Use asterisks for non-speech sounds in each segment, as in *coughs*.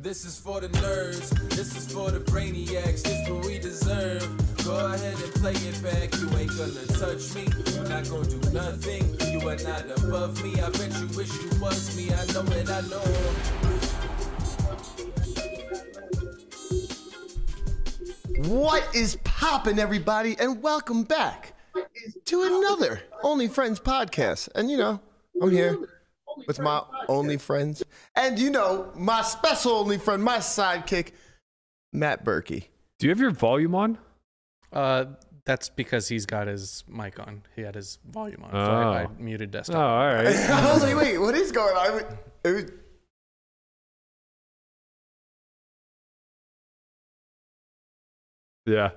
This is for the nerds, this is for the brainiacs, this what we deserve. Go ahead and play it back, you ain't gonna touch me, you not gonna do nothing, you are not above me. I bet you wish you was me, I know it, I know. What is poppin', everybody, and welcome back to another Only Friends podcast. And you know, I'm here with my only friends, and you know, my special only friend, my sidekick, Matt Berkey. Do you have your volume on? Uh, that's because he's got his mic on. He had his volume on. So I, I Oh. muted Oh, all right. *laughs* I was like, wait, what is going on? It was, Yeah.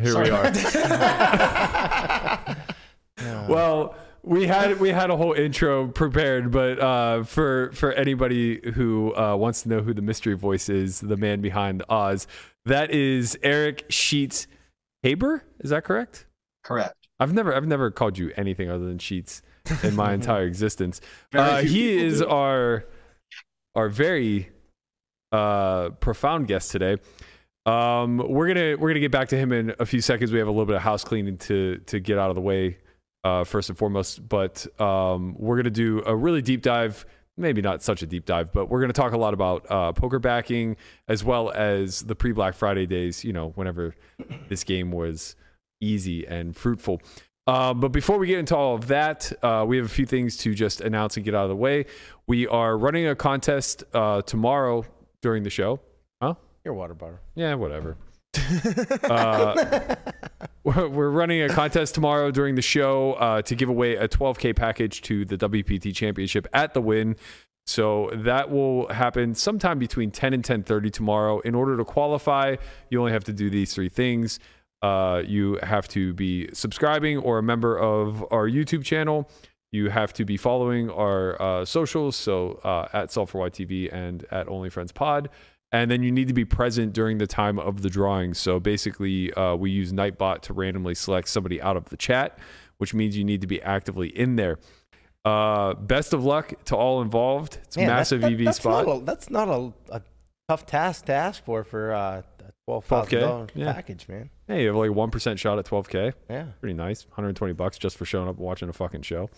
Here we are. *laughs* *laughs* well, we had we had a whole intro prepared, but uh, for for anybody who uh, wants to know who the mystery voice is, the man behind Oz, that is Eric Sheets Haber. Is that correct? Correct. I've never I've never called you anything other than Sheets in my *laughs* entire existence. Uh, he is do. our our very uh, profound guest today. Um, we're gonna we're gonna get back to him in a few seconds. We have a little bit of house cleaning to to get out of the way uh, first and foremost, but um, we're gonna do a really deep dive. Maybe not such a deep dive, but we're going to talk a lot about uh, poker backing as well as the pre Black Friday days. You know, whenever this game was easy and fruitful. Uh, but before we get into all of that, uh, we have a few things to just announce and get out of the way. We are running a contest uh, tomorrow during the show. Huh? Your water bottle. Yeah, whatever. Uh, *laughs* we're running a contest tomorrow during the show uh, to give away a 12k package to the WPT Championship at the Wynn. So that will happen sometime between 10 and 10:30 tomorrow. In order to qualify, you only have to do these three things. Uh, you have to be subscribing or a member of our YouTube channel. You have to be following our uh, socials, so uh, at Solve for YTV and at Only Friends Pod. And then you need to be present during the time of the drawing. So basically, uh, we use Nightbot to randomly select somebody out of the chat, which means you need to be actively in there. Uh, best of luck to all involved. It's a Man, that- massive that- EV that's spot. Not a, that's not a, a tough task to ask for for uh, a twelve thousand dollar 12K? Yeah. package, man. Hey, you have like one percent shot at 12k. Yeah, Pretty nice. 120 bucks just for showing up and watching a fucking show.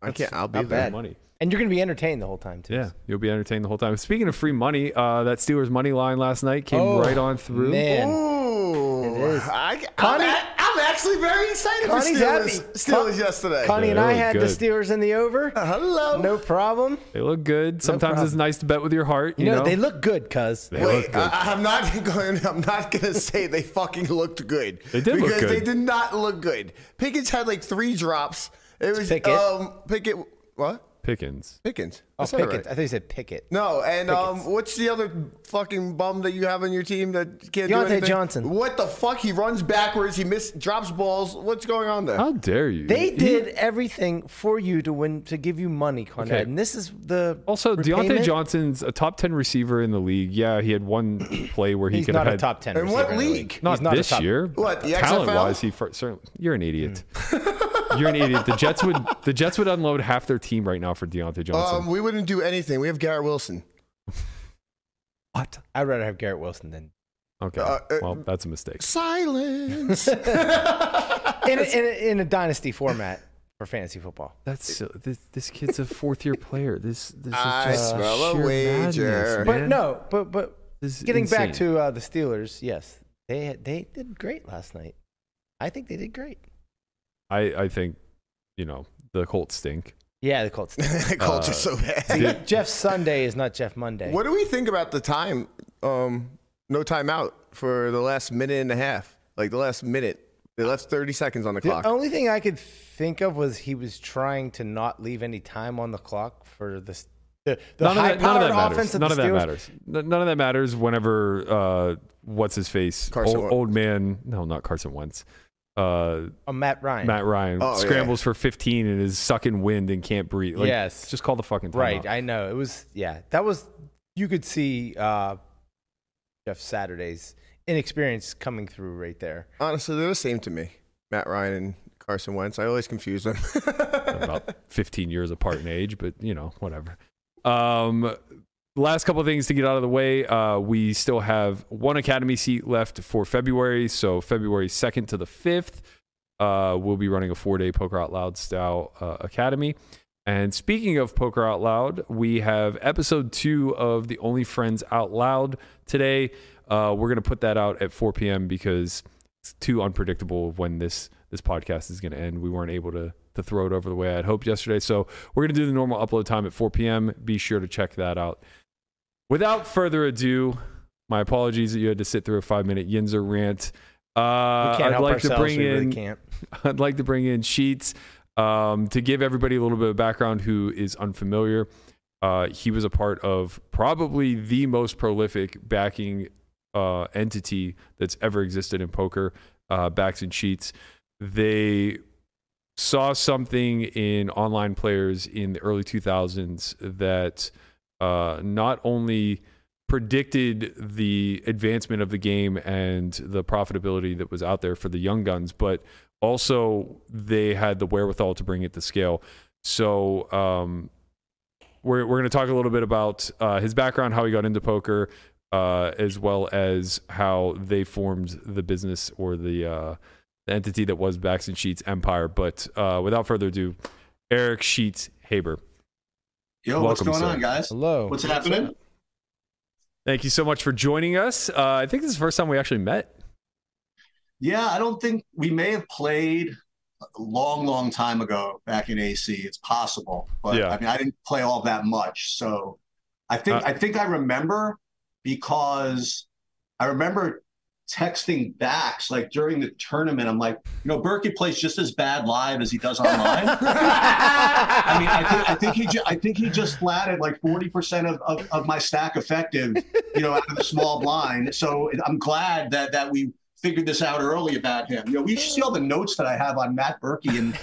I can't. I'll be not there. bad. Money. And you're gonna be entertained the whole time too. Yeah, you'll be entertained the whole time. Speaking of free money, uh, that Steelers money line last night came Oh, right on through. man. Ooh, It is. I, I'm, a- I'm actually very excited Connie's for Steelers, happy. Steelers Con- yesterday. Connie and I had look the good. Steelers in the over. Uh, hello. No problem. They look good. Sometimes problem. it's nice to bet with your heart. You, You know, know, they look good, cuz. They look Wait, good. I, I'm not *laughs* going. I'm not gonna say they fucking looked good. They did look because good. they did not look good. Pickens had like three drops. It was Pickett? um Pickett. What? Pickens. Pickens. Oh, I said it Pickett. I thought you said Pickett. No, and um, what's the other fucking bum that you have on your team that can't do Diontae anything? Johnson. What the fuck? He runs backwards. He miss drops balls. What's going on there? How dare you? They He- did everything for you to win to give you money, Conrad. Okay. And this is the Also, Diontae? Johnson's a top 10 receiver in the league. Yeah, he had one *coughs* play where he He's could not have a had. top ten. In what receiver the league? Not He's not this top- year. What, the Talent XFL? wise, he fir- certainly. You're an idiot. *laughs* You're an idiot. The Jets would the Jets would unload half their team right now for Diontae Johnson. Um, we wouldn't do anything. We have Garrett Wilson. what? I'd rather have Garrett Wilson than Okay. Uh, uh, well, that's a mistake. Silence. *laughs* in a, in, a, in a dynasty format for fantasy football. That's so, this, this kid's a fourth year player. This this is I just smell a sheer wager. madness, But no, but but This is getting back to uh, the Steelers, yes, they they did great last night. I think they did great. I I think you know the Colts stink. Yeah, the Colts. *laughs* the Colts Uh, are so bad. See, Jeff Sunday is not Jeff Monday. What do we think about the time? Um, no timeout for the last minute and a half. Like the last minute, they left 30 seconds on the The clock. The only thing I could think of was he was trying to not leave any time on the clock for the the, the none, of that, none of that matters. of None the of that matters. None of that matters whenever uh, what's his face, Carson old, old man. No, not Carson Wentz. Uh, Oh, Matt Ryan. Matt Ryan Oh, yeah. scrambles for 15 and is sucking wind and can't breathe. Like, Yes. just call the fucking timeout. Right, I know. It was yeah. That was you could see uh, Jeff Saturday's inexperience coming through right there. Honestly, they're the same to me. Matt Ryan and Carson Wentz. I always confuse them. *laughs* About 15 years apart in age, but you know, whatever. Um, last couple of things to get out of the way. Uh, we still have one academy seat left for February. So February 2nd to the 5th, uh, we'll be running a four day Poker Out Loud style uh, academy. And speaking of Poker Out Loud, we have episode two of the Only Friends Out Loud today. Uh, we're going to put that out at 4 p.m. because it's too unpredictable when this this podcast is going to end. We weren't able to to throw it over the way I had hoped yesterday. So we're going to do the normal upload time at 4 p.m. Be sure to check that out. Without further ado, my apologies that you had to sit through a five minute Yinzer rant. Uh, we can't I'd help like ourselves. to bring we really in can't. *laughs* I'd like to bring in Sheets um, to give everybody a little bit of background who is unfamiliar. Uh, he was a part of probably the most prolific backing uh, entity that's ever existed in poker, uh, Backs and Sheets. They saw something in online players in the early 2000s that uh, not only predicted the advancement of the game and the profitability that was out there for the young guns, but also they had the wherewithal to bring it to scale. So um, we're we're going to talk a little bit about uh, his background, how he got into poker, uh, as well as how they formed the business or the uh, the entity that was Backs and Sheets Empire. But uh, without further ado, Eric Sheets Haber. Yo, what's going sir. on, guys? Hello. What's happening? Thank you so much for joining us. Uh, I think this is the first time we actually met. Yeah, I don't think we may have played a long, long time ago back in AC. It's possible, but Yeah. I mean, I didn't play all that much. So I think Uh, I think I remember because I remember texting backs like during the tournament. I'm like, you know, Berkey plays just as bad live as he does online. *laughs* I mean, I think I think he ju- I think he just flatted like forty percent of, of of my stack effective, you know, out of the small blind. So I'm glad that that we figured this out early about him. You know, we should see all the notes that I have on Matt Berkey and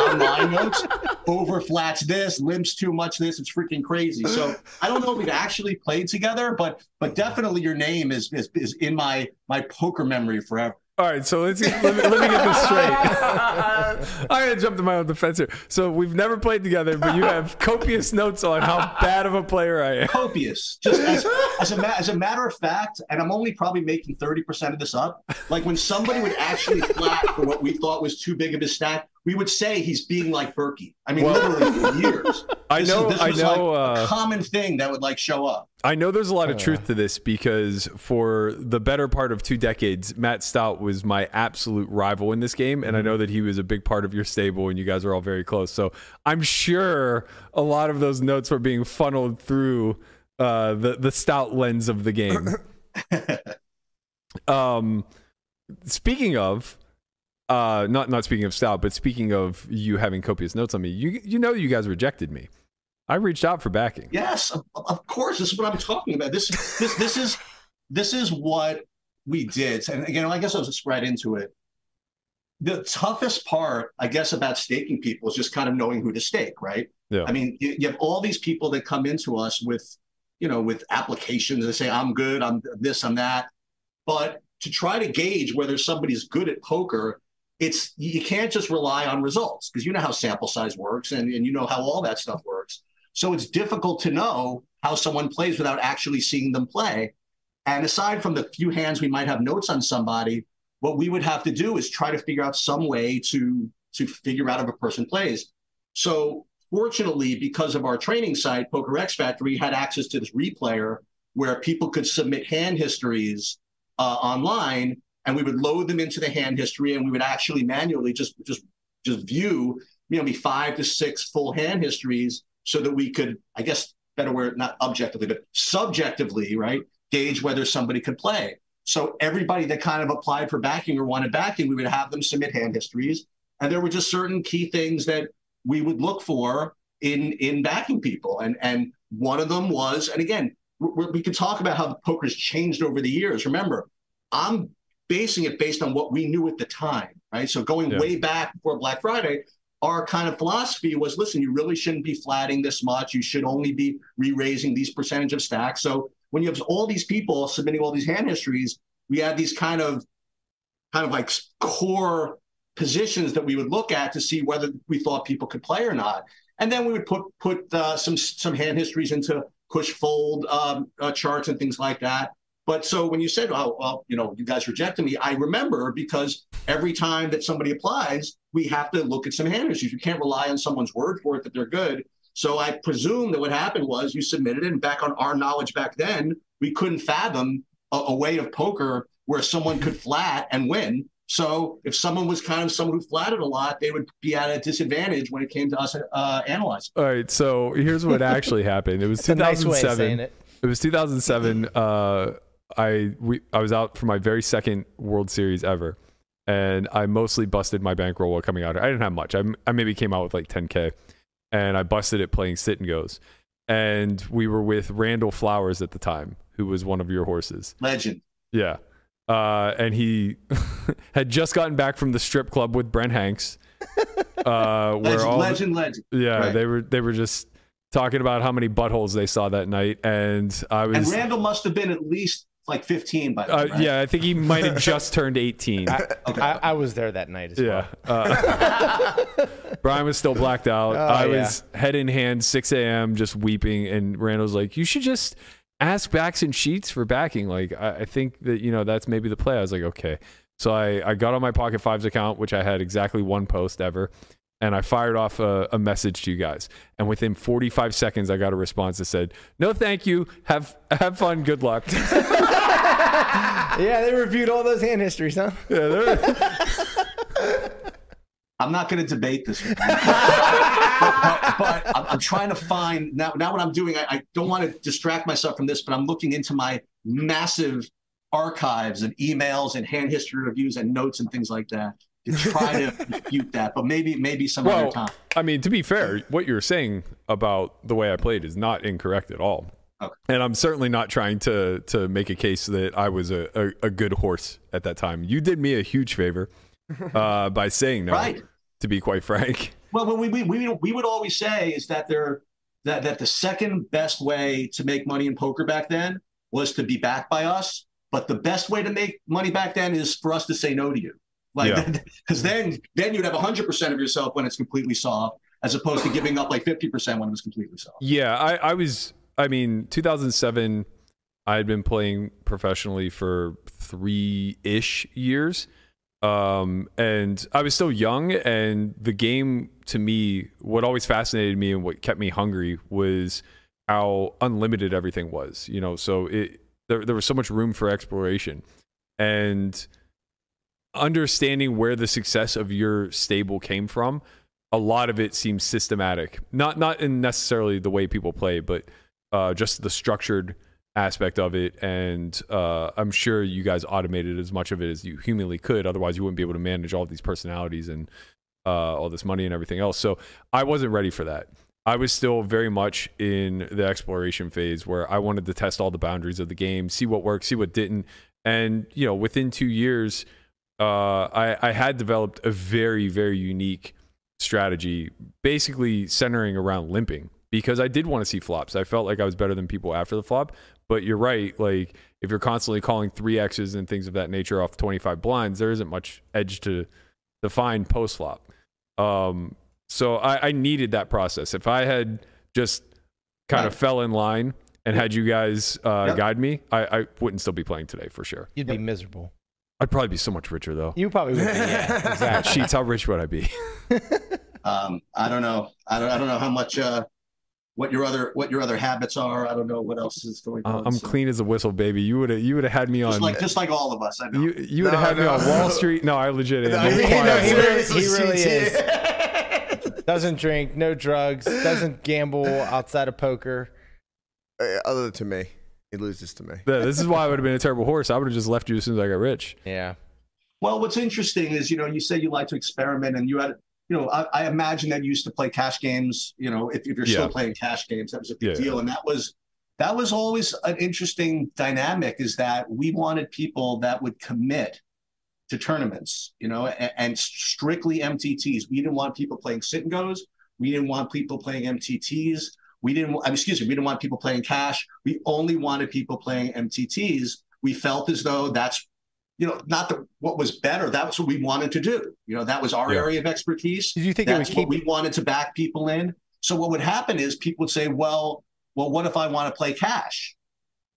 online notes. Over flats this, limps too much this. It's freaking crazy. So I don't know if we've actually played together, but but definitely your name is is, is in my my poker memory forever. All right, so let's let me, let me get this straight. *laughs* I gotta jump to my own defense here. So we've never played together, but you have copious notes on how bad of a player I am. copious. Just as, as a ma- as a matter of fact, and I'm only probably making thirty percent of this up. Like when somebody would actually flat for what we thought was too big of a stack, we would say he's being like Berkey. I mean, Well- literally for *laughs* years. I know, is, this I was know, like a uh, common thing that would like show up. I know. There's a lot of truth to this because for the better part of two decades, Matt Stout was my absolute rival in this game, and I know that he was a big part of your stable, and you guys are all very close. So I'm sure a lot of those notes were being funneled through uh, the the Stout lens of the game. *laughs* um, speaking of. Uh, not not speaking of style, but speaking of you having copious notes on me, you you know you guys rejected me. I reached out for backing. Yes, of, of course. This is what I'm talking about. This this this is this is what we did. And again, I guess I was just right into it. The toughest part, I guess, about staking people is just kind of knowing who to stake, right? Yeah. I mean, you, you have all these people that come into us with, you know, with applications. They say, "I'm good. I'm this. I'm that." But to try to gauge whether somebody's good at poker, it's you can't just rely on results because you know how sample size works and, and you know how all that stuff works. So it's difficult to know how someone plays without actually seeing them play. And aside from the few hands we might have notes on somebody, what we would have to do is try to figure out some way to to figure out if a person plays. So fortunately, because of our training site, PokerXFactor had access to this replayer where people could submit hand histories uh, online, and we would load them into the hand history, and we would actually manually just just just view, you know, maybe five to six full hand histories, so that we could, I guess, better word, not objectively, but subjectively, right, gauge whether somebody could play. So everybody that kind of applied for backing or wanted backing, we would have them submit hand histories, and there were just certain key things that we would look for in in backing people, and and one of them was, and again, we, we could talk about how the poker's changed over the years. Remember, I'm basing it based on what we knew at the time, right? So going Yeah. way back before Black Friday, our kind of philosophy was, listen, you really shouldn't be flatting this much. You should only be re-raising these percentage of stacks. So when you have all these people submitting all these hand histories, we had these kind of kind of like core positions that we would look at to see whether we thought people could play or not. and then we would put put uh, some some hand histories into push fold um, uh, charts and things like that. But so when you said, "Oh, well, you know, you guys rejected me," I remember because every time that somebody applies, we have to look at some hand histories. You can't rely on someone's word for it that they're good. So I presume that what happened was you submitted it, and back on our knowledge back then, we couldn't fathom a, a way of poker where someone could flat and win. So if someone was kind of someone who flatted a lot, they would be at a disadvantage when it came to us uh, analyzing. All right, so here's what actually happened. It was It's a nice way of 2007. saying it. It was 2007. Uh, I we I was out for my very second World Series ever, and I mostly busted my bankroll while coming out. I didn't have much. I, I maybe came out with like 10k, and I busted it playing sit and goes. And we were with Randall Flowers at the time, who was one of your horses. Legend. Yeah. Uh, and he *laughs* had just gotten back from the strip club with Brent Hanks. *laughs* Uh, where Legend, the- legend, legend. yeah, Right. they were they were just talking about how many buttholes they saw that night, and I was. And Randall must have been at least like 15 by then. uh, right? yeah, I think he might have just *laughs* turned eighteen. Okay. I, I was there that night as Yeah, well. uh, *laughs* Brian was still blacked out. Oh, I yeah. was head in hand, six a.m., just weeping, and Randall's like, "You should just ask backs and sheets for backing." Like, I, I think that you know that's maybe the play. I was like, okay. So I, I got on my Pocket Fives account, which I had exactly one post ever, and I fired off a, a message to you guys. And within 45 seconds, I got a response that said, "No, thank you. Have have fun. Good luck." *laughs* Yeah, they reviewed all those hand histories, huh? yeah, they're- I'm not going to debate this. with *laughs* you. but, but I'm, I'm trying to find now. Now, what I'm doing, I, I don't want to distract myself from this, but I'm looking into my massive archives of emails and hand history reviews and notes and things like that to try to *laughs* refute that. But maybe, maybe some other time. I mean, to be fair, what you're saying about the way I played is not incorrect at all. Okay. And I'm certainly not trying to to make a case that I was a, a, a good horse at that time. You did me a huge favor *laughs* uh, by saying no. Right. To be quite frank. Well, what we, we, we, we would always say is that there that, that the second best way to make money in poker back then was to be backed by us. But the best way to make money back then is for us to say no to you. Like, Yeah. *laughs* because then then you'd have 100% of yourself when it's completely soft, as opposed to giving up like 50% when it was completely soft. Yeah, I, I was. I mean, 2007. I had been playing professionally for three ish years, um, and I was still young. And the game, to me, what always fascinated me and what kept me hungry was how unlimited everything was. You know, so it there there was so much room for exploration, and understanding where the success of your stable came from a lot of it seems systematic not not in necessarily the way people play but uh, just the structured aspect of it. And uh, i'm sure you guys automated as much of it as you humanly could. Otherwise you wouldn't be able to manage all these personalities and uh, all this money and everything else. So i wasn't ready for that. I was still very much in the exploration phase where i wanted to test all the boundaries of the game see what worked see what didn't. And you know within two years uh, I, I had developed a very, very unique strategy, basically centering around limping because I did want to see flops. I felt like I was better than people after the flop. But you're right. Like, if you're constantly calling three X's and things of that nature off 25 blinds, there isn't much edge to define post flop. Um, so I, I needed that process. If I had just kind of fell in line and had you guys uh, Yep. guide me, I, I wouldn't still be playing today for sure. You'd be miserable. I'd probably be so much richer though. You probably would be. Yeah, *laughs* exactly. Sheets, how rich would I be? *laughs* Um, I don't know. I don't. I don't know how much. Uh, what your other what your other habits are. I don't know what else is going Uh, on. I'm so- clean as a whistle, baby. You would have you would have had me on Just like just like all of us. I know. you you would have No, had me on Wall Street. No, I legit *laughs* am. No, he- no, he really- he really is. *laughs* Doesn't drink, no drugs, doesn't gamble outside of poker. Other than to me, he loses to me. Yeah, this is why I would have been a terrible horse. I would have just left you as soon as I got rich. Yeah. Well, what's interesting is, you know, you say you like to experiment and you had, you know, I, I imagine that you used to play cash games, you know, if, if you're still Yeah. playing cash games, that was a big Yeah. deal. And that was, that was always an interesting dynamic is that we wanted people that would commit to tournaments, you know, and, and strictly MTTs. We didn't want people playing sit and goes. We didn't want people playing MTTs. We didn't, I mean, excuse me, we didn't want people playing cash. We only wanted people playing MTTs. We felt as though that's you know, not the, what was better. That was what we wanted to do. You know, that was our Yeah. area of expertise. Did you think it would That's keep what we wanted to back people in. So what would happen is people would say, well, well, what if I want to play cash?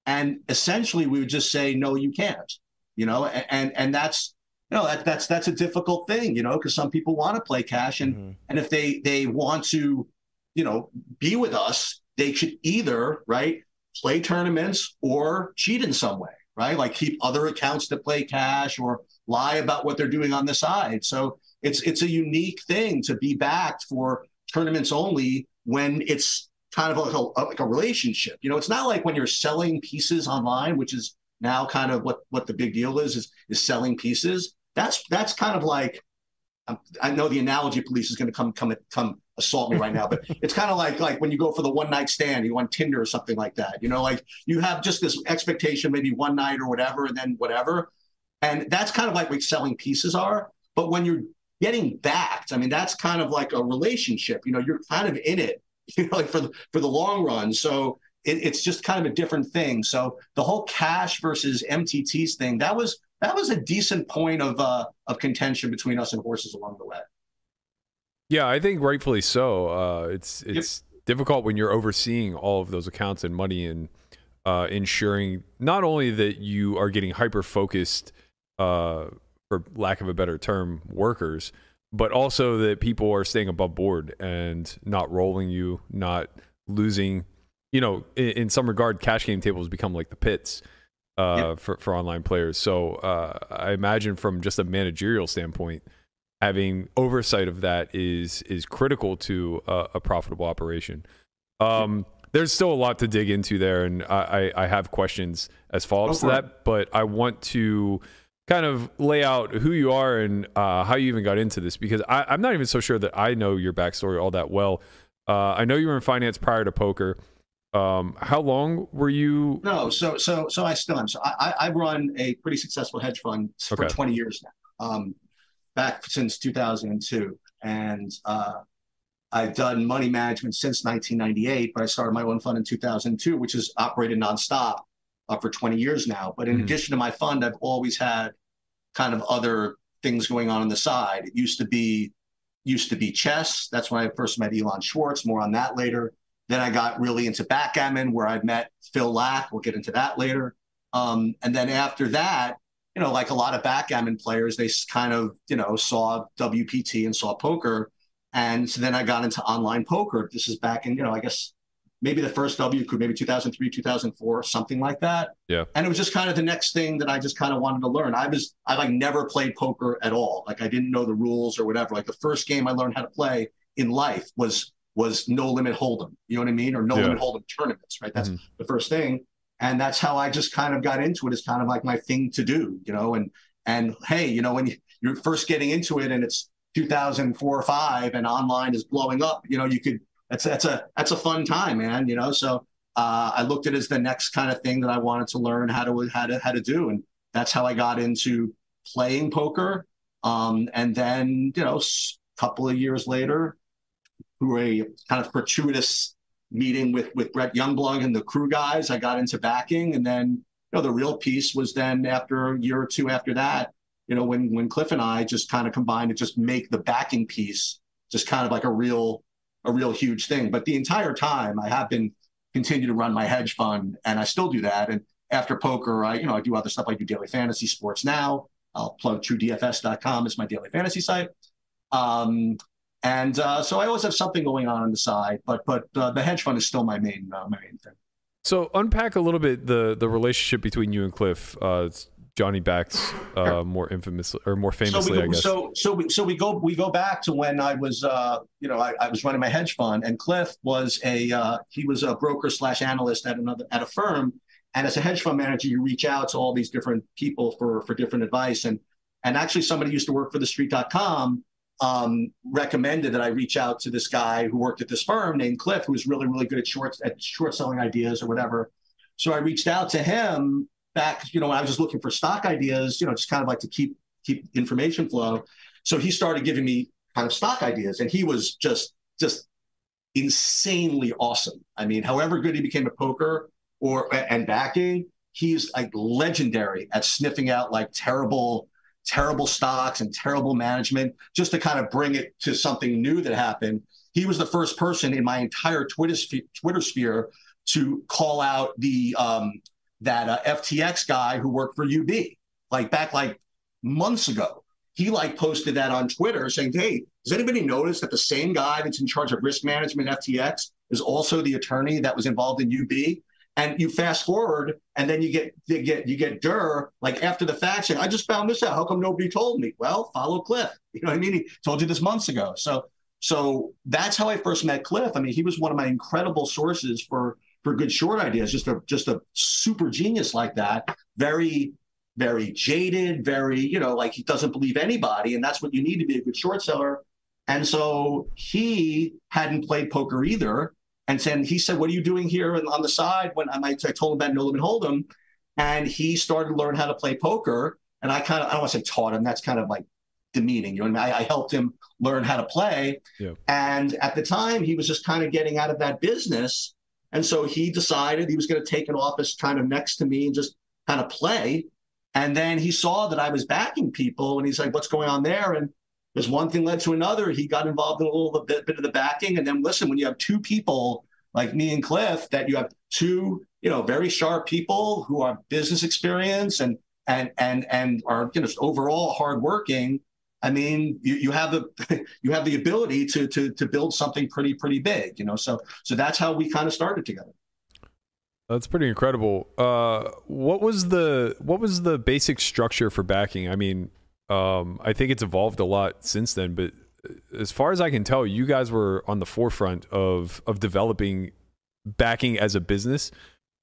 And essentially we would just say, no, you can't, you know, and, and that's, you know, that, that's, that's a difficult thing, you know, because some people want to play cash and, mm-hmm. and if they, they want to, you know, be with us, they should either, right, play tournaments or cheat in some way, right? Like keep other accounts to play cash or lie about what they're doing on the side. So it's it's a unique thing to be backed for tournaments only when it's kind of like a, like a relationship. You know, it's not like when you're selling pieces online, which is now kind of what what the big deal is is is selling pieces. That's that's kind of like um, I know the analogy police is going to come come come assault me right now, but *laughs* it's kind of like like when you go for the one night stand, you on Tinder or something like that. You know, like you have just this expectation, maybe one night or whatever, and then whatever. And that's kind of like what selling pieces are. But when you're getting backed, I mean, that's kind of like a relationship. You know, you're kind of in it, *laughs* you know, like for the for the long run. So it, it's just kind of a different thing. So the whole cash versus MTTs thing, that was that was a decent point of uh, of contention between us and horses along the way. Yeah, I think rightfully so. Uh, it's it's yep. difficult when you're overseeing all of those accounts and money and uh, ensuring not only that you are getting hyper focused, uh, for lack of a better term, workers, but also that people are staying above board and not rolling you, not losing. You know, in, in some regard, cash game tables become like the pits uh, yep. for for online players. So uh, I imagine from just a managerial standpoint having oversight of that is is critical to a, a profitable operation. Um, there's still a lot to dig into there, and I, I have questions as follow ups to that. But I want to kind of lay out who you are and uh, how you even got into this because I, am not even so sure that I know your backstory all that well. Uh, I know you were in finance prior to poker. Um, how long were you? No, so so so I still am. So I I run a pretty successful hedge fund for okay. 20 years now. Um, back since 2002. And uh, I've done money management since 1998, but I started my own fund in 2002, which has operated nonstop uh, for 20 years now. But in mm-hmm. addition to my fund, I've always had kind of other things going on on the side. It used to be used to be chess. That's when I first met Elon Schwartz. More on that later. Then I got really into backgammon, where I met Phil Lack. We'll get into that later. Um, and then after that, you know, like a lot of backgammon players, they kind of, you know, saw WPT and saw poker. And so then I got into online poker. This is back in, you know, I guess maybe the first W could maybe 2003, 2004, something like that. Yeah. And it was just kind of the next thing that I just kind of wanted to learn. I was, I like never played poker at all. Like I didn't know the rules or whatever. Like the first game I learned how to play in life was, was no limit hold'em. You know what I mean? Or no yeah. limit hold'em tournaments, right? That's mm-hmm. the first thing and that's how I just kind of got into it. It's kind of like my thing to do, you know. And and hey, you know, when you're first getting into it and it's 2004 or five and online is blowing up, you know, you could that's that's a that's a fun time, man. You know, so uh, I looked at it as the next kind of thing that I wanted to learn how to how to how to do, and that's how I got into playing poker. Um, and then you know, a couple of years later, through a kind of gratuitous meeting with with Brett Youngblood and the crew guys. I got into backing, and then you know the real piece was then after a year or two after that, you know when when Cliff and I just kind of combined to just make the backing piece just kind of like a real a real huge thing. But the entire time I have been continue to run my hedge fund, and I still do that. And after poker, I you know I do other stuff. I do daily fantasy sports now. I'll plug TrueDFS.com as my daily fantasy site. Um, and uh, so I always have something going on on the side, but but uh, the hedge fund is still my main uh, my main thing. So unpack a little bit the the relationship between you and Cliff. Uh, JohnnyBax uh, more infamously or more famously, so we, I guess. So so we, so we go we go back to when I was uh, you know I, I, was running my hedge fund, and Cliff was a he was a broker slash analyst at another at a firm, and as a hedge fund manager, you reach out to all these different people for for different advice, and and actually somebody used to work for the Street.com um, recommended that I reach out to this guy who worked at this firm named Cliff, who was really, really good at short at short selling ideas or whatever. So I reached out to him back, you know, when I was just looking for stock ideas, you know, just kind of like to keep keep information flow. So he started giving me kind of stock ideas, and he was just just insanely awesome. I mean, however good he became at poker or and backing, he's like legendary at sniffing out like terrible terrible stocks and terrible management, just to kind of bring it to something new that happened. He was the first person in my entire Twitter sphere, Twitter sphere to call out the um, that uh, FTX guy who worked for UB, like back like months ago. He like posted that on Twitter saying, "Hey, does anybody notice that the same guy that's in charge of risk management FTX is also the attorney that was involved in UB?" And you fast forward, and then you get you get you get Durr like after the fact saying, "I just found this out. How come nobody told me?" Well, follow Cliff. *laughs* You know what I mean? He told you this months ago. So so that's how I first met Cliff. I mean, he was one of my incredible sources for for good short ideas. Just a just a super genius like that. Very very jaded. Very you know like he doesn't believe anybody, and that's what you need to be a good short seller. And so he hadn't played poker either. And then he said, "What are you doing here on the side?" When I, I told him about No Limit Hold'em, and he started to learn how to play poker. And I kind of I don't want to say taught him. That's kind of like demeaning. You know, I, mean? I, I helped him learn how to play. Yeah. And at the time, he was just kind of getting out of that business. And so he decided he was going to take an office kind of next to me and just kind of play. And then he saw that I was backing people, and he's like, "What's going on there?" And there's one thing led to another. He got involved in a little bit, bit of the backing. And then listen, when you have two people like me and Cliff, that you have two, you know, very sharp people who have business experience and and and and are you know overall hardworking. I mean, you, you have the *laughs* you have the ability to to to build something pretty pretty big, you know. So so that's how we kind of started together. That's pretty incredible. Uh, what was the what was the basic structure for backing? I mean, um, I think it's evolved a lot since then, but as far as I can tell, you guys were on the forefront of of developing backing as a business.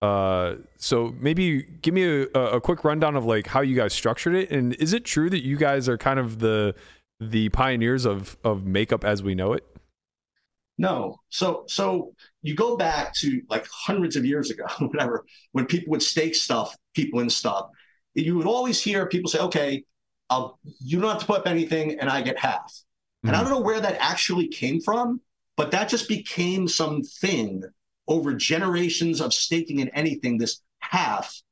Uh, so maybe give me a, a quick rundown of like how you guys structured it, and is it true that you guys are kind of the the pioneers of of makeup as we know it? No. So so you go back to like hundreds of years ago, *laughs* whatever, when people would stake stuff, people and stuff. You would always hear people say, "Okay, I'll, you don't have to put up anything and I get half. Mm-hmm. And I don't know where that actually came from, but that just became something over generations of staking in anything, this half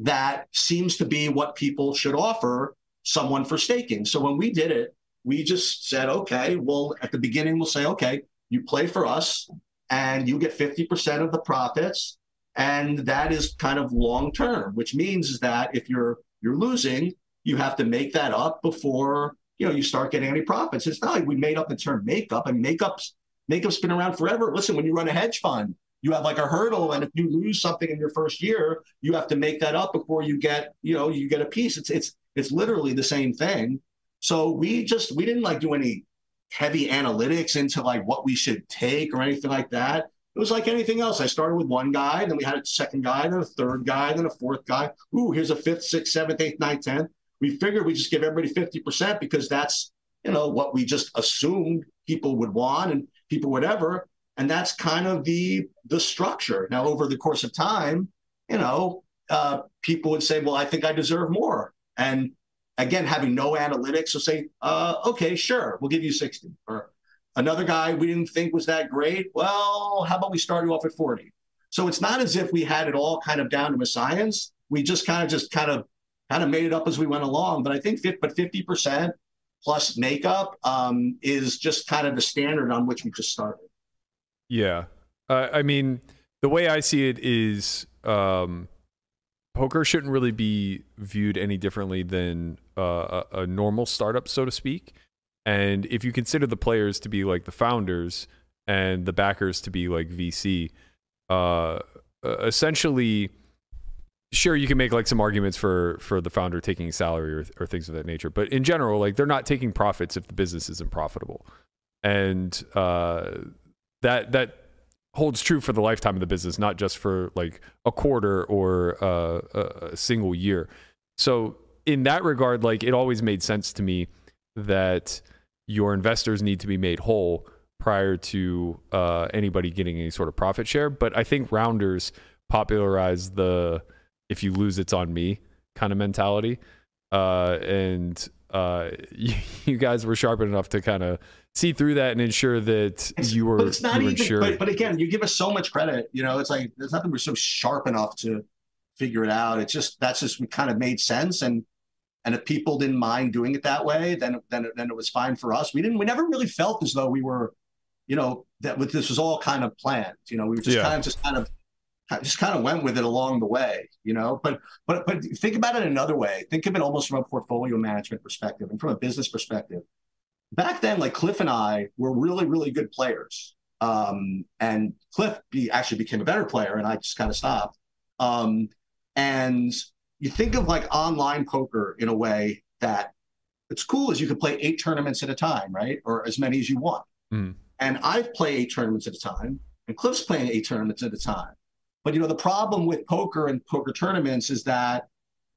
that seems to be what people should offer someone for staking. So when we did it, we just said, okay, well, at the beginning, we'll say, okay, you play for us and you get 50% of the profits. And that is kind of long term, which means that if you're you're losing, you have to make that up before you know you start getting any profits. It's not like we made up the term makeup. I mean, makeup's makeup's been around forever. Listen, when you run a hedge fund, you have like a hurdle, and if you lose something in your first year, you have to make that up before you get you know you get a piece. It's it's it's literally the same thing. So we just we didn't like do any heavy analytics into like what we should take or anything like that. It was like anything else. I started with one guy, then we had a second guy, then a third guy, then a fourth guy. Ooh, here's a fifth, sixth, seventh, eighth, ninth, tenth we figured we just give everybody 50% because that's, you know, what we just assumed people would want and people whatever. And that's kind of the the structure. Now, over the course of time, you know, uh, people would say, well, I think I deserve more. And again, having no analytics will say, uh, okay, sure, we'll give you 60. Or another guy we didn't think was that great. Well, how about we start you off at 40? So it's not as if we had it all kind of down to a science. We just kind of just kind of kind of made it up as we went along. But I think, but 50% plus makeup um, is just kind of the standard on which we just started. Yeah. Uh, I mean, the way I see it is um, poker shouldn't really be viewed any differently than uh, a, a normal startup, so to speak. And if you consider the players to be like the founders and the backers to be like VC, uh, essentially sure you can make like some arguments for for the founder taking salary or, or things of that nature but in general like they're not taking profits if the business isn't profitable. And uh, that that holds true for the lifetime of the business not just for like a quarter or uh, a single year. So in that regard like it always made sense to me that your investors need to be made whole prior to uh, anybody getting any sort of profit share. But i think rounders popularized the if you lose, it's on me kind of mentality. Uh, and uh, *laughs* you, you, guys were sharp enough to kind of see through that and ensure that it's, you were. But it's not even. Sure. But, but, again, you give us so much credit. You know, it's like there's nothing we're so sharp enough to figure it out. It's just that's just we kind of made sense, and And if people didn't mind doing it that way, then then then it was fine for us. We didn't. We never really felt as though we were, you know, that with this was all kind of planned. You know, we were just Yeah. kind of just kind of just kind of went with it along the way. You know, but but but think about it another way. Think of it almost from a portfolio management perspective and from a business perspective. Back then, like Cliff and I were really really good players. Um, and Cliff be, actually became a better player, and I just kind of stopped. Um, and you think of like online poker in a way that it's cool is you can play eight tournaments at a time, right? Or as many as you want. Mhm. And I've played eight tournaments at a time, and Cliff's playing eight tournaments at a time. But you know, the problem with poker and poker tournaments is that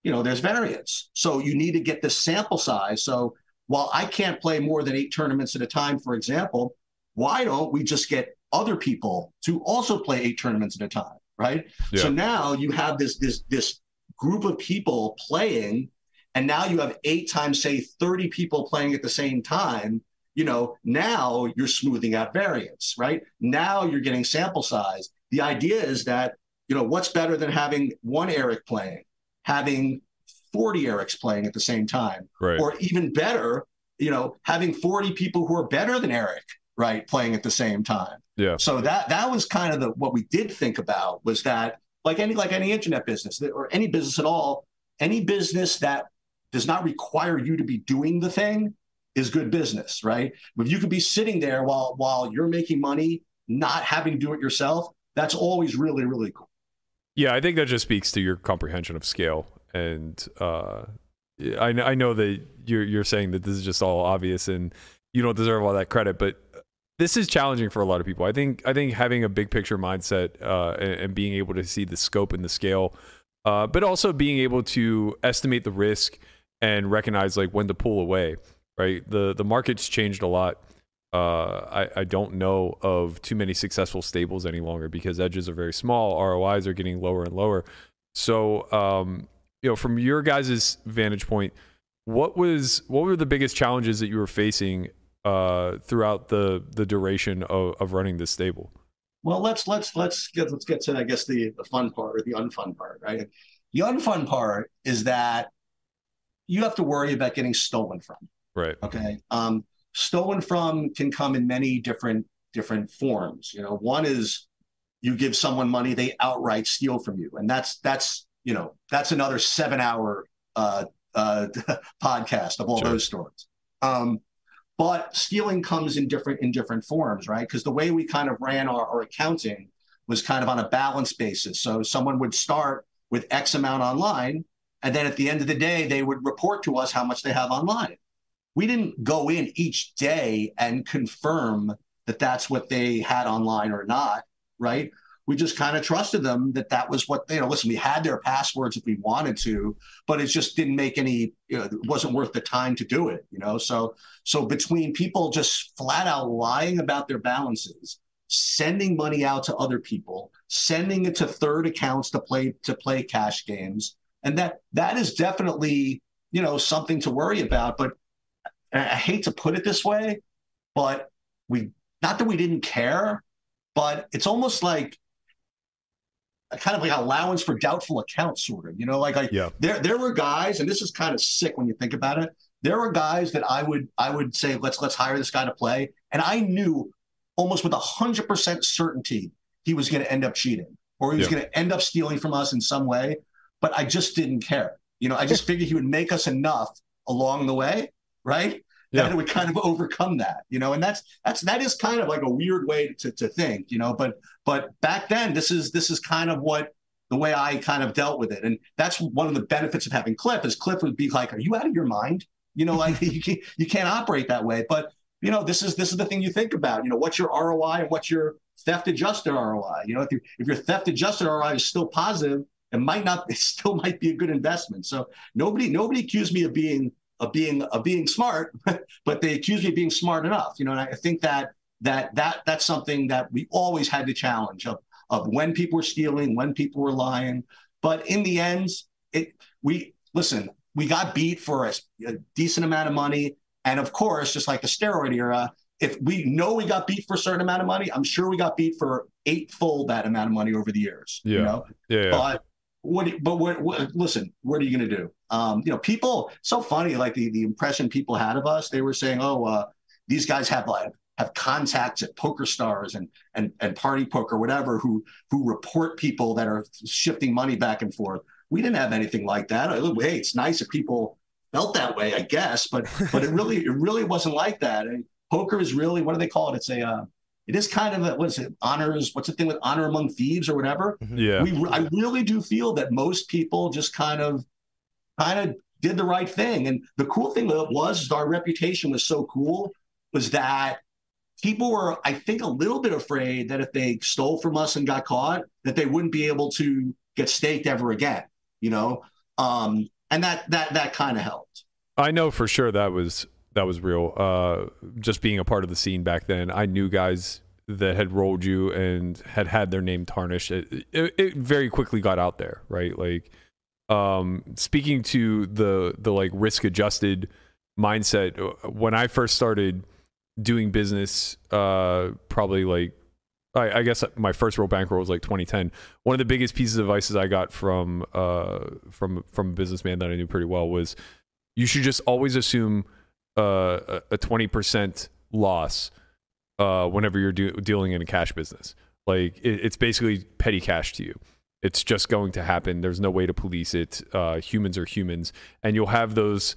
you know there's variance. So you need to get the sample size. So while I can't play more than eight tournaments at a time, for example, why don't we just get other people to also play eight tournaments at a time, right? Yeah. So now you have this this this group of people playing, and now you have eight times say 30 people playing at the same time. You know, now you're smoothing out variance, right? Now you're getting sample size. The idea is that, you know, what's better than having one Eric playing, having 40 Erics playing at the same time, Right. or even better, you know, having 40 people who are better than Eric, right, playing at the same time. Yeah. So that that was kind of the what we did think about was that like any like any internet business or any business at all, any business that does not require you to be doing the thing is good business, right? If you could be sitting there while while you're making money, not having to do it yourself, that's always really really cool. Yeah, I think that just speaks to your comprehension of scale, and uh, I I know that you're you're saying that this is just all obvious and you don't deserve all that credit, but this is challenging for a lot of people. I think I think having a big picture mindset uh, and, and being able to see the scope and the scale, uh, but also being able to estimate the risk and recognize like when to pull away. Right, the the market's changed a lot. Uh, I, I don't know of too many successful stables any longer because edges are very small. ROIs are getting lower and lower. So, um, you know, from your guys' vantage point, what was what were the biggest challenges that you were facing uh, throughout the the duration of, of running this stable? Well, let's let's let's get let's get to I guess the the fun part or the unfun part, right? The unfun part is that you have to worry about getting stolen from. Right. Okay. Um, stolen from can come in many different different forms. You know, one is you give someone money, they outright steal from you, and that's that's you know that's another seven hour uh, uh, *laughs* podcast of all Sure. those stories. Um, but stealing comes in different in different forms, right? Because the way we kind of ran our, our accounting was kind of on a balance basis. So someone would start with X amount online, and then at the end of the day, they would report to us how much they have online we didn't go in each day and confirm that that's what they had online or not, right? We just kind of trusted them that that was what they, you know, listen, we had their passwords if we wanted to, but it just didn't make any, you know, it wasn't worth the time to do it, you know? So, so between people just flat out lying about their balances, sending money out to other people, sending it to third accounts to play, to play cash games. And that, that is definitely, you know, something to worry about, but and I hate to put it this way, but we not that we didn't care, but it's almost like a kind of like allowance for doubtful accounts, sort of. You know, like like Yeah. there there were guys, and this is kind of sick when you think about it. There were guys that I would I would say let's let's hire this guy to play, and I knew almost with a hundred percent certainty he was going to end up cheating or he was Yeah. going to end up stealing from us in some way, but I just didn't care. You know, I just *laughs* figured he would make us enough along the way, right? Yeah. That would kind of overcome that, you know, and that's that's that is kind of like a weird way to to think, you know. But but back then, this is this is kind of what the way I kind of dealt with it, and that's one of the benefits of having Cliff is Cliff would be like, "Are you out of your mind?" You know, like *laughs* you can't you can't operate that way. But you know, this is this is the thing you think about. You know, what's your ROI and what's your theft adjusted ROI? You know, if you if your theft adjusted ROI is still positive, it might not *laughs* it still might be a good investment. So nobody nobody accused me of being of being of being smart, *laughs* but they accused me of being smart enough. You know, and I think that that that that's something that we always had to challenge of of when people were stealing, when people were lying. But in the end, it we listen. We got beat for a, a decent amount of money, and of course, just like the steroid era, if we know we got beat for a certain amount of money, I'm sure we got beat for eightfold that amount of money over the years. Yeah. You know, Yeah. yeah. but what? But what, what? Listen, what are you going to do? Um, you know, people. So funny, like the the impression people had of us. They were saying, "Oh, uh, these guys have like have contacts at poker stars and and and party poker, whatever, who who report people that are shifting money back and forth." We didn't have anything like that. Hey, it's nice if people felt that way, I guess, but but it really it really wasn't like that. And poker is really what do they call it? It's a uh, it is kind of a, what is it honors what's the thing with honor among thieves or whatever? Yeah. we i really do feel that most people just kind of kind of did the right thing. And the cool thing that was our reputation was so cool was that people were i think a little bit afraid that if they stole from us and got caught that they wouldn't be able to get staked ever again you know? Um and that that that kind of helped. I know for sure that was that was real. Uh, just being a part of the scene back then, I knew guys that had rolled you and had had their name tarnished. It, it, it very quickly got out there, right? Like, um, speaking to the the like risk adjusted mindset, uh, when I first started doing business, uh, probably like I, guess my first real bankroll was like 2010. One of the biggest pieces of advice I got from uh, from from a businessman that I knew pretty well was you should just always assume uh, a twenty percent loss uh, whenever you're do- dealing in a cash business. Like it, it's basically petty cash to you. It's just going to happen. There's no way to police it. Uh, humans are humans, and you'll have those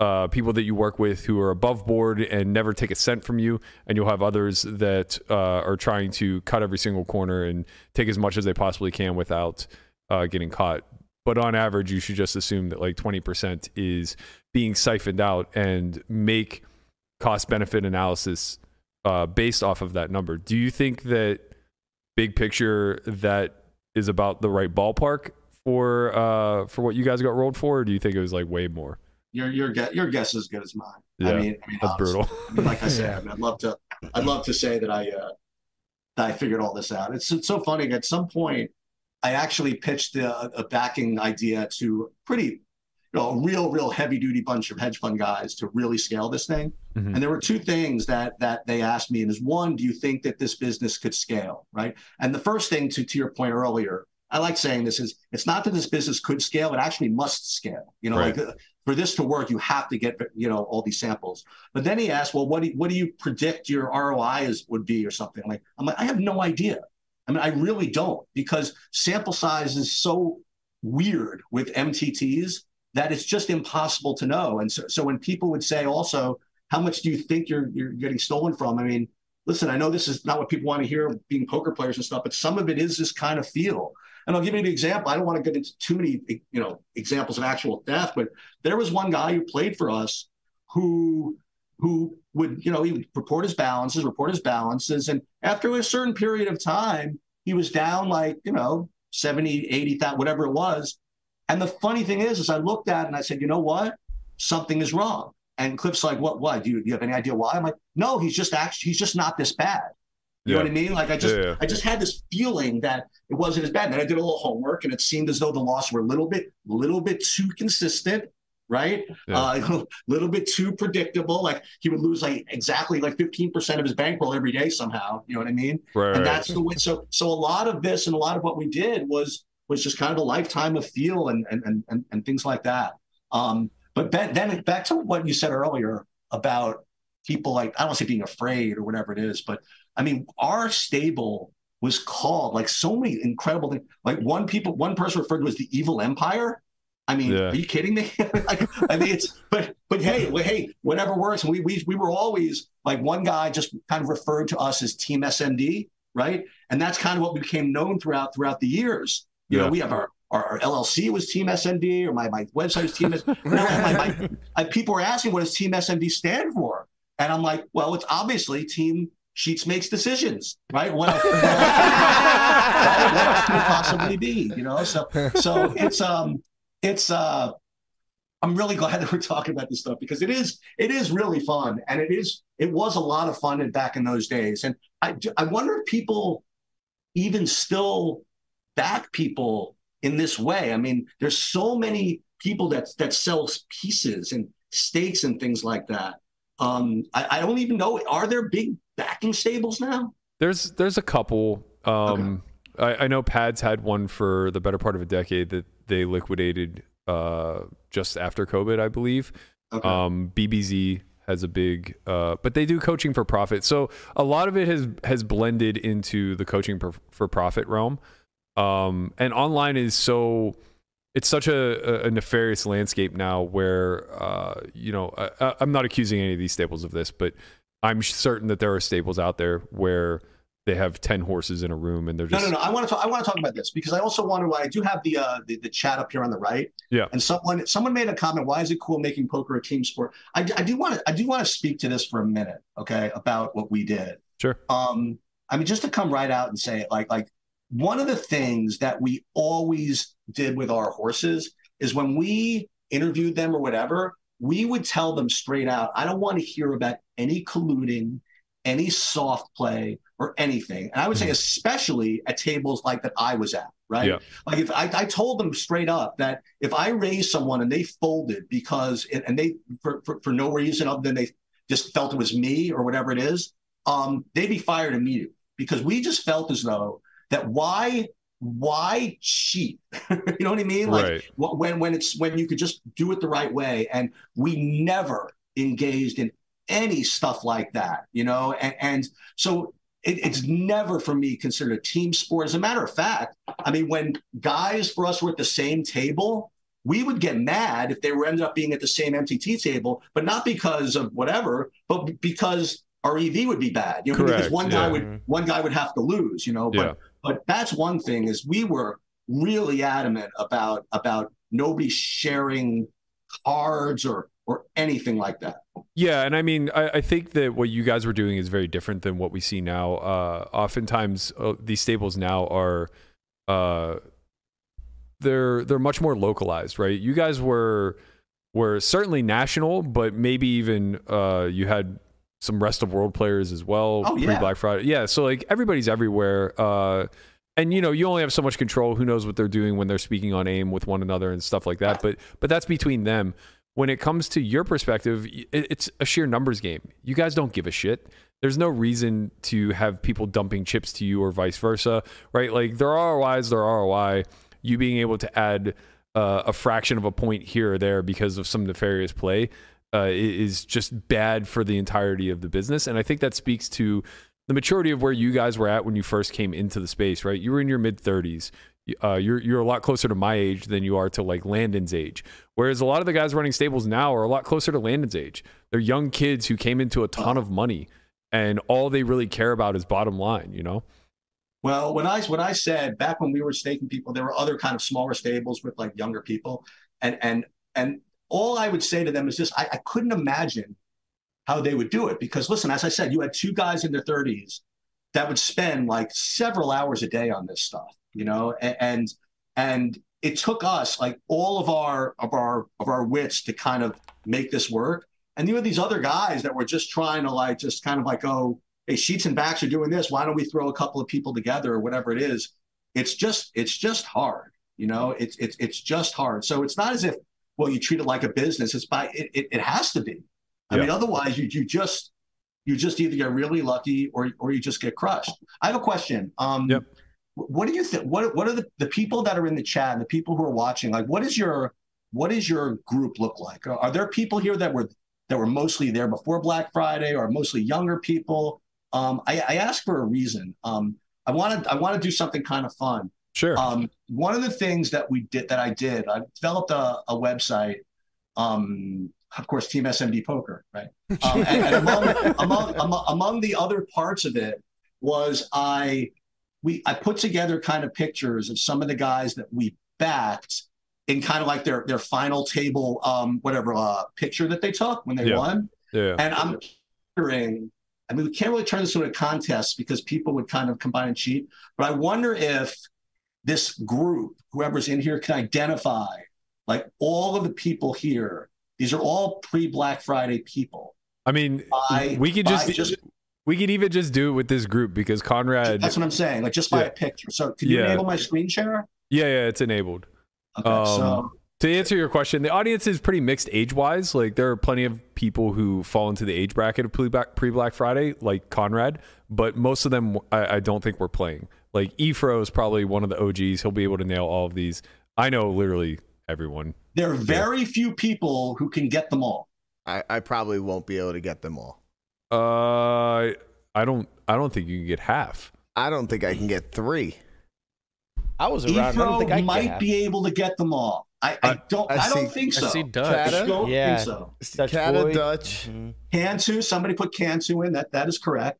uh, people that you work with who are above board and never take a cent from you, and you'll have others that uh, are trying to cut every single corner and take as much as they possibly can without uh, getting caught. But on average, you should just assume that like 20% is being siphoned out and make cost benefit analysis uh, based off of that number. Do you think that big picture that is about the right ballpark for uh, for what you guys got rolled for, or do you think it was like way more? your your guess your guess is as good as mine. Yeah, I mean, I mean That's honestly. brutal. I mean, like I *laughs* said, I mean, I'd love to I'd love to say that I uh, that I figured all this out. It's it's so funny. At some point, I actually pitched a, a backing idea to pretty, you know, a real real heavy duty bunch of hedge fund guys to really scale this thing. Mhm. And there were two things that that they asked me, and is one, do you think that this business could scale, right? And the first thing to to your point earlier, I like saying this is it's not that this business could scale; it actually must scale. You know, Right. like uh, for this to work, you have to get you know all these samples. But then he asked, well, what do you, what do you predict your ROI is would be or something? I'm like, I'm like, I have no idea. I mean, I really don't because sample size is so weird with MTTs that it's just impossible to know. And so, so when people would say also, how much do you think you're you're getting stolen from? I mean, listen, I know this is not what people want to hear being poker players and stuff, but some of it is this kind of feel. And I'll give you an example. I don't want to get into too many, you know, examples of actual theft, but there was one guy who played for us who who would, you know, he would report his balances, report his balances, and after a certain period of time, he was down like, you know, 70, 80,000, whatever it was. And the funny thing is, is I looked at it and I said, you know what? Something is wrong. And Cliff's like, what? Why? Do you, do you have any idea why? I'm like, no, he's just actually, he's just not this bad. You know what I mean? Like I just, Yeah, yeah. I just had this feeling that it wasn't as bad. And then I did a little homework, and it seemed as though the loss were a little bit, little bit too consistent, right? Yeah. Uh, *laughs* a little bit too predictable. Like he would lose like exactly like 15% of his bankroll every day somehow. You know what I mean? Right, and that's the way. So, so a lot of this and a lot of what we did was was just kind of a lifetime of feel and and and and, and things like that. Um, but then, then back to what you said earlier about people like I don't want to say being afraid or whatever it is, but I mean our stable was called like so many incredible things. Like one people, one person referred to as the evil empire. I mean, Yeah. are you kidding me? *laughs* like, I mean, it's but but hey, well, hey, whatever works. And we we we were always like one guy just kind of referred to us as Team SMD, right? And that's kind of what we became known throughout throughout the years. You Yeah. know, we have our, our our LLC was Team SMD, or my my website is Team. S- *laughs* now, my, my, I, people were asking what does Team SMD stand for, and I'm like, well, it's obviously Team Sheets makes decisions, right? What, else- right? what else could possibly be? You know, so so it's um it's uh I'm really glad *laughs* that we're talking about this stuff because it is it is really fun and it is it was a lot of fun in, back in those days and I I wonder if people even still back people in this way. I mean, there's so many people that that sell pieces and stakes and things like that. Um, I, I don't even know. Are there big backing stables now? There's there's a couple. Um, I, I know Pads had one for the better part of a decade that they liquidated uh, just after COVID, I believe. Okay. Um, BBZ has a big, uh, but they do coaching for profit. So a lot of it has has blended into the coaching per, for profit realm. Um, and online is so it's such a, a nefarious landscape now where uh, you know I, I'm not accusing any of these staples of this, but I'm certain that there are staples out there where they have 10 horses in a room and they're just No, no, no. I want to talk. I want to talk about this because I also want to. I do have the uh, the, the chat up here on the right. Yeah. And someone someone made a comment. Why is it cool making poker a team sport? I, I do want to. I do want to speak to this for a minute. Okay, about what we did. sure Um, I mean, just to come right out and say it, like like one of the things that we always did with our horses is when we interviewed them or whatever, we would tell them straight out, I don't want to hear about any colluding, any soft play or anything. And I would say, especially at tables like that I was at, right? Yeah. Like if I, I told them straight up that if I raised someone and they folded because, and they, for, for, for no reason other than they just felt it was me or whatever it is, um, they'd be fired immediately because we just felt as though that why why cheat *laughs* you know what i mean like Right. when when it's when you could just do it the right way and we never engaged in any stuff like that you know and, and so it, it's never for me considered a team sport as a matter of fact i mean when guys for us were at the same table we would get mad if they were ended up being at the same mtt table but not because of whatever but because our ev would be bad you know because Correct, one guy yeah. would one guy would have to lose you know but Yeah. but that's one thing is we were really adamant about about nobody sharing cards or or anything like that Yeah, and I mean, I, I think that what you guys were doing is very different than what we see now. Uh, oftentimes, uh, these stables now are, uh, they're they're much more localized, right? You guys were were certainly national, but maybe even uh, you had some rest of world players as well. Oh, yeah. Pre Black Friday, yeah. So like everybody's everywhere. Uh, and you know you only have so much control who knows what they're doing when they're speaking on aim with one another and stuff like that but but that's between them when it comes to your perspective it's a sheer numbers game. You guys don't give a shit. There's no reason to have people dumping chips to you or vice versa right? Like their ROIs their ROI you being able to add uh, a fraction of a point here or there because of some nefarious play uh, is just bad for the entirety of the business. And i think that speaks to the maturity of where you guys were at when you first came into the space, right? You were in your mid 30s. Uh, you're you're a lot closer to my age than you are to like Landon's age. Whereas a lot of the guys running stables now are a lot closer to Landon's age. They're young kids who came into a ton of money, and all they really care about is bottom line. You know? Well, when I when I said back when we were staking people, there were other kind of smaller stables with like younger people, and and and all I would say to them is this: I, I couldn't imagine how they would do it because listen, as I said, you had two guys in their thirties that would spend like several hours a day on this stuff, you know, and and it took us like all of our of our of our wits to kind of make this work. And you had these other guys that were just trying to like just kind of like, oh, hey, sheets and backs are doing this. Why don't we throw a couple of people together or whatever it is? It's just it's just hard, you know. It's it's it's just hard. So it's not as if well you treat it like a business. It's by it it, it has to be. I Yeah. mean, otherwise you you just you just either get really lucky or or you just get crushed. I have a question. Um, Yep. What do you think? What what are the, the people that are in the chat and the people who are watching? Like, what is your what is your group look like? Are, are there people here that were that were mostly there before Black Friday, or mostly younger people? Um, I, I ask for a reason. Um, I want to I want to do something kind of fun. Sure. Um, one of the things that we did that I did, I developed a, a website. Um, of course, Team SMD Poker, right? Um, and, and among, *laughs* among, among among the other parts of it was I we I put together kind of pictures of some of the guys that we backed in kind of like their their final table um, whatever uh, picture that they took when they Yeah. won. yeah. And I'm wondering, I mean, we can't really turn this into a contest because people would kind of combine and cheat. But I wonder if this group, whoever's in here, can identify like all of the people here. These are all pre-Black Friday people. I mean, By, we could by just, we could even just do it with this group because Conrad. that's what I'm saying, like just by Yeah. a picture. So, can you Yeah. enable my screen share? yeah, yeah, it's enabled. Okay, Um, so To answer your question, the audience is pretty mixed age wise. Like there are plenty of people who fall into the age bracket of pre Black Friday, like Conrad, but most of them I, I don't think we're playing. Like Efro is probably one of the OGs. He'll be able to nail all of these. I know literally everyone. There are very few people who can get them all. I, I probably won't be able to get them all. Uh, I don't. I don't think you can get half. I don't think I can get three. I was around. I don't think I Efro could might have. be able to get them all. I, I I- don't. I I, don't see- think I so. see Dutch. I don't Yeah. think so. Dutch Cata boy. Dutch. Mhm. Cantu, somebody put Cantu in. That that is correct.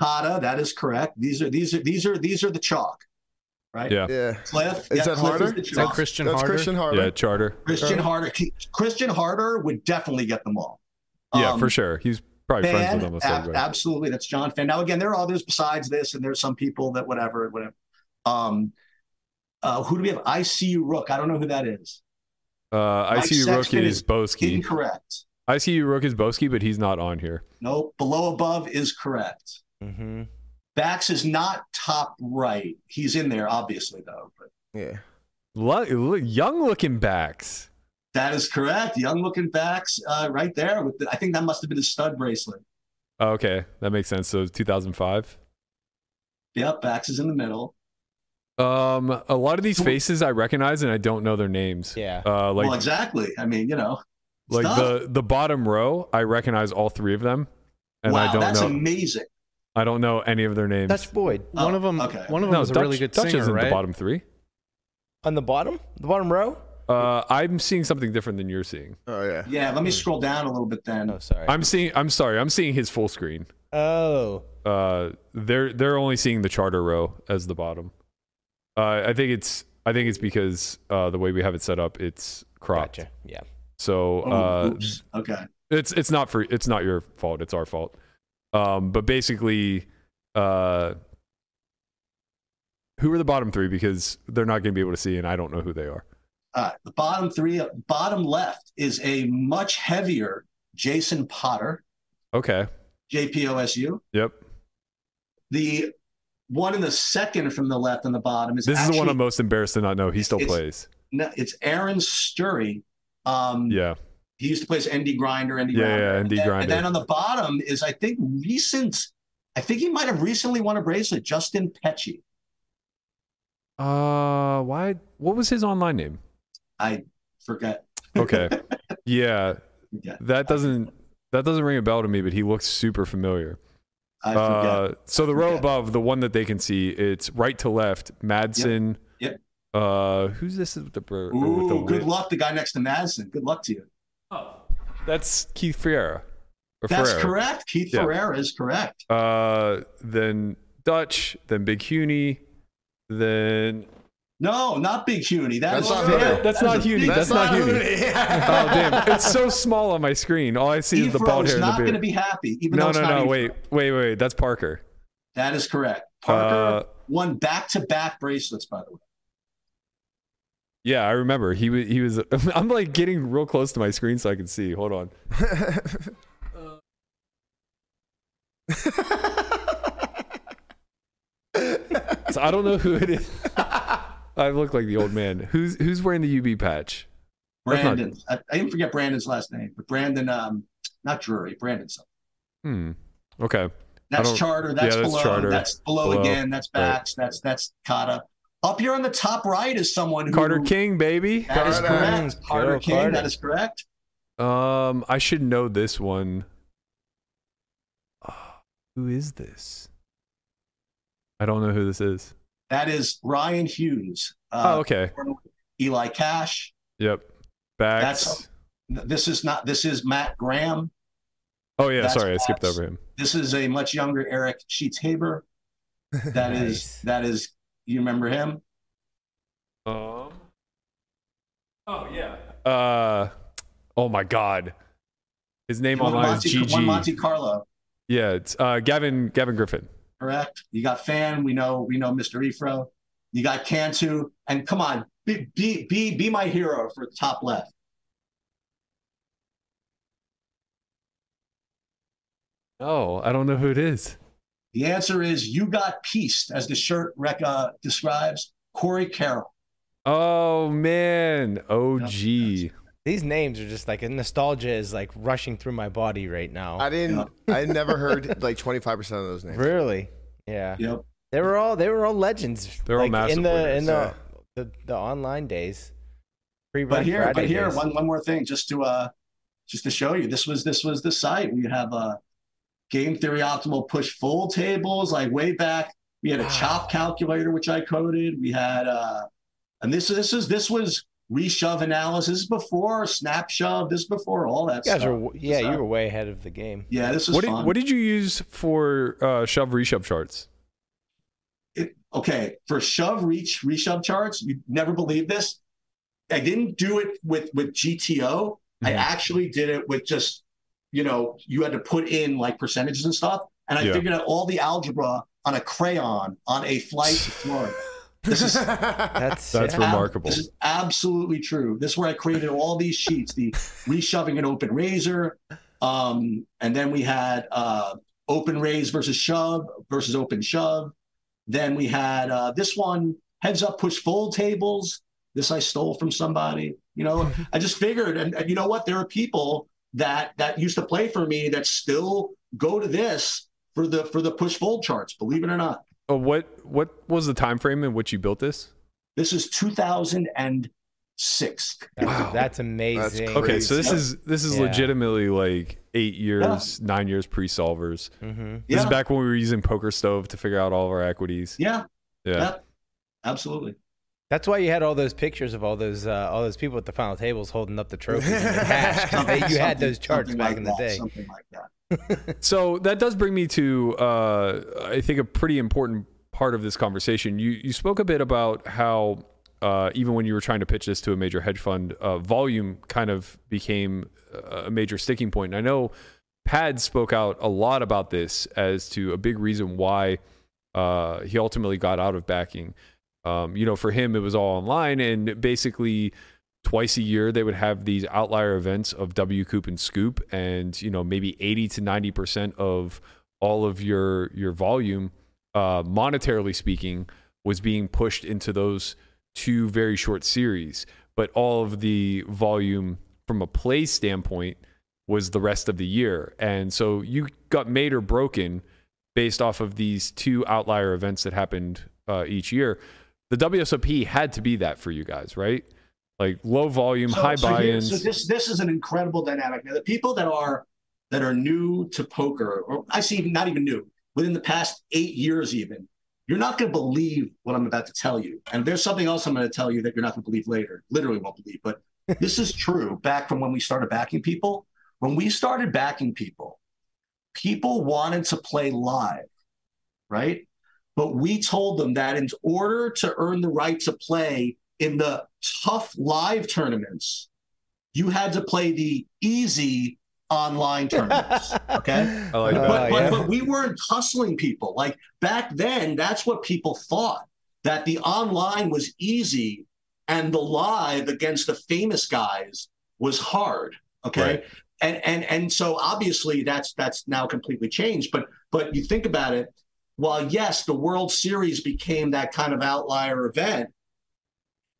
Cada, that is correct. These are these are these are these are the chalk, right? Yeah. Yeah. Cliff. Is yeah, that Cliff harder? the Is Is that. Christian That's Harder? Christian Harder. Yeah, Charter. Christian Harder. Christian Harder would definitely get them all. Yeah, Um, for sure. He's probably friends with almost ab- everybody. absolutely. That's John Fan. Now again, there are others besides this, and there's some people that whatever, whatever. Um, uh, who do we have? I see you, Rook. I don't know who that is. Uh, Mike ICU Rook is is Boski. Incorrect. ICU Rook is Boski, but he's not on here. Nope. Below above is correct. Mhm. Bax is not top right. He's in there, obviously, though. But Yeah. Lo- lo- young looking backs. That is correct. Young looking backs uh, right there. With the, I think that must have been his stud bracelet. Oh, okay, that makes sense. So 2005. Yep, Bax is in the middle. Um, a lot of these faces I recognize and I don't know their names. Yeah. Uh, like well, exactly. I mean, you know, like stuff. the the bottom row, I recognize all three of them, and wow, I don't know. that's know. amazing. I don't know any of their names. Dutch Boyd Oh, One of them. okay. One of them no, was a Dutch, really good Dutch singer, isn't right? the bottom three. on the bottom, the bottom row. Uh, I'm seeing something different than you're seeing. Oh yeah. Yeah, let me scroll down a little bit then. Oh, sorry. I'm seeing. I'm sorry. I'm seeing his full screen. oh, Uh, they're they're only seeing the charter row as the bottom. Uh, I think it's I think it's because uh, the way we have it set up, it's cropped. gotcha. Yeah. So Oh, uh, oops. Okay. it's it's not for it's not your fault. It's our fault. Um, but basically, uh, who are the bottom three? Because they're not going to be able to see, and I don't know who they are. Right. The bottom three, bottom left is a much heavier Jason Potter, Okay. JPOSU. Yep. The one in the second from the left on the bottom is This is the one I'm most embarrassed to not know. He still plays. No, it's Aaron Sturry. Um, Yeah. He used to play as ND Grinder, ND Yeah, Grinder. yeah, and then, Grinder. And then on the bottom is, I think, recent. I think he might have recently won a bracelet. Justin Pechie. Uh, why? What was his online name? I forget. Okay. *laughs* yeah, Yeah, that doesn't that doesn't ring a bell to me, but he looks super familiar. I forget. Uh, so the row forget. above, the one that they can see, it's right to left. Madsen. Yep. Uh, who's this with the br- with the good wit- luck, the guy next to Madsen. Good luck to you. Oh, that's Keith Ferrera. That's Ferrera. correct. Keith Yeah. Ferrera is correct. Uh, then Dutch, then Big Huey, then No, not Big Huey. That That's not fair. Huey. That's not is a That's not Huey. Huey. oh damn, it's so small on my screen. All I see is the Efro's bald hair and not the going to beard. be happy, even No, it's no, no. Efro. Wait, wait, wait. That's Parker. That is correct. Parker Uh, won back-to-back bracelets, by the way. Yeah, I remember. He was. He was. *laughs* I'm like getting real close to my screen so I can see. Hold on. *laughs* So I don't know who it is. *laughs* I look like the old man. Who's Who's wearing the UB patch? That's not- Brandon. I, I didn't forget Brandon's last name, but Brandon, um, not Drury, Brandon. something. Hmm. Okay. That's charter. That's yeah, that's below. Charter. That's below, Below. again. That's Right. That's that's Cada. Up here on the top right is someone who Carter King, baby. That is Carter. correct. Carter Carter. King. That is correct. Um, I should know this one. Ah, who is this? I don't know who this is. That is Ryan Hughes. oh, Uh, okay. Eli Cash. Yep. Backs. That's- This is not. This is Matt Graham. oh yeah, that's sorry, I skipped over him. This is a much younger Eric Sheets Haber. *laughs* That is Nice. that is. You remember him? Um. Oh yeah. Uh. Oh my God. His name One online is GG. one Monte Carlo. Yeah, it's uh Gavin Gavin Griffin. Correct? You got Fan, we know we know Mr. Efro. You got Cantu, and come on, be be be, be my hero for the top left. Oh, I don't know who it is. The answer is you got pieced, as the shirt rec uh, describes. Corey Carroll. Oh man, OG. These names are just like a nostalgia is like rushing through my body right now. I didn't. I never heard like 25 percent of those names. really? Yeah. Yep. They were all they were all legends. They're all like, massive in the winners, in the, yeah. the the online days. Pre But here, Friday but here, days. one one more thing, just to uh, just to show you, this was this was the site. We have uh, game theory optimal push fold tables, like way back. We had a chop calculator, which I coded. We had, uh, and this this is this was reshove analysis before snap shove. This before all that you guys stuff. were yeah, So, you were way ahead of the game. Yeah, this is What did fun. what did you use for uh, shove reshove charts? it, okay for shove reach reshove charts you never believe this i didn't do it with with gto i Mhm. actually did it with just you know you had to put in like percentages and stuff and i Yeah. figured out all the algebra on a crayon on a flight to florida this is *laughs* That's That's yeah. remarkable. this is absolutely true. This is where I created all these sheets: the reshoving an open raiser, um, and then we had uh, open raise versus shove versus open shove. Then we had uh, this one: heads up push fold tables. This I stole from somebody. You know, *laughs* I just figured, and, and you know what? There are people that that used to play for me that still go to this for the for the push fold charts. Believe it or not. Uh, what what was the time frame in which you built this? This is 2006. That's, Wow. that's amazing. Okay, so this Yeah. is this is Yeah. legitimately like eight years, nine years pre solvers. hmm This Yeah. is back when we were using PokerStove to figure out all of our equities. Yeah, Yeah. yeah, absolutely. That's why you had all those pictures of all those uh, all those people at the final tables holding up the trophies and the cash. 'cause *laughs* they- you had those charts back like in the that, day. Something like that. *laughs* So that does bring me to uh, I think a pretty important part of this conversation. You you spoke a bit about how uh, even when you were trying to pitch this to a major hedge fund, uh, volume kind of became a major sticking point. And I know Pad spoke out a lot about this as to a big reason why uh, he ultimately got out of backing. Um, you know, for him, it was all online, and basically twice a year they would have these outlier events of WCOOP and SCOOP, and you know maybe eighty to ninety percent of all of your your volume, uh, monetarily speaking, was being pushed into those two very short series, but all of the volume from a play standpoint was the rest of the year, and so you got made or broken based off of these two outlier events that happened uh, each year. The WSOP had to be that for you guys, right? Like low volume, So- high so buy-ins. So this this is an incredible dynamic. Now, the people that are that are new to poker, or I see not even new, within the past eight years, even, you're not going to believe what I'm about to tell you. And there's something else I'm going to tell you that you're not going to believe later. Literally won't believe, but *laughs* this is true. Back from when we started backing people, when we started backing people, people wanted to play live, right? But we told them that in order to earn the right to play in the tough live tournaments, you had to play the easy online *laughs* tournaments. Okay. I like that. But, but, yeah. but we weren't hustling people. Like back then, that's what people thought that the online was easy and the live against the famous guys was hard. Okay. Right. And and and so obviously that's that's now completely changed. But but you think about it, while yes, the World Series became that kind of outlier event,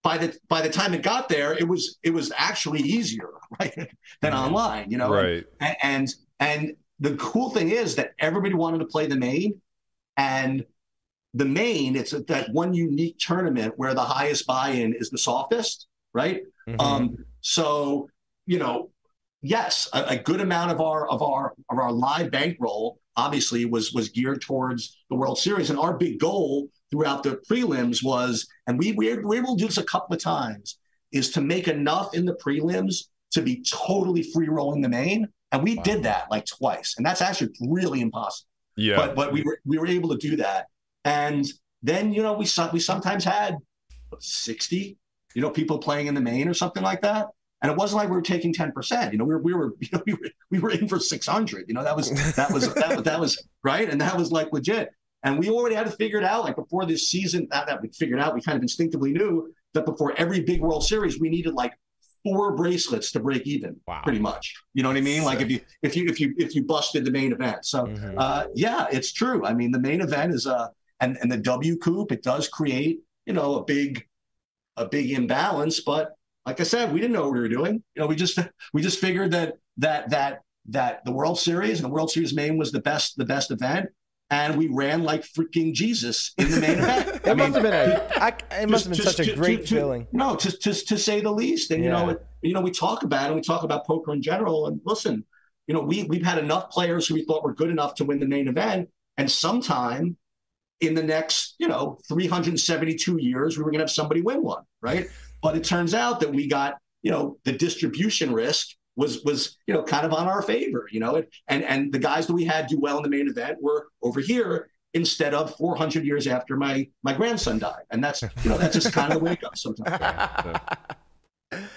by the by the time it got there, it was it was actually easier, *laughs* right, than online. You know, right. and and, and the cool thing is that everybody wanted to play the main, and the main it's that one unique tournament where the highest buy-in is the softest, right? Mhm. Um, so you know, yes, a, a good amount of our of our of our live bankroll obviously was was geared towards the World Series, and our big goal throughout the prelims was, and we we were able to do this a couple of times, is to make enough in the prelims to be totally free rolling the main, and we did that like twice, and that's actually really impossible. Yeah. but but we were we were able to do that. And then you know we we sometimes had 60 you know people playing in the main or something like that. And it wasn't like we were taking 10% you know we were we were *laughs* you know we were, we were in for 600 you know that was that was that, was- that was right? And that was like legit and we already had to figure it out like before this season not that we figured out we kind of instinctively knew that before every big world series we needed like four bracelets to break even Wow. pretty much you know what i mean like if you if you if you if you busted the main event so Mhm. uh, yeah, it's true. I mean, the main event is uh, and and the WCOOP it does create you know a big a big imbalance, but like I said, we didn't know what we were doing. You know, we just we just figured that that that that the World Series and the World Series main was the best the best event, and we ran like freaking Jesus in the main event. *laughs* It must have been a. I, it must have been Just- such a great to- to- feeling. No, just to, to say the least. And you know, it- you know, we talk about it. and We talk about poker in general. And listen, you know, we we've had enough players who we thought were good enough to win the main event, and sometime in the next, you know, 372 years, we were going to have somebody win one, right? But it turns out that we got, you know, the distribution risk was was you know kind of on our favor, you know, and and the guys that we had do well in the main event were over here instead of 400 years after my my grandson died, and that's you know that's just kind of the way it goes sometimes. *laughs*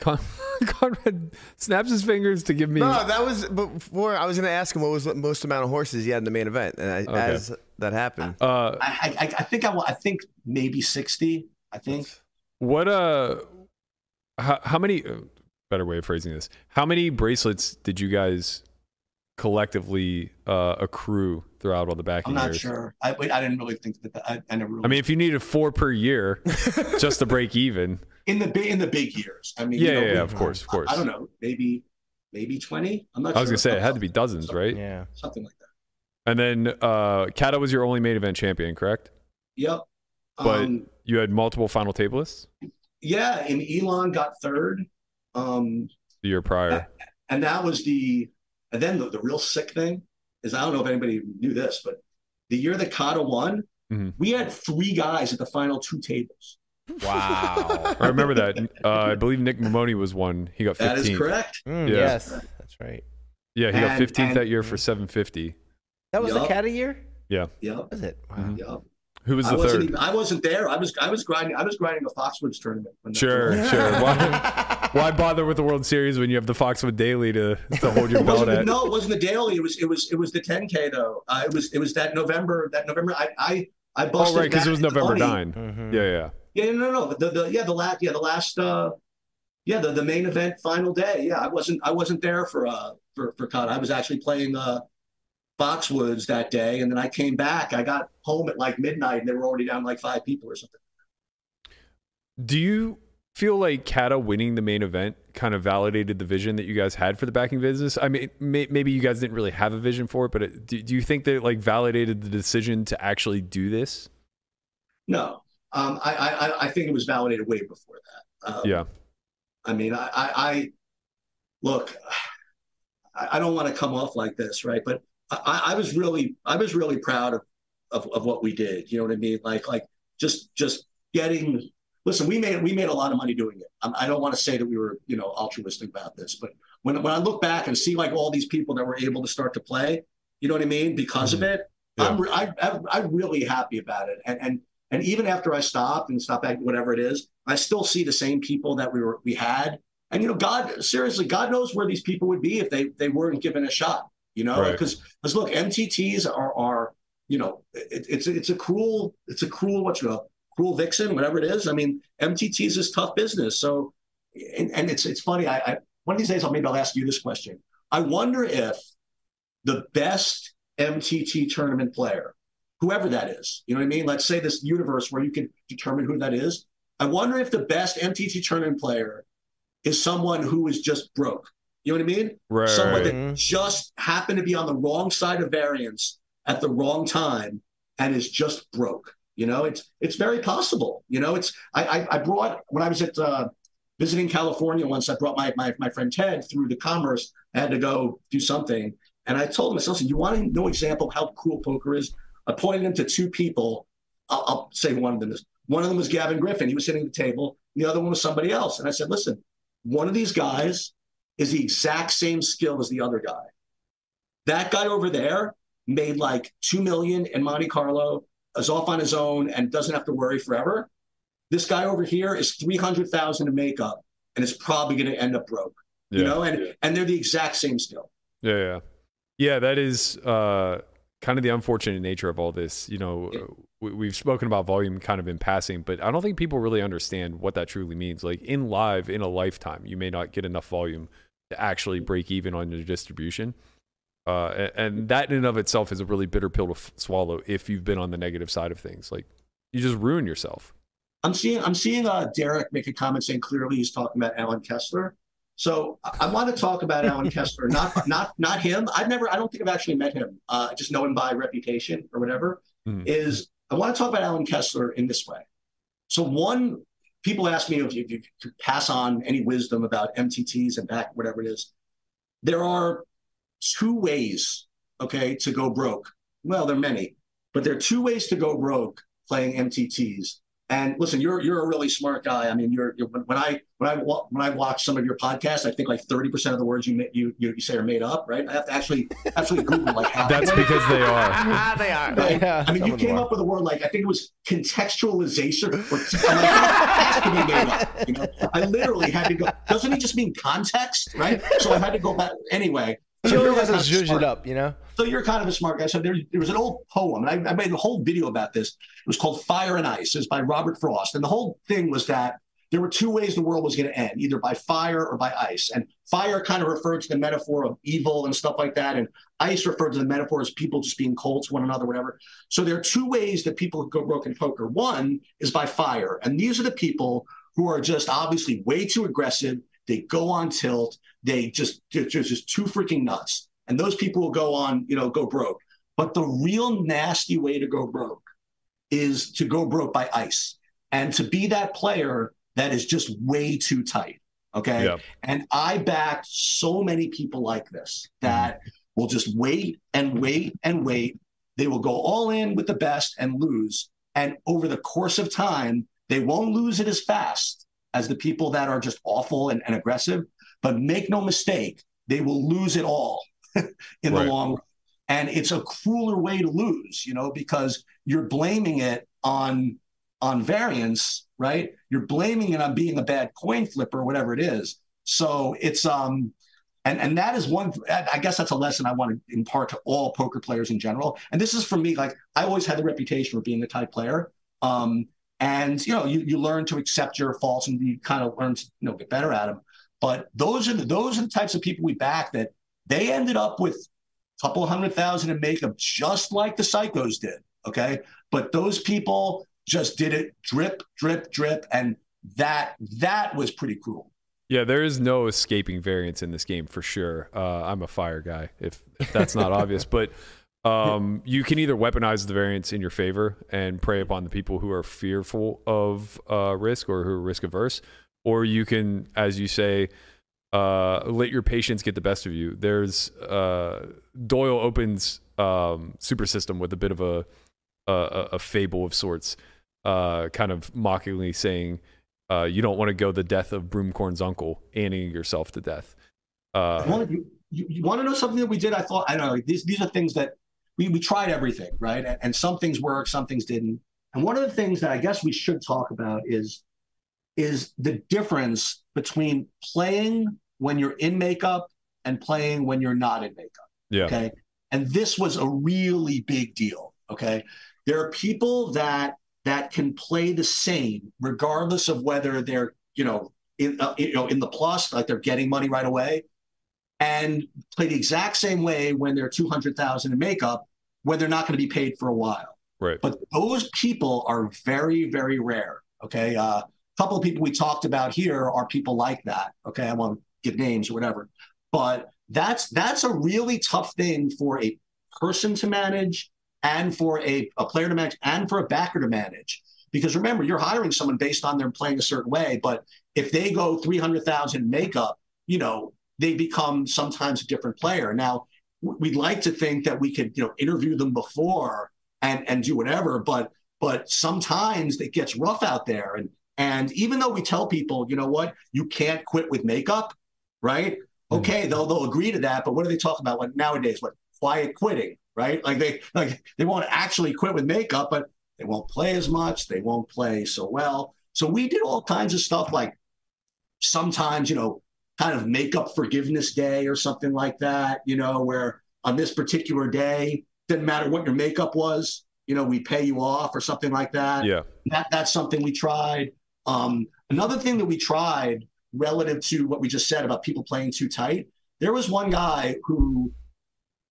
Con- *laughs* Conrad snaps his fingers to give me. No, that was before. I was going to ask him what was the most amount of horses he had in the main event, and I, Okay. as that happened, Uh, I, I, I think I, I think maybe 60. I think what uh, how, how many? Uh, better way of phrasing this. How many bracelets did you guys collectively uh, accrue throughout all the backing I'm not years? sure. I, I didn't really think that. I, I never. Really, I mean, if you needed four per year *laughs* just to break even, in the big in the big years. I mean, yeah, you know, yeah, we- yeah, of course, of course. I, I don't know. Maybe maybe 20. I'm not. I was sure. gonna say it had to be dozens, right? Yeah. something like that. And then uh, Cada was your only main event champion, correct? Yep. But- um, You had multiple final table lists yeah, and Ylon got third. Um, the year prior. and that was the and then the, the real sick thing is I don't know if anybody knew this, but the year that Cada won, Mhm. we had three guys at the final two tables. Wow. I remember that. Uh, I believe Nick Maimone was one. He got 15th. That is correct. Mm, Yeah. Yes, that's right. Yeah, he got 15th and- that year for 750. That was the Yup. year? Yeah. year. Yep. Was it? Wow. Mhm. Yep. Who was I the wasn't third? even, I wasn't there. I was I was grinding I was grinding a Foxwoods tournament. When that- Sure, sure. Why, *laughs* why bother with the World Series when you have the Foxwood Daily to, to hold your It belt at? no, it wasn't the daily. It was it was it was the 10k though. Uh, it was it was that November that November. I I I Oh, busted. right, because it was November money. 9. Mhm. Yeah, yeah. Yeah, no, no, no. The, the yeah the last yeah the last uh yeah the, the main event final day. Yeah, I wasn't I wasn't there for uh for for cut. I was actually playing uh Foxwoods that day, and then I came back. I got home at like midnight, and they were already down like five people or something. Do you feel like Cada winning the main event kind of validated the vision that you guys had for the backing business? I mean, may, maybe you guys didn't really have a vision for it, but it, do, do you think that it like validated the decision to actually do this? No, um, I, I I- think it was validated way before that. Um, Yeah. I mean, I, I, I look. I, I don't want to come off like this, right? But I, I was really, I was really proud of, of of what we did. You know what I mean? Like, like just just getting. Listen, we made we made a lot of money doing it. I'm, I don't want to say that we were, you know, altruistic about this, but when when I look back and see like all these people that were able to start to play, you know what I mean, because of mm-hmm. it, Yeah. I'm I, I, I'm really happy about it. And and and even after I stopped and stopped at whatever it is, I still see the same people that we were we had. And you know, God seriously, God knows where these people would be if they they weren't given a shot. You know, Right. because because look, MTTs are are you know it, it's it's a cruel it's a cruel what you know, cruel vixen whatever it is. I mean, MTTs is tough business. So and, and it's it's funny. I, I one of these days I'll maybe I'll ask you this question. I wonder if the best MTT tournament player, whoever that is, you know what I mean? Let's say this universe where you can determine who that is. I wonder if the best MTT tournament player is someone who is just broke. You know what I mean? Right. Someone that just happened to be on the wrong side of variance at the wrong time and is just broke. You know, it's it's very possible. You know, it's I I, I brought when I was at uh, visiting California once. I brought my, my my friend Ted through the commerce. I had to go do something, and I told him, I said, "Listen, you want to know example how cool poker is?" I pointed him to two people. I'll, I'll say one of them is one of them was Gavin Griffin. He was sitting at the table. The other one was somebody else. And I said, "Listen, one of these guys is the exact same skill as the other guy. That guy over there made like two million in Monte Carlo, is off on his own, and doesn't have to worry forever. This guy over here is three hundred thousand in makeup, and is probably going to end up broke. Yeah. You know, and and they're the exact same skill. Yeah, yeah, yeah. That is uh, kind of the unfortunate nature of all this. You know, Yeah. we, we've spoken about volume kind of in passing, but I don't think people really understand what that truly means. Like in live, in a lifetime, you may not get enough volume to actually break even on your distribution. Uh, and that in and of itself is a really bitter pill to f- swallow if you've been on the negative side of things. Like you just ruin yourself. I'm seeing I'm seeing uh, Derek make a comment saying clearly he's talking about Alan Kessler. So I, I want to talk about Alan Kessler, not *laughs* not not him. I've never, I don't think I've actually met him. Uh, I just know him by reputation or whatever. Mhm. Is I want to talk about Alan Kessler in this way. So one, people ask me if you, if you could pass on any wisdom about MTTs and back whatever it is. There are two ways, okay, to go broke. Well, there are many, but there are two ways to go broke playing MTTs. And listen, you're you're a really smart guy. I mean, you're, you're when, when I when I when I watch some of your podcasts, I think like thirty percent of the words you you you, you say are made up, right? I have to actually actually Google like how. *laughs* That's because they are. *laughs* they are. Right? Yeah, I mean, some you came up with a word like I think it was contextualization, or like, that has to be made up. You know, I literally had to go. Doesn't it just mean context, right? So I had to go back anyway. So you're always like has to not zhuzh smart. it up, you know? So you're kind of a smart guy. So there, there was an old poem, and I, I made a whole video about this. It was called Fire and Ice. It's by Robert Frost. And the whole thing was that there were two ways the world was going to end, either by fire or by ice. And fire kind of referred to the metaphor of evil and stuff like that. And ice referred to the metaphor as people just being cold to one another, whatever. So there are two ways that people go broke in poker. One is by fire. And these are the people who are just obviously way too aggressive. They go on tilt. They just, they're just, too freaking nuts. And those people will go on, you know, go broke. But the real nasty way to go broke is to go broke by ice and to be that player that is just way too tight. Okay. Yeah. And I backed so many people like this that mm-hmm. will just wait and wait and wait. They will go all in with the best and lose. And over the course of time, they won't lose it as fast as the people that are just awful and, and aggressive. But make no mistake, they will lose it all *laughs* in Right. the long run. And it's a crueler way to lose, you know, because you're blaming it on on variance, right? You're blaming it on being a bad coin flipper, whatever it is. So it's um and and that is one I guess that's a lesson I want to impart to all poker players in general. And this is for me, like I always had the reputation for being a tight player. Um and you know, you you learn to accept your faults and you kind of learn to you know get better at them. But those are the those are the types of people we back that they ended up with a couple hundred thousand in makeup, just like the psychos did. Okay. But those people just did it drip, drip, drip. And that that was pretty cruel. Yeah, there is no escaping variance in this game for sure. Uh, I'm a fire guy, if, if that's not obvious. But um, you can either weaponize the variance in your favor and prey upon the people who are fearful of uh, risk or who are risk averse, or you can, as you say, uh, let your patience get the best of you. There's uh, Doyle opens um, Super System with a bit of a a, a- fable of sorts, uh, kind of mockingly saying, uh, "You don't want to go the death of Broomcorn's uncle, anteing yourself to death." Uh, you, you, want to know something that we did? I thought I know like, these these are things that we we tried everything right, and, and some things worked, some things didn't. And one of the things that I guess we should talk about is is the difference between playing when you're in makeup and playing when you're not in makeup. yeah, Okay. And this was a really big deal. Okay. There are people that that can play the same regardless of whether they're, you know, in uh, you know, in the plus, like they're getting money right away, and play the exact same way when they're 200,000 in makeup when they're not going to be paid for a while. right. But those people are very, very rare. Okay. Uh, a couple of people we talked about here are people like that. Okay. I won't give names or whatever. But that's that's a really tough thing for a person to manage and for a, a player to manage and for a backer to manage. Because remember, you're hiring someone based on them playing a certain way. But if they go 300,000 makeup, you know, they become sometimes a different player. Now, we'd like to think that we could, you know, interview them before and and do whatever, but but sometimes it gets rough out there. And and even though we tell people, you know what, you can't quit with makeup, right? Hmm. Okay, they'll they'll agree to that, but what do they talk about like nowadays? What quiet quitting, right? Like they like they won't actually quit with makeup, but they won't play as much, they won't play so well. So we did all kinds of stuff like sometimes, you know, kind of makeup forgiveness day or something like that, you know, where on this particular day, didn't matter what your makeup was, you know, we pay you off or something like that. Yeah, That that's something we tried. Um, another thing that we tried relative to what we just said about people playing too tight, there was one guy who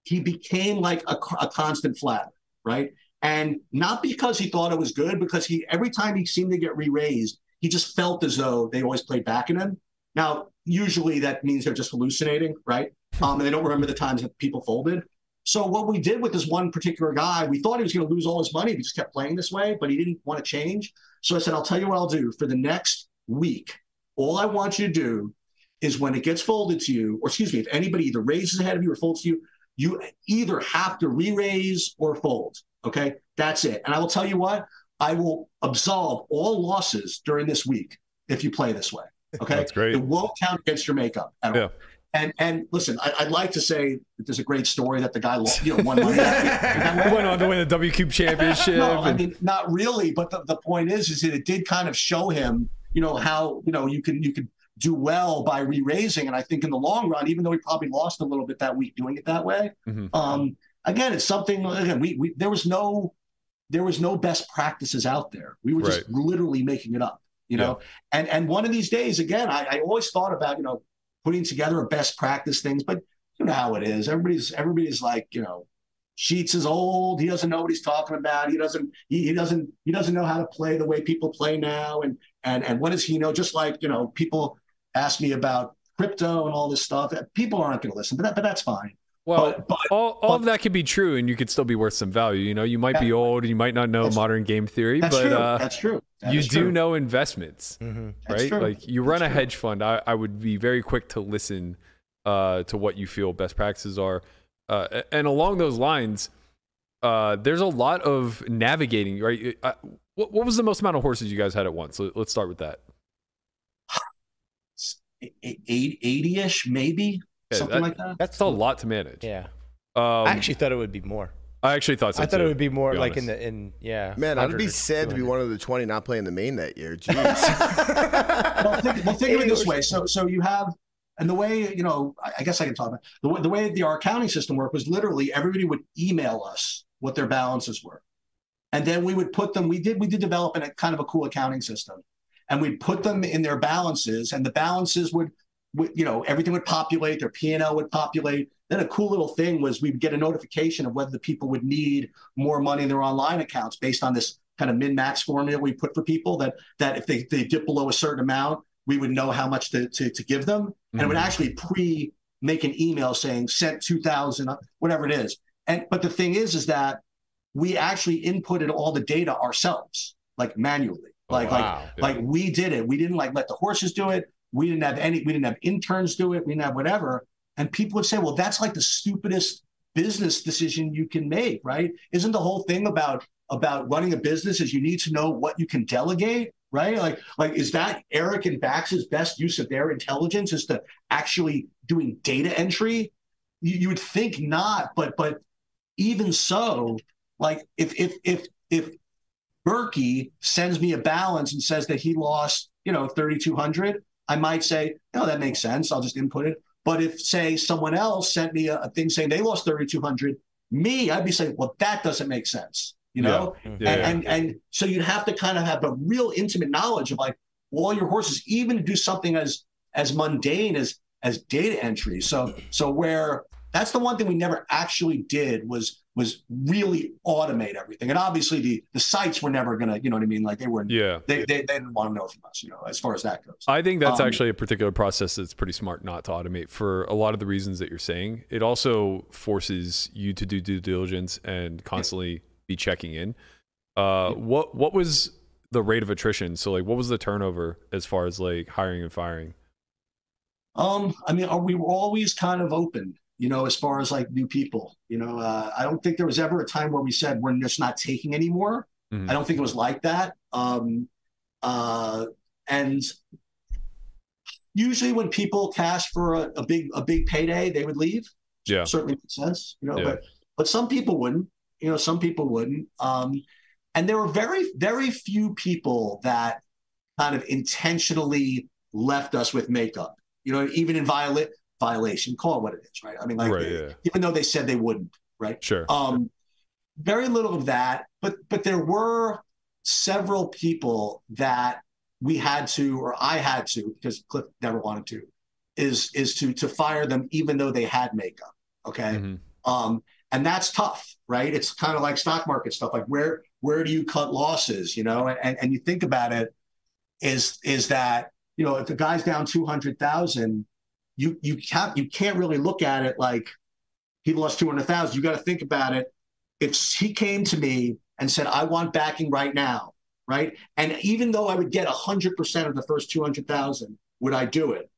he became like a, a constant flat, right? And not because he thought it was good, because he every time he seemed to get re-raised, he just felt as though they always played back in him. Now, usually that means they're just hallucinating, right? Um, and they don't remember the times that people folded. So what we did with this one particular guy, we thought he was going to lose all his money. If he just kept playing this way, but he didn't want to change. So I said, I'll tell you what I'll do for the next week. All I want you to do is when it gets folded to you, or excuse me, if anybody either raises ahead of you or folds to you, you either have to re-raise or fold. Okay, that's it. And I will tell you what, I will absolve all losses during this week if you play this way. Okay, That's great. It won't count against your makeup at Yeah. all. And and listen, I, I'd like to say that there's a great story that the guy lost, you know, won *laughs* money. Went on to win the WCOOP championship. No, I mean not really. But the, the point is, is that it did kind of show him, you know, how you know you can you can do well by re-raising. And I think in the long run, even though he probably lost a little bit that week doing it that way, Mhm. um, again, it's something. Again, we, we there was no there was no best practices out there. We were just Right. literally making it up, you know. And and one of these days, again, I, I always thought about you know putting together a best practice things, but you know how it is. Everybody's everybody's like you know. Sheets is old. He doesn't know what he's talking about. He doesn't. He, he doesn't. He doesn't know how to play the way people play now. And and and what does he know? Just like you know, people ask me about crypto and all this stuff. People aren't going to listen, but that, but that's fine. well, but, but all, all of that could be true, and you could still be worth some value. You know, you might be old, you might not know modern game theory, that's but true. uh, that's true. That you do true. know investments, Mm-hmm. That's right? true. Like you run That's a true. hedge fund. I, I would be very quick to listen uh, to what you feel best practices are, uh, and along those lines, uh, there's a lot of navigating. Right? Uh, what, what was the most amount of horses you guys had at once? Let- Let's start with that. 80-ish, maybe Yeah, something that- like that. That's a lot to manage. Yeah. Um, I actually thought it would be more. I actually thought so I thought too, it would be more be like in the in yeah. Man, I'd be sad to be one of the 20 not playing the main that year. Jeez. *laughs* well, think, well, think of it this way. So, so you have, and the way you know, I, I guess I can talk about the way the way the our accounting system worked was literally everybody would email us what their balances were, and then we would put them. We did we did develop in a kind of a cool accounting system, and we'd put them in their balances, and the balances would, would you know, everything would populate. Their P and L would populate. Then a cool little thing was we'd get a notification of whether the people would need more money in their online accounts based on this kind of min max formula we put for people that that if they, they dip below a certain amount, we would know how much to, to, to give them. And it would Mhm. actually pre make an email saying sent 2000, whatever it is. And but the thing is, is that we actually inputted all the data ourselves, like manually. Oh, Like wow. like like we did it. We didn't like let the horses do it. We didn't have any, we didn't have interns do it. We didn't have whatever. And people would say, well, that's like the stupidest business decision you can make, right? Isn't the whole thing about about running a business is you need to know what you can delegate, right? Like, like is that Eric and Bax's best use of their intelligence is to actually doing data entry? You, you would think not, but but even so, like if if if if Berkey sends me a balance and says that he lost, you know, 3,200, I might say, no, that makes sense. I'll just input it. But if, say, someone else sent me a, a thing saying they lost 3,200, me, I'd be saying, well, that doesn't make sense, you know? Yeah, and, yeah. and and so you'd have to kind of have a real intimate knowledge of like all your horses, even to do something as as mundane as as data entry. So so where that's the one thing we never actually did was was really automate everything. And obviously the the sites were never gonna, you know what I mean? Like they were Yeah. they, they, they didn't want to know from us, you know, as far as that goes. I think that's Um, actually a particular process that's pretty smart not to automate for a lot of the reasons that you're saying. It also forces you to do due diligence and constantly be checking in. Uh, what what was the rate of attrition? So like, what was the turnover as far as like hiring and firing? Um, I mean, are we were always kind of open, you know, as far as like new people. You know, uh, I don't think there was ever a time where we said we're just not taking anymore. Mhm. I don't think it was like that. Um, uh, and usually when people cash for a, a big a big payday, they would leave. Yeah. certainly makes sense, you know. Yeah. But but some people wouldn't. You know, some people wouldn't. Um, and there were very very few people that kind of intentionally left us with makeup. You know, even in viola- violation, call it what it is, right? I mean, like Right, they- yeah. even though they said they wouldn't, right? Sure. Um, very little of that, but but there were several people that we had to, or I had to, because Cliff never wanted to, is is to to fire them even though they had makeup. Okay, Mhm. um, and that's tough, right? It's kind of like stock market stuff. Like where where do you cut losses? You know, and and you think about it, is is that you know, if the guy's down two hundred thousand, you you can't you can't really look at it like he lost two hundred thousand. You got to think about it. If he came to me and said, "I want backing right now," right, and even though I would get hundred percent of the first two hundred thousand, would I do it?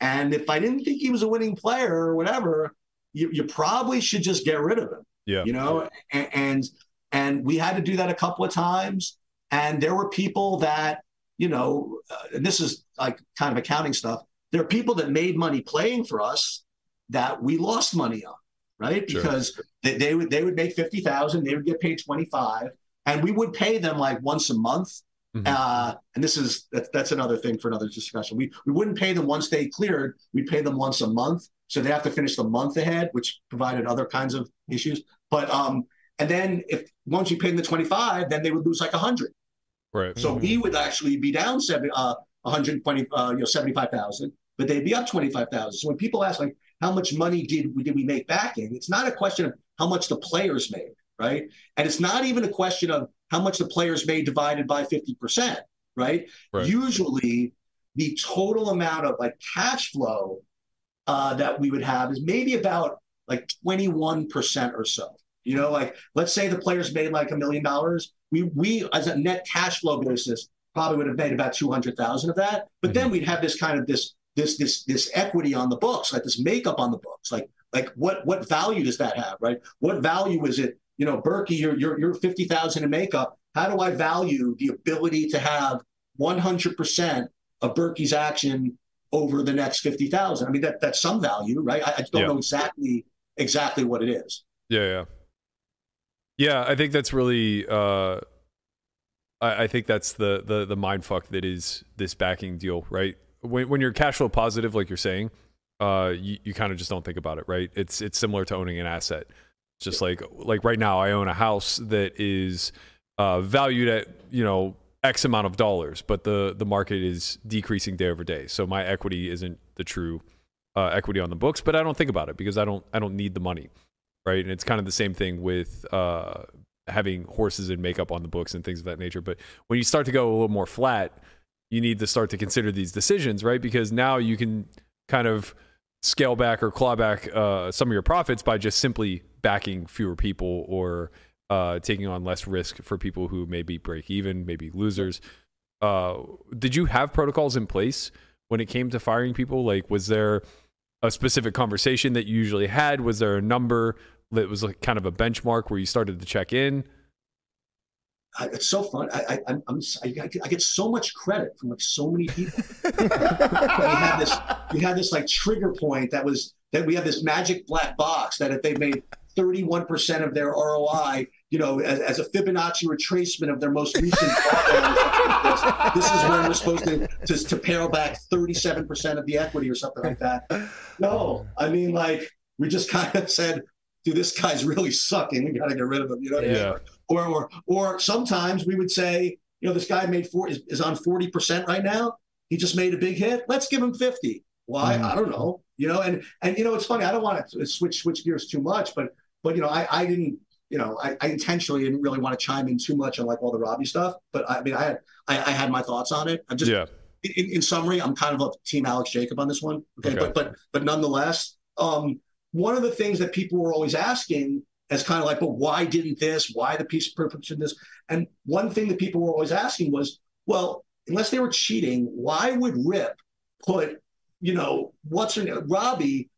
And if I didn't think he was a winning player or whatever, you, you probably should just get rid of him. Yeah. You know, and, and and we had to do that a couple of times. And there were people that, you know, uh, and this is like kind of accounting stuff. There are people that made money playing for us that we lost money on, right? Sure. Because they, they would they would make fifty thousand, they would get paid twenty five, and we would pay them like once a month. Mhm. Uh, and this is that's, that's another thing for another discussion. We we wouldn't pay them once they cleared. We'd pay them once a month, so they have to finish the month ahead, which provided other kinds of issues. But um, and then if once you paid them the twenty five, then they would lose like a hundred. Right. So we would actually be down seven, uh, 120, uh, you know, 75,000, but they'd be up 25,000. So when people ask like, how much money did we, did we make backing? It's not a question of how much the players made, right? And it's not even a question of how much the players made divided by 50%, right? Right. Usually the total amount of like cash flow uh, that we would have is maybe about like 21% or so. You know, like let's say the players made like a million dollars. We we as a net cash flow basis probably would have made about 200,000 of that. But then we'd have this kind of this this this this equity on the books, like this makeup on the books. Like like what what value does that have, right? What value is it? You know, Berkey, you're you're you're 50,000 in makeup. How do I value the ability to have 100% of Berkey's action over the next 50,000? I mean, that that's some value, right? I, I don't Yeah. know exactly exactly what it is. Yeah, yeah, yeah. I think that's really. Uh, I, I think that's the the the mind fuck that is this backing deal, right? When when you're cash flow positive, like you're saying, uh, you, you kind of just don't think about it, right? It's it's similar to owning an asset. It's just like like right now, I own a house that is uh, valued at you know X amount of dollars, but the the market is decreasing day over day, so my equity isn't the true uh, equity on the books. But I don't think about it because I don't I don't need the money right? And it's kind of the same thing with uh, having horses and makeup on the books and things of that nature. But when you start to go a little more flat, you need to start to consider these decisions, right? Because now you can kind of scale back or claw back uh, some of your profits by just simply backing fewer people or uh, taking on less risk for people who maybe break even, maybe losers. Uh, did you have protocols in place when it came to firing people? Like, was there a specific conversation that you usually had? Was there a number that was like kind of a benchmark where you started to check in? I, it's so fun. I, I, I'm, I'm, I, get- so much credit from like so many people. *laughs* we had this, we had this like trigger point that was that we have this magic black box that if they made 31% of their ROI, you know, as, as a Fibonacci retracement of their most recent, *laughs* this, this is when we're supposed to, to to pare back 37% of the equity or something like that. No, I mean like we just kind of said, dude, this guy's really sucking. We got to get rid of him. You know what I mean? Or or or sometimes we would say, you know, this guy made four is, is on forty percent right now. He just made a big hit. Let's give him fifty. Why? Mm-hmm. I don't know. You know, and and you know, it's funny. I don't want to switch switch gears too much, but but you know, I I didn't. You know, I, I intentionally didn't really want to chime in too much on like all the Robbie stuff, but I mean, I had I, I had my thoughts on it. I'm just yeah. in, in summary, I'm kind of a team Alex Jacob on this one. Okay, Okay. but but but nonetheless, um, one of the things that people were always asking as kind of like, but why didn't this? Why the piece of in this? And one thing that people were always asking was, well, unless they were cheating, why would Rip put, you know, what's her name, Robbie,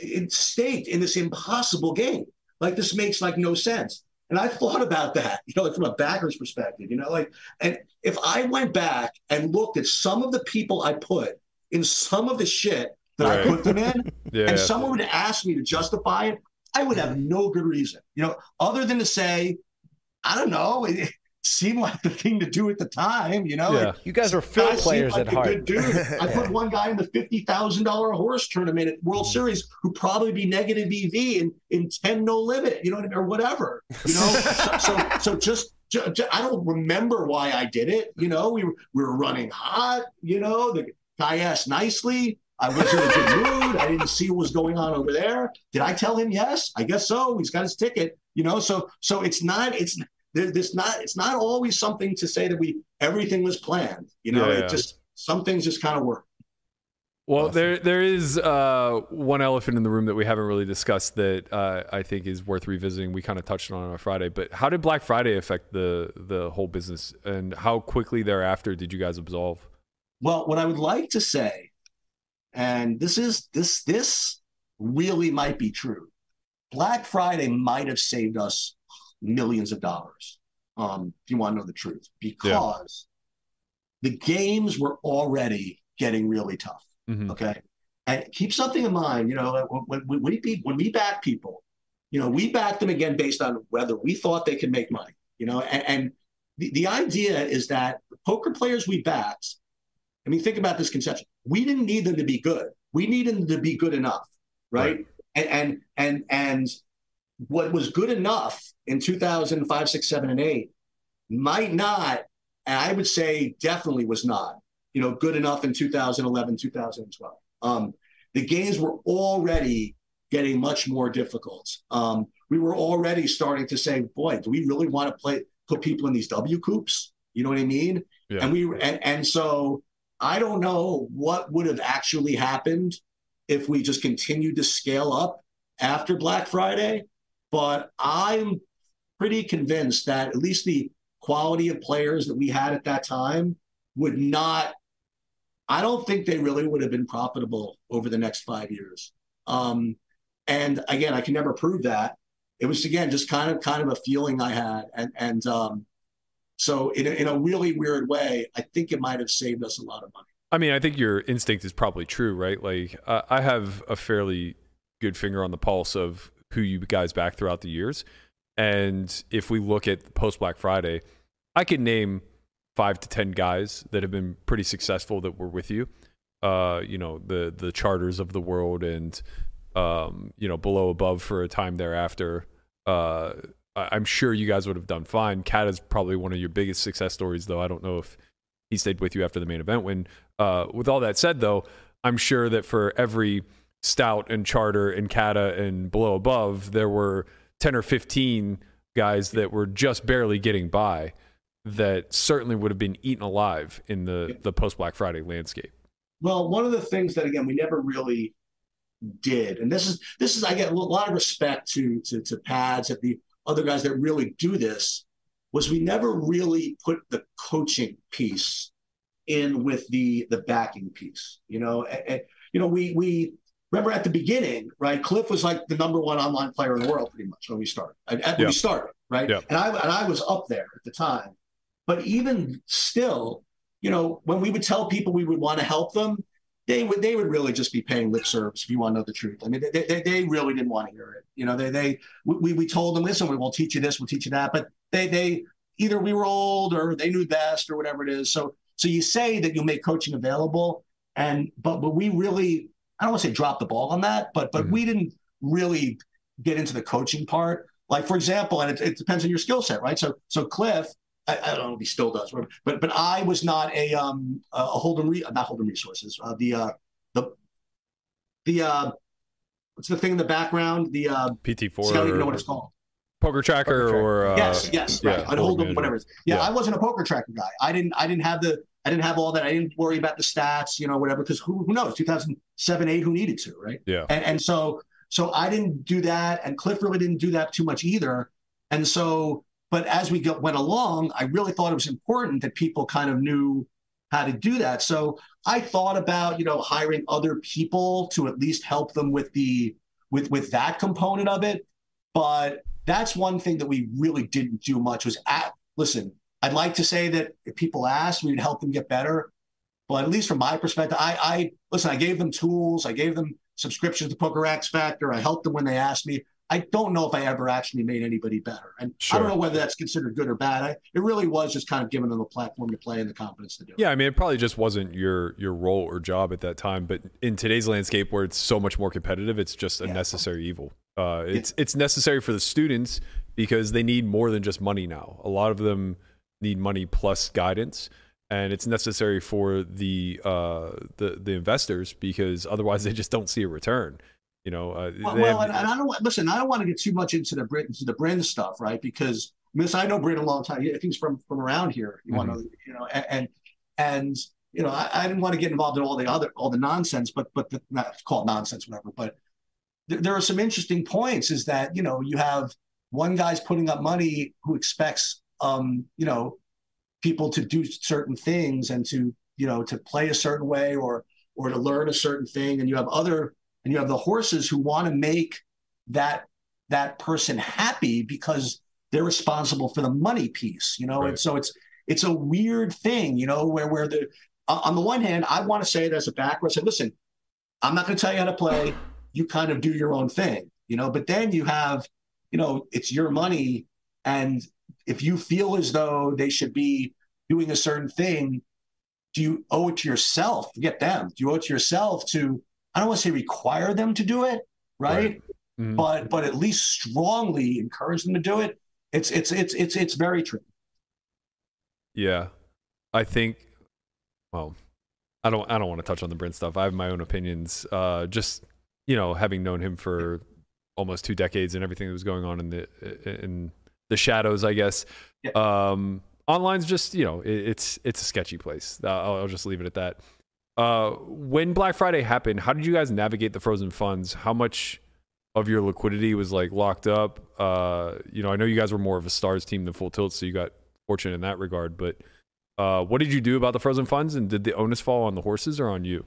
in staked in this impossible game? Like this makes like no sense. And I thought about that, you know, like from a backer's perspective, you know, like, and if I went back and looked at some of the people I put in some of the shit that I put them in, *laughs* Yeah. and someone would ask me to justify it, I would have no good reason, you know, other than to say, I don't know, it, seemed like the thing to do at the time, you know. Yeah. Like, You guys are guy field seemed players like at a heart. Good dude. I put *laughs* one guy in the fifty thousand dollar horse tournament at World Mm. Series who'd probably be negative EV in in ten no limit, you know, what I mean, or whatever. You know, *laughs* so, so so just. ju- ju- I don't remember why I did it. You know, we were we were running hot. You know, the guy asked nicely. I was in a good mood. I didn't see what was going on over there. Did I tell him yes? I guess so. He's got his ticket. You know, so so it's not it's there, there's not it's not always something to say that we everything was planned. You know, Yeah, it yeah. just some things just kind of work. Well, Awesome. there there is uh, one elephant in the room that we haven't really discussed that uh, I think is worth revisiting. We kind of touched on it on Friday, but how did Black Friday affect the the whole business, and how quickly thereafter did you guys absolve? Well, what I would like to say, and this is this this really might be true. Black Friday might have saved us millions of dollars. Um, if you want to know the truth, because the games were already getting really tough. Mhm. Okay, and keep something in mind. You know, when, when we when we back people, you know, we back them again based on whether we thought they could make money. You know, and, and the, the idea is that the poker players we backed. I mean, think about this conception. We didn't need them to be good. We needed them to be good enough, right? And and and and what was good enough in 2005, 6, 7, and 8 might not, and I would say definitely was not, you know, good enough in 2011, 2012. Um, the games were already getting much more difficult. Um, we were already starting to say, boy, do we really want to play put people in these WCOOPs? You know what I mean? Yeah. And we and, and so I don't know what would have actually happened if we just continued to scale up after Black Friday, but I'm pretty convinced that at least the quality of players that we had at that time would not I don't think they really would have been profitable over the next five years. Um, and again, I can never prove that. It was again just kind of kind of a feeling I had, and and um, so in a, in a really weird way, I think it might have saved us a lot of money. I mean, I think your instinct is probably true, right? Like, uh, I have a fairly good finger on the pulse of who you guys back throughout the years. And if we look at post Black Friday, I could name five to 10 guys that have been pretty successful that were with you. Uh, you know, the, the charters of the world and, um, you know, below above for a time thereafter. Uh, I'm sure you guys would have done fine. Cada is probably one of your biggest success stories, though. I don't know if he stayed with you after the main event win. Uh, with all that said, though, I'm sure that for every stout and charter and Cada and below above, there were 10 or 15 guys that were just barely getting by that certainly would have been eaten alive in the, the post Black Friday landscape. Well, one of the things that again we never really did, and this is this is I get a lot of respect to to, to Pads at the other guys that really do this, was we never really put the coaching piece in with the the backing piece. You know, and, and, you know we we remember at the beginning, right? Cliff was like the number one online player in the world pretty much when we started. At, at- when we started, right? Yeah. And I and I was up there at the time. But even still, you know, when we would tell people we would want to help them, they would they would really just be paying lip service if you want to know the truth. I mean, they, they, they really didn't want to hear it. You know, they they we, we told them, listen, we will teach you this, we'll teach you that, but they they either we were old or they knew best or whatever it is. So so you say that you'll make coaching available, and but but we really I don't want to say drop the ball on that, but but Mhm. we didn't really get into the coaching part. Like for example, and it, it depends on your skill set, right? So so Cliff, I, I don't know if he still does, but but I was not a um a Hold'em Re- not Hold'em Resources, uh, the uh the the uh what's the thing in the background? The uh PT4 I don't even know what it's called. poker tracker Poker tracker. or uh, yes, yes, yeah, right. I'd Hold'em hold them, whatever. it is. Yeah, Yeah. I wasn't a poker tracker guy. I didn't. I didn't have the. I didn't have all that. I didn't worry about the stats, you know, whatever. Because who, who knows? 2007, eight, who needed to, right? Yeah. And and so so I didn't do that, and Cliff really didn't do that too much either. And so, but as we went along, I really thought it was important that people kind of knew how to do that. So I thought about you know hiring other people to at least help them with the with with that component of it. But that's one thing that we really didn't do much was at listen i'd like to say that if people asked we'd help them get better but at least from my perspective i i listen i gave them tools i gave them subscriptions to PokerXFactor i helped them when they asked me i don't know if i ever actually made anybody better and i don't know whether that's considered good or bad I, it really was just kind of giving them a platform to play and the confidence to do it Yeah, I mean, it probably just wasn't your your role or job at that time. But in today's landscape, where it's so much more competitive, it's just a Yeah. necessary evil. Uh, it's it's necessary for the students because they need more than just money now. A lot of them need money plus guidance, and it's necessary for the uh, the the investors because otherwise they just don't see a return. You know, uh, Well, well have- and, I don't want, listen. I don't want to get too much into the Brit into the Bryn stuff, right? Because Miss, I know Bryn a long time. He's from from around here. You want to, you know, and and, you know, I, I, didn't want to get involved in all the other all the nonsense, but but the, not call it nonsense, whatever. But th- there are some interesting points. Is that you know you have one guy's putting up money who expects um, you know people to do certain things and to you know to play a certain way or or to learn a certain thing, and you have other and you have the horses who want to make that that person happy because they're responsible for the money piece, you know, right. and so it's it's a weird thing, you know, where where the on the one hand, I want to say it as a backer, I say, listen, I'm not going to tell you how to play. You kind of do your own thing, you know. But then you have, you know, it's your money, and if you feel as though they should be doing a certain thing, do you owe it to yourself? Forget them. Do you owe it to yourself to? I don't want to say require them to do it, right? right. Mm-hmm. But but at least strongly encourage them to do it. It's it's it's it's it's very true. Yeah, I think well, I don't I don't want to touch on the Brent stuff. I have my own opinions. Uh, just you know, having known him for almost two decades and everything that was going on in the in the shadows, I guess. Yeah. Um, online's just you know it, it's it's a sketchy place. I'll, I'll just leave it at that. Uh, when Black Friday happened, how did you guys navigate the frozen funds? How much of your liquidity was like locked up? Uh, you know, I know you guys were more of a stars team than full tilt, so you got fortunate in that regard. But uh, what did you do about the frozen funds, and did the onus fall on the horses or on you?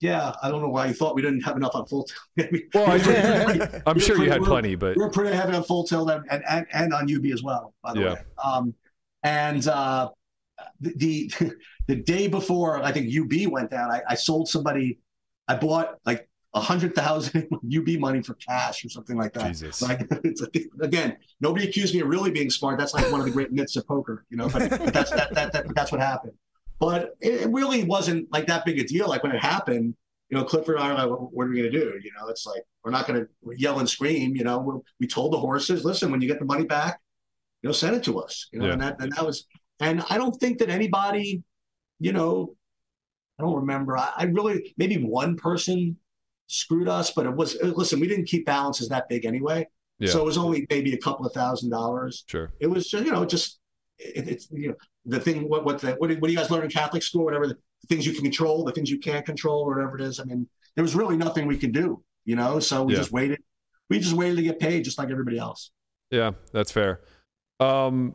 Yeah, I don't know why you thought we didn't have enough on full tilt. *laughs* well, I am *laughs* sure you had plenty, but we're pretty heavy on full tilt and, and, and on UB as well, by the yeah. way. Um, and uh, the, the *laughs* the day before I think UB went down, I, I sold somebody. I bought like a hundred thousand *laughs* UB money for cash or something like that. Jesus. Like *laughs* it's a, again, nobody accused me of really being smart. That's like one of the great myths of poker, you know. But, but *laughs* that's that, that, that that's what happened. But it really wasn't like that big a deal. Like when it happened, you know, Clifford and I are like, what are we going to do? You know, it's like we're not going to yell and scream. You know, we we told the horses, listen, when you get the money back, you know, send it to us. You know, yeah. and that and that was, and I don't think that anybody, you know, I don't remember. I, I really maybe one person screwed us, but it was listen, we didn't keep balances that big anyway. Yeah. So it was only maybe a couple of thousand dollars. Sure. It was just, you know, just it, it's you know the thing what what the what do, what do you guys learn in Catholic school whatever the things you can control the things you can't control whatever it is I mean there was really nothing we could do you know so we yeah. just waited we just waited to get paid just like everybody else yeah that's fair um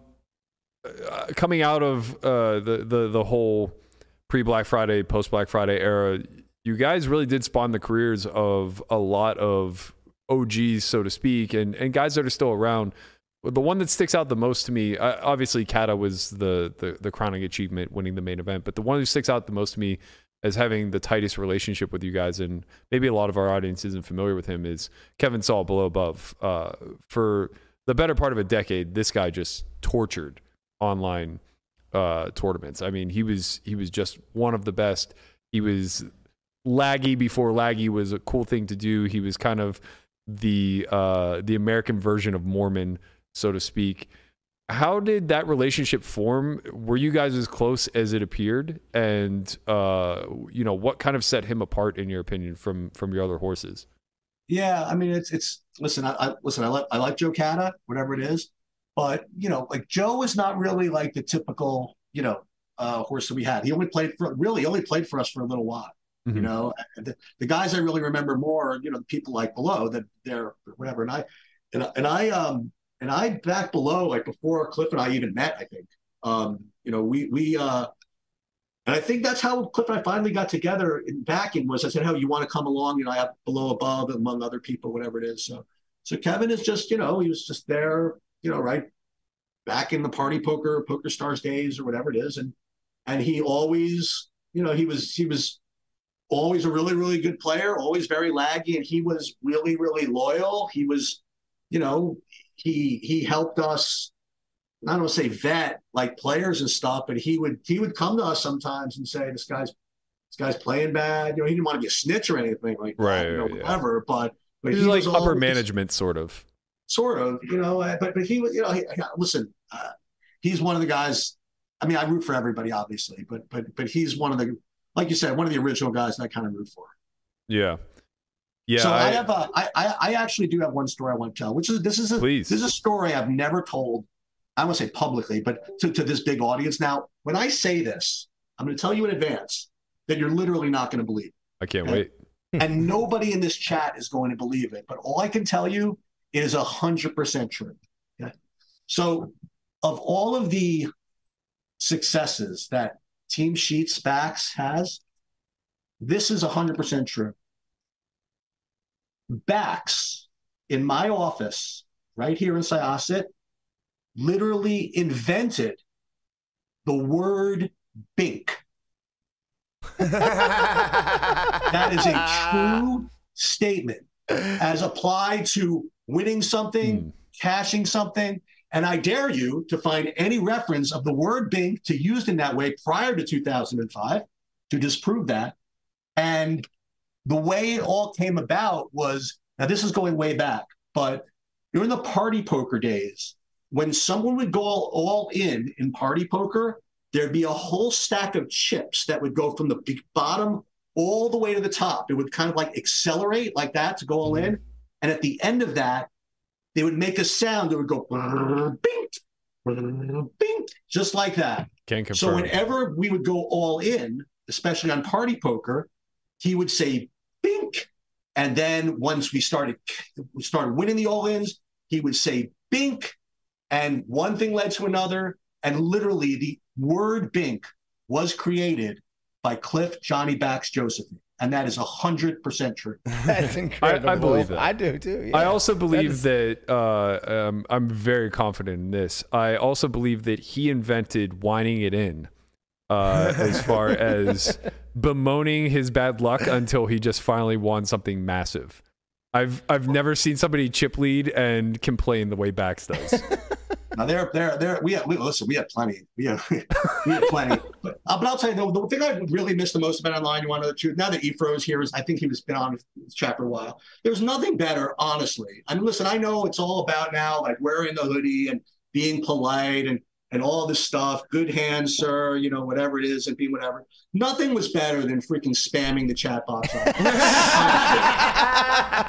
uh, coming out of uh the the the whole pre Black Friday post Black Friday era you guys really did spawn the careers of a lot of OGs, so to speak, and, and guys that are still around. The one that sticks out the most to me, uh, obviously, Cada was the, the the crowning achievement, winning the main event. But the one who sticks out the most to me as having the tightest relationship with you guys, and maybe a lot of our audience isn't familiar with him, is Kevin Saul below above. Uh, for the better part of a decade, this guy just tortured online uh, tournaments. I mean, he was he was just one of the best. He was laggy before laggy was a cool thing to do. He was kind of the uh, the American version of Moorman, so to speak. How did that relationship form? Were you guys as close as it appeared? And uh, you know, what kind of set him apart, in your opinion, from from your other horses? Yeah, I mean, it's it's listen, I, I listen, I like I like Joe Cada, whatever it is, but you know, like Joe is not really like the typical, you know, uh, horse that we had. He only played for really only played for us for a little while. Mm-hmm. You know, the, the, guys I really remember more, you know, the people like below that they're whatever. And I, and, and I, um, and I back below, like before Cliff and I even met, I think, um, you know, we, we, uh, and I think that's how Cliff and I finally got together in backing was I said, "How you want to come along? You know, I have below above among other people, whatever it is." So, so Kevin is just, you know, he was just there, you know, right back in the party poker, poker stars days or whatever it is. And, and he always, you know, he was, he was always a really, really good player, always very laggy, and he was really, really loyal. He was, you know, he he helped us. I don't want to say vet like players and stuff, but he would he would come to us sometimes and say, "This guy's this guy's playing bad." You know, he didn't want to be a snitch or anything like right, that, you know, yeah. whatever. But but he was like upper management, sort of. Sort of, you know. Uh, but but he was, you know, he, listen, uh, he's one of the guys. I mean, I root for everybody, obviously, but but but he's one of the like you said, one of the original guys that I kind of root for. Yeah. Yeah. So I, I have a, I, I actually do have one story I want to tell, which is this is a please. this is a story I've never told. I won't say publicly, but to, to this big audience. Now, when I say this, I'm going to tell you in advance that you're literally not going to believe. I can't Okay. wait. *laughs* and *laughs* nobody in this chat is going to believe it. But all I can tell you is a hundred percent true. Okay. So, of all of the successes that Team Sheets Bax has, this is a hundred percent true. Bax in my office, right here in Syosset, literally invented the word bink. *laughs* That is a true statement as applied to winning something, Hmm. cashing something. And I dare you to find any reference of the word bink to used in that way prior to 2005 to disprove that. And the way it all came about was now this is going way back, but during the party poker days, when someone would go all, all in in party poker, there'd be a whole stack of chips that would go from the bottom all the way to the top. It would kind of like accelerate like that to go all in. And at the end of that, they would make a sound that would go bink, bink, just like that. Can't confirm. So whenever we would go all in, especially on party poker, he would say bink. And then once we started we started winning the all-ins, he would say bink. And one thing led to another. And literally the word bink was created by Cliff Johnny Backs Josephy. And that is hundred percent true. *laughs* That's incredible. I believe that. I do too. I also believe is- that uh, um, I'm very confident in this. I also believe that he invented whining it in, uh, *laughs* as far as bemoaning his bad luck until he just finally won something massive. I've I've never seen somebody chip lead and complain the way Bax does. *laughs* Now there, there, there. We had, we listen. We had plenty. We had, *laughs* we had plenty. But, uh, but I'll tell you, the, the thing I really miss the most about online. You want to know the truth? Now that Efro is here, is I think he was been on this chat for a while. There's nothing better, honestly. I mean, listen. I know it's all about now, like wearing the hoodie and being polite and and all this stuff. Good hands, sir. You know, whatever it is, and being whatever. Nothing was better than freaking spamming the chat box. *laughs*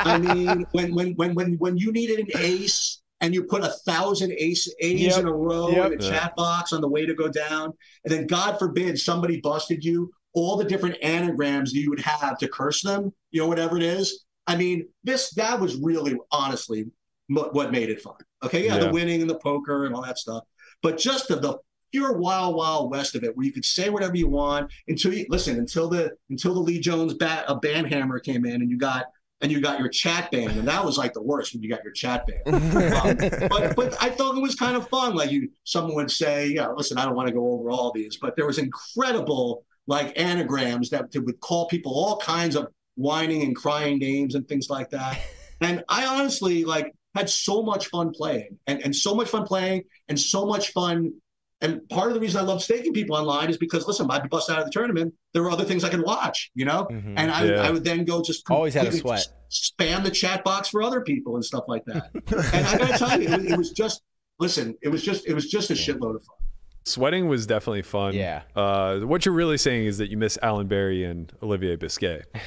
I mean, when when when when when you needed an ace and you put a thousand ace A's Yep. in a row Yep. in the Yeah. chat box on the way to go down, and then God forbid somebody busted you, all the different anagrams you would have to curse them, you know, whatever it is. I mean, this that was really honestly what made it fun. Okay, yeah, Yeah. the winning and the poker and all that stuff, but just the, the pure wild, wild west of it, where you could say whatever you want until you listen until the until the Lee Jones bat a band hammer came in and you got and you got your chat band, and that was like the worst when you got your chat band. *laughs* Um, but but I thought it was kind of fun. Like you, someone would say, "Yeah, listen, I don't want to go over all these," but there was incredible like anagrams that would call people all kinds of whining and crying names and things like that. And I honestly like had so much fun playing, and and so much fun playing, and so much fun. And part of the reason I love staking people online is because listen, I'd be busted out of the tournament. There were other things I could watch, you know, Mhm. and I, Yeah. I would then go just Always had a completely sweat. spam the chat box for other people and stuff like that. *laughs* and I gotta tell you, it, was- it was just listen, it was just it was just a shitload of fun. Sweating was definitely fun. Yeah. Uh, what you're really saying is that you miss Allen Bari and Olivier Busquet. *laughs*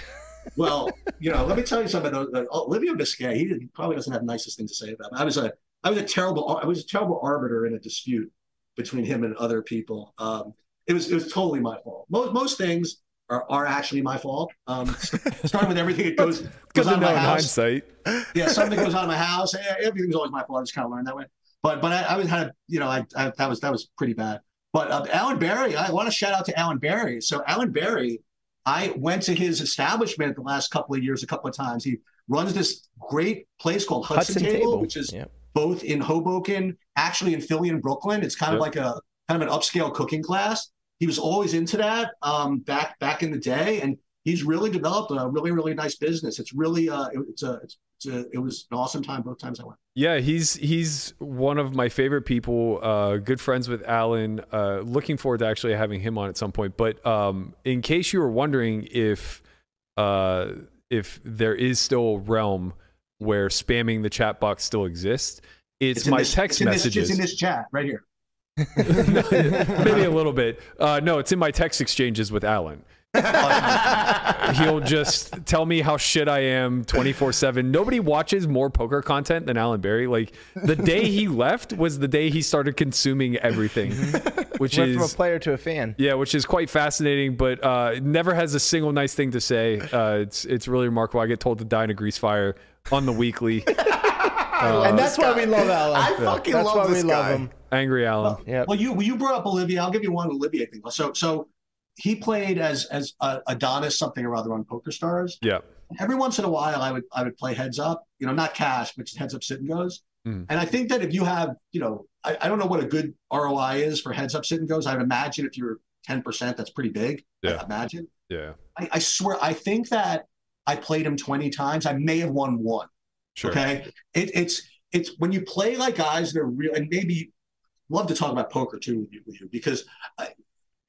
Well, you know, let me tell you something. though, that Olivier Busquet, he, he probably doesn't have the nicest thing to say about me. I was a I was a terrible I was a terrible arbiter in a dispute between him and other people. Um, it was it was totally my fault. Most most things are, are actually my fault. Um, starting with everything that goes *laughs* goes on my house. hindsight. yeah, something goes on in my house. eh, Everything's always my fault. I just kind of learned that way. But but I, I was had you know I, I that was that was pretty bad. But uh, Allen Bari, I want to shout out to Allen Bari. So Allen Bari, I went to his establishment the last couple of years a couple of times. He runs this great place called Hudson, Hudson Table, Table, which is Yep. Both in Hoboken, actually in Philly and Brooklyn. It's kind of like a kind of an upscale cooking class. He was always into that um, back back in the day, and he's really developed a really really nice business. It's really uh, it- it's a it's, it's a it was an awesome time both times I went. Yeah, he's he's one of my favorite people. Uh, good friends with Allen. Uh, looking forward to actually having him on at some point. But um, in case you were wondering if uh, if there is still a realm where spamming the chat box still exists, it's, in my this- text it's in this- messages. it's in this chat right here. *laughs* Maybe a little bit. Uh, no, it's in my text exchanges with Allen. *laughs* He'll just tell me how shit I am 24 7. Nobody watches more poker content than Allen Bari. Like, the day he *laughs* left was the day he started consuming everything, which Went from a player to a fan. Yeah, which is quite fascinating, but uh, never has a single nice thing to say. Uh, it's it's really remarkable. I get told to die in a grease fire on the weekly. *laughs* and that's why we love Allen. I fucking that's love why this we guy. love him. Angry Allen. Yeah. Well, you you brought up Olivier. I'll give you one Olivier thing. So so he played as as uh, Adonis something or other on Poker Stars. Yeah. Every once in a while, I would I would play heads up. You know, not cash, but just heads up sit and goes. Mm. And I think that if you have, you know, I, I don't know what a good ROI is for heads up sit and goes. I'd imagine if you're ten percent, that's pretty big. Yeah. I imagine. Yeah. I, I swear, I think that I played him twenty times. I may have won one. Sure. Okay, it, it's it's when you play like guys that are real, and maybe love to talk about poker too with you, with you because I,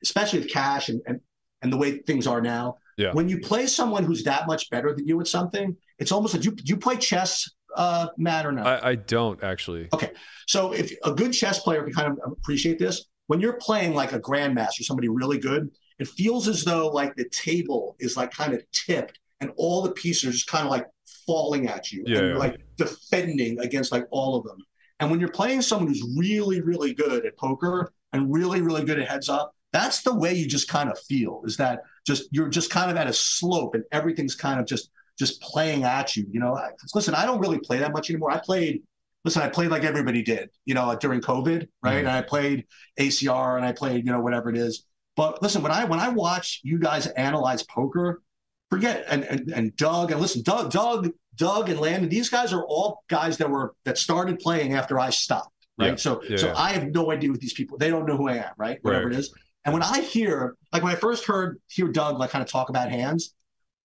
especially with cash and, and and the way things are now. Yeah. When you play someone who's that much better than you at something, it's almost like you do you play chess, uh, Matt or no? I, I don't actually. Okay, so if a good chess player can kind of appreciate this, when you're playing like a grandmaster, somebody really good, it feels as though like the table is like kind of tipped and all the pieces are just kind of like falling at you. Yeah, and you're yeah. like defending against like all of them. And when you're playing someone who's really, really good at poker and really, really good at heads up, that's the way you just kind of feel is that just you're just kind of at a slope and everything's kind of just just playing at you. You know, I, listen, I don't really play that much anymore. I played listen, I played like everybody did, you know, during COVID, right? Mhm. And I played ACR and I played, you know, whatever it is. But listen, when I when I watch you guys analyze poker, forget and and, and Doug and listen, Doug, Doug, Doug and Landon, these guys are all guys that were that started playing after I stopped. Right. Yeah. So Yeah, so. I have no idea what these people they don't know who I am, right? Whatever Right. it is. And when I hear, like when I first heard hear Doug like kind of talk about hands,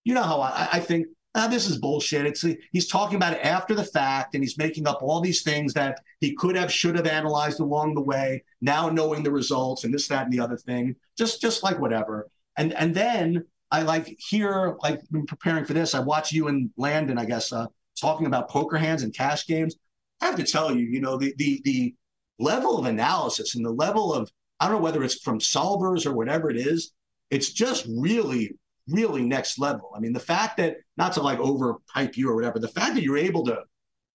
you know how I, I think ah, this is bullshit. It's he's talking about it after the fact, and he's making up all these things that he could have, should have analyzed along the way. Now knowing the results and this, that, and the other thing, just just like whatever. And and then I like hear like when preparing for this, I watch you and Landon, I guess, uh, talking about poker hands and cash games. I have to tell you, you know, the the the level of analysis and the level of I don't know whether it's from solvers or whatever it is. It's just really, really next level. I mean, the fact that not to like overhype you or whatever, the fact that you're able to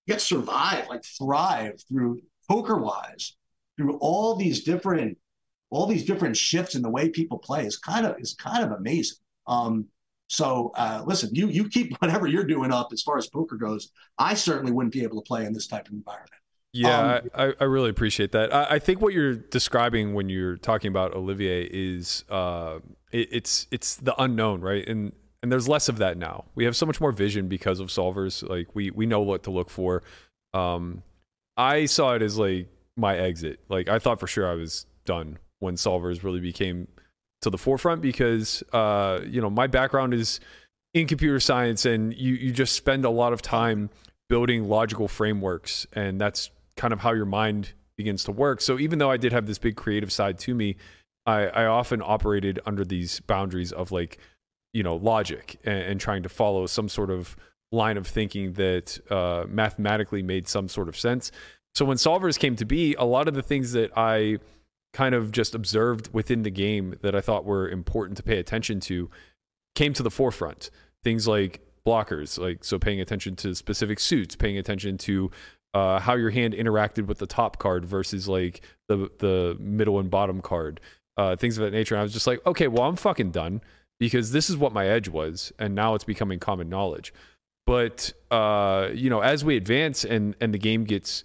get survive, like thrive through poker wise, through all these different, all these different shifts in the way people play is kind of is kind of amazing. Um, so uh, listen, you you keep *laughs* whatever you're doing up as far as poker goes. I certainly wouldn't be able to play in this type of environment. Yeah, Um, I, I- really appreciate that. I, I think what you're describing when you're talking about Olivier is uh, it, it's it's the unknown, right? And and there's less of that now. We have so much more vision because of solvers. Like we we know what to look for. Um, I saw it as like my exit. Like I thought for sure I was done when solvers really became to the forefront because uh, you know my background is in computer science, and you you just spend a lot of time building logical frameworks, and that's kind of how your mind begins to work. So even though I did have this big creative side to me, I, I often operated under these boundaries of like, you know, logic and, and trying to follow some sort of line of thinking that uh, mathematically made some sort of sense. So when solvers came to be, a lot of the things that I kind of just observed within the game that I thought were important to pay attention to came to the forefront. Things like blockers, like so paying attention to specific suits, paying attention to uh, how your hand interacted with the top card versus like the the middle and bottom card, uh, things of that nature. And I was just like, okay, well, I'm fucking done because this is what my edge was, and now it's becoming common knowledge. But uh, you know, as we advance and and the game gets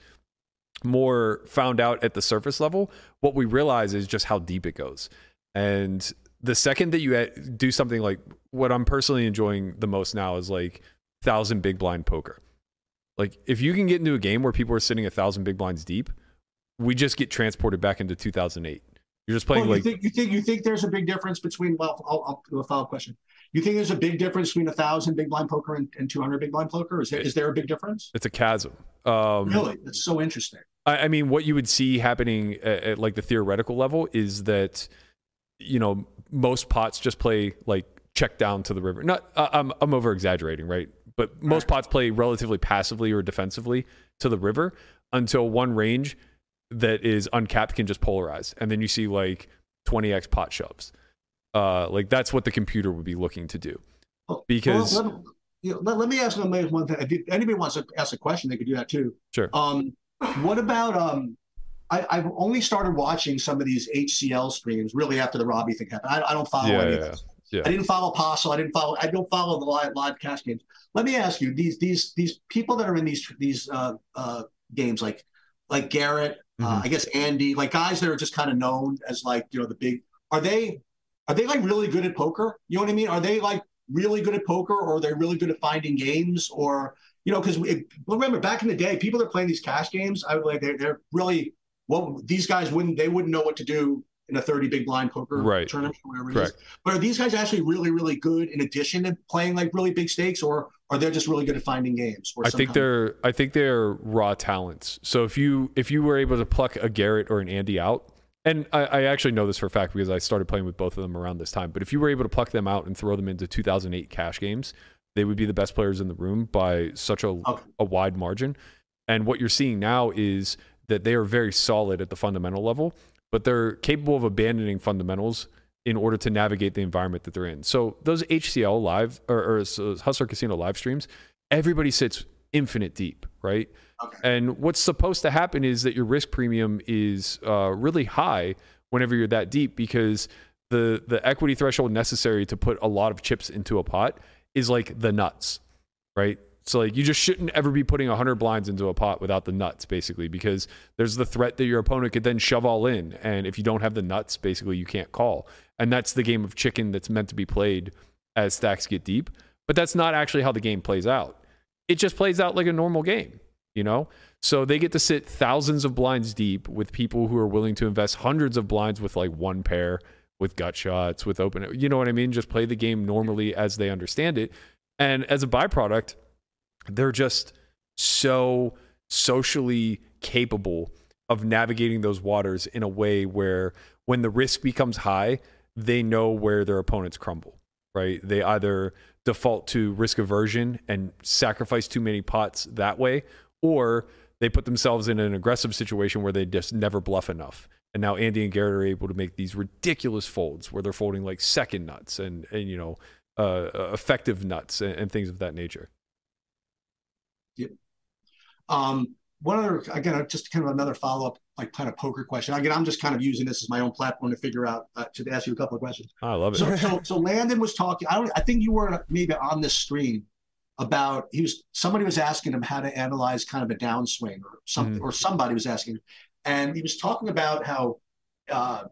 more found out at the surface level, what we realize is just how deep it goes. And the second that you do something like what I'm personally enjoying the most now is like thousand big blind poker. Like if you can get into a game where people are sitting a thousand big blinds deep, we just get transported back into 2008. You're just playing Well, like you think you think you think there's a big difference between well, I'll, I'll do a follow up question. You think there's a big difference between a thousand big blind poker and, and 200 big blind poker? Is there is there a big difference? it's a chasm. Um, Really, that's so interesting. I, I mean, what you would see happening at, at like the theoretical level is that, you know, most pots just play like check down to the river. Not, uh, I'm I'm over exaggerating, right? But most pots play relatively passively or defensively to the river until one range that is uncapped can just polarize, and then you see like 20x pot shoves. Uh, like that's what the computer would be looking to do. Because- well, let, you know, let, let me ask them one thing. If anybody wants to ask a question, they could do that too. Sure. Um, what about um? I, I've only started watching some of these HCL streams really after the Robbie thing happened. I, I don't follow Yeah, any yeah, of this. yeah. I didn't follow Apostle. I didn't follow. I don't follow the live live cash games. Let me ask you: these these these people that are in these these uh, uh, games, like like Garrett, uh, Mhm. I guess Andy, like guys that are just kind of known as like you know the big. Are they are they like really good at poker? You know what I mean? Are they like really good at poker, or are they really good at finding games, or you know? Because remember back in the day, people that are playing these cash games, I would like they're they're really well. These guys wouldn't they wouldn't know what to do in a thirty big blind poker Right. tournament, or whatever it is. Correct. But are these guys actually really, really good in addition to playing like really big stakes, or are they just really good at finding games? Or I think they're I think they're raw talents. So if you if you were able to pluck a Garrett or an Andy out, and I, I actually know this for a fact because I started playing with both of them around this time. But if you were able to pluck them out and throw them into 2008 cash games, they would be the best players in the room by such a Okay. a wide margin. And what you're seeing now is that they are very solid at the fundamental level, but they're capable of abandoning fundamentals in order to navigate the environment that they're in. So those HCL live or, or so Hustler Casino live streams, everybody sits infinite deep, right? Okay. And what's supposed to happen is that your risk premium is uh, really high whenever you're that deep because the the equity threshold necessary to put a lot of chips into a pot is like the nuts, right? So like you just shouldn't ever be putting 100 blinds into a pot without the nuts basically because there's the threat that your opponent could then shove all in and if you don't have the nuts basically you can't call. And that's the game of chicken that's meant to be played as stacks get deep, but that's not actually how the game plays out. It just plays out like a normal game, you know? So they get to sit thousands of blinds deep with people who are willing to invest hundreds of blinds with like one pair, with gut shots, with open, you know what I mean? Just play the game normally as they understand it. And as a byproduct, they're just so socially capable of navigating those waters in a way where when the risk becomes high, they know where their opponents crumble, right? They either default to risk aversion and sacrifice too many pots that way, or they put themselves in an aggressive situation where they just never bluff enough. And now Andy and Garrett are able to make these ridiculous folds where they're folding like second nuts and, and you know, uh, effective nuts and, and things of that nature. Um, one other, again, just kind of another follow up, like kind of poker question. Again, I'm just kind of using this as my own platform to figure out, uh, to ask you a couple of questions. I love it. So, so, so Landon was talking. I don't. I think you were maybe on this stream about he was somebody was asking him how to analyze kind of a downswing or something, Mhm. or somebody was asking, and he was talking about how uh,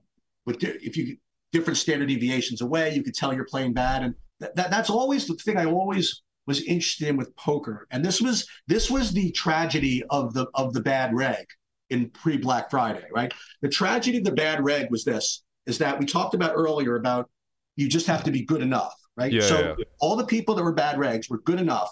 with di- if you different standard deviations away, you could tell you're playing bad, and that, that that's always the thing I always was interested in with poker. And this was this was the tragedy of the of the bad reg in pre Black Friday, right? The tragedy of the bad reg was this: is that we talked about earlier about you just have to be good enough, right? Yeah, so yeah. all the people that were bad regs were good enough,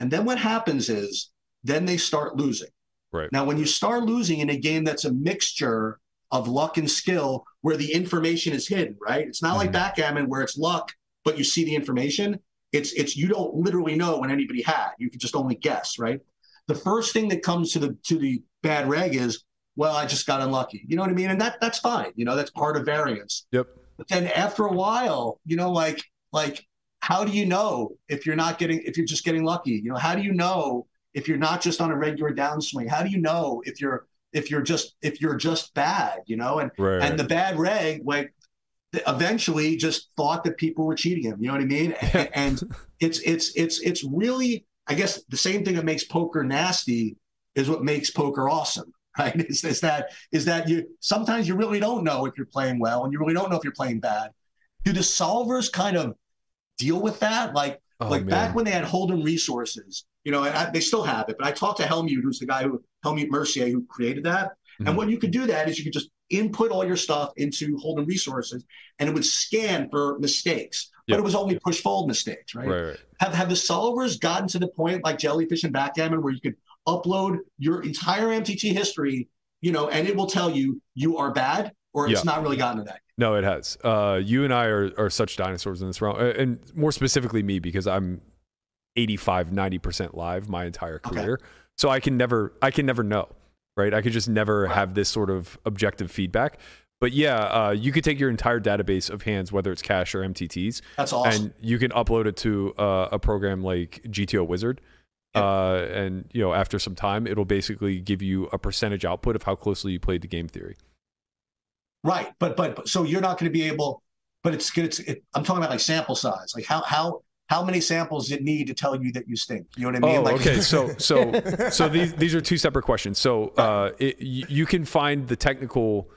and then what happens is then they start losing. Right. Now, when you start losing in a game that's a mixture of luck and skill, where the information is hidden, right? It's not like Mhm. backgammon where it's luck, but you see the information. It's it's you don't literally know when anybody had. You can just only guess, right? The first thing that comes to the to the bad reg is, well, I just got unlucky. You know what I mean? And that that's fine. You know, that's part of variance. Yep. But then after a while, you know, like like how do you know if you're not getting if you're just getting lucky? You know, how do you know if you're not just on a regular downswing? How do you know if you're if you're just if you're just bad? You know, and Right. and the bad reg like eventually just thought that people were cheating him. You know what I mean? *laughs* And, and it's it's it's it's really I guess the same thing that makes poker nasty is what makes poker awesome. *laughs* Right? Is, is that is that you sometimes you really don't know if you're playing well and you really don't know if you're playing bad. Do the solvers kind of deal with that? Like Oh, like man. back when they had Hold'em resources, you know, I, they still have it. But I talked to Helmut, who's the guy who Helmut Melcher, who created that. Mhm. And what you could do that is you could just input all your stuff into Hold'em resources, and it would scan for mistakes. Yep. But it was only push fold mistakes, right? right, right. Have have the solvers gotten to the point like Jellyfish and Backgammon where you could upload your entire MTT history, you know, and it will tell you you are bad, or it's Yeah. not really gotten to that. No, it has. Uh, you and I are, are such dinosaurs in this realm, and more specifically me because I'm 85, 90% live my entire Okay. career. So I can never, I can never know, right? I could just never have this sort of objective feedback. But yeah, uh, you could take your entire database of hands, whether it's cash or MTTs, That's awesome. and you can upload it to uh, a program like GTO Wizard. Yep. Uh, and you know, after some time, it'll basically give you a percentage output of how closely you played the game theory. Right, but but, but so you're not going to be able. But it's it's. It, I'm talking about like sample size. Like how how how many samples it need to tell you that you stink? You know what I mean? Oh, like, okay. So, *laughs* so, so these these are two separate questions. So, uh, it, you can find the technical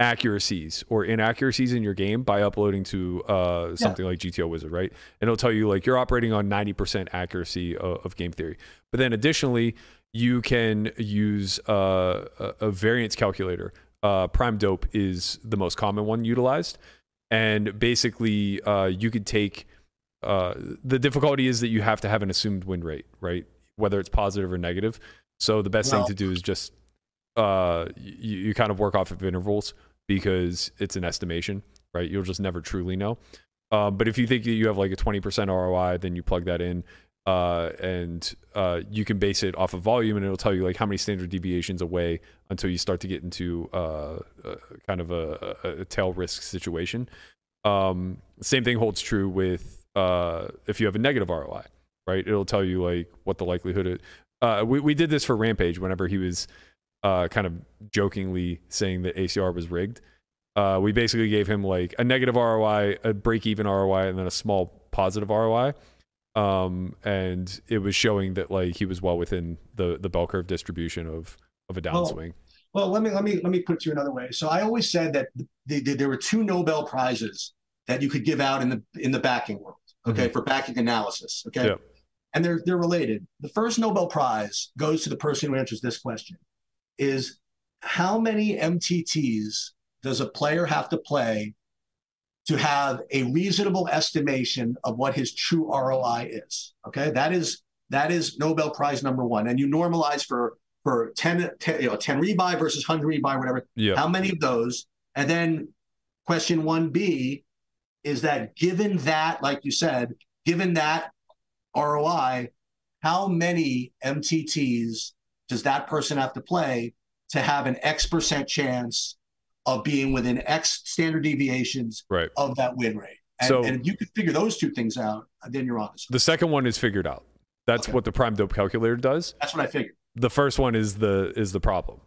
accuracies or inaccuracies in your game by uploading to uh, something like GTO Wizard, right? And it'll tell you like you're operating on 90% accuracy of, of game theory. But then additionally, you can use uh, a, a variance calculator. Uh, Prime Dope is the most common one utilized, and basically, uh, you could take uh, the difficulty is that you have to have an assumed win rate, right? Whether it's positive or negative. So the best Well- thing to do is just uh, you, you kind of work off of intervals because it's an estimation, right? You'll just never truly know. Um, but if you think that you have like a 20% ROI, then you plug that in uh, and uh, you can base it off of volume and it'll tell you like how many standard deviations away until you start to get into uh, uh, kind of a, a, a tail risk situation. Um, same thing holds true with uh, if you have a negative ROI, right? It'll tell you like what the likelihood is. Uh, we, we did this for Rampage whenever he was kind of jokingly saying that ACR was rigged. We basically gave him like a negative ROI, a break even ROI, and then a small positive ROI. Um, and it was showing that like he was well within the the bell curve distribution of of a downswing. Well, let me let me let me put it to you another way. So I always said that the, the, there were two Nobel prizes that you could give out in the in the backing world. Okay, for backing analysis. Okay, Yep. and they're they're related. The first Nobel Prize goes to the person who answers this question: Is how many MTTs does a player have to play to have a reasonable estimation of what his true ROI is? Okay, that is that is Nobel Prize number one, and you normalize for for 10, 10 you know 10 rebuy versus 100 rebuy whatever Yeah. how many of those and then question 1b is that given that like you said given that roi how many mtts does that person have to play to have an x percent chance of being within x standard deviations Right. of that win rate and, So- and if you can figure those two things out then you're on. The second one is figured out. That's Okay. what the prime dope calculator does. that's what i figured the first one is the is the problem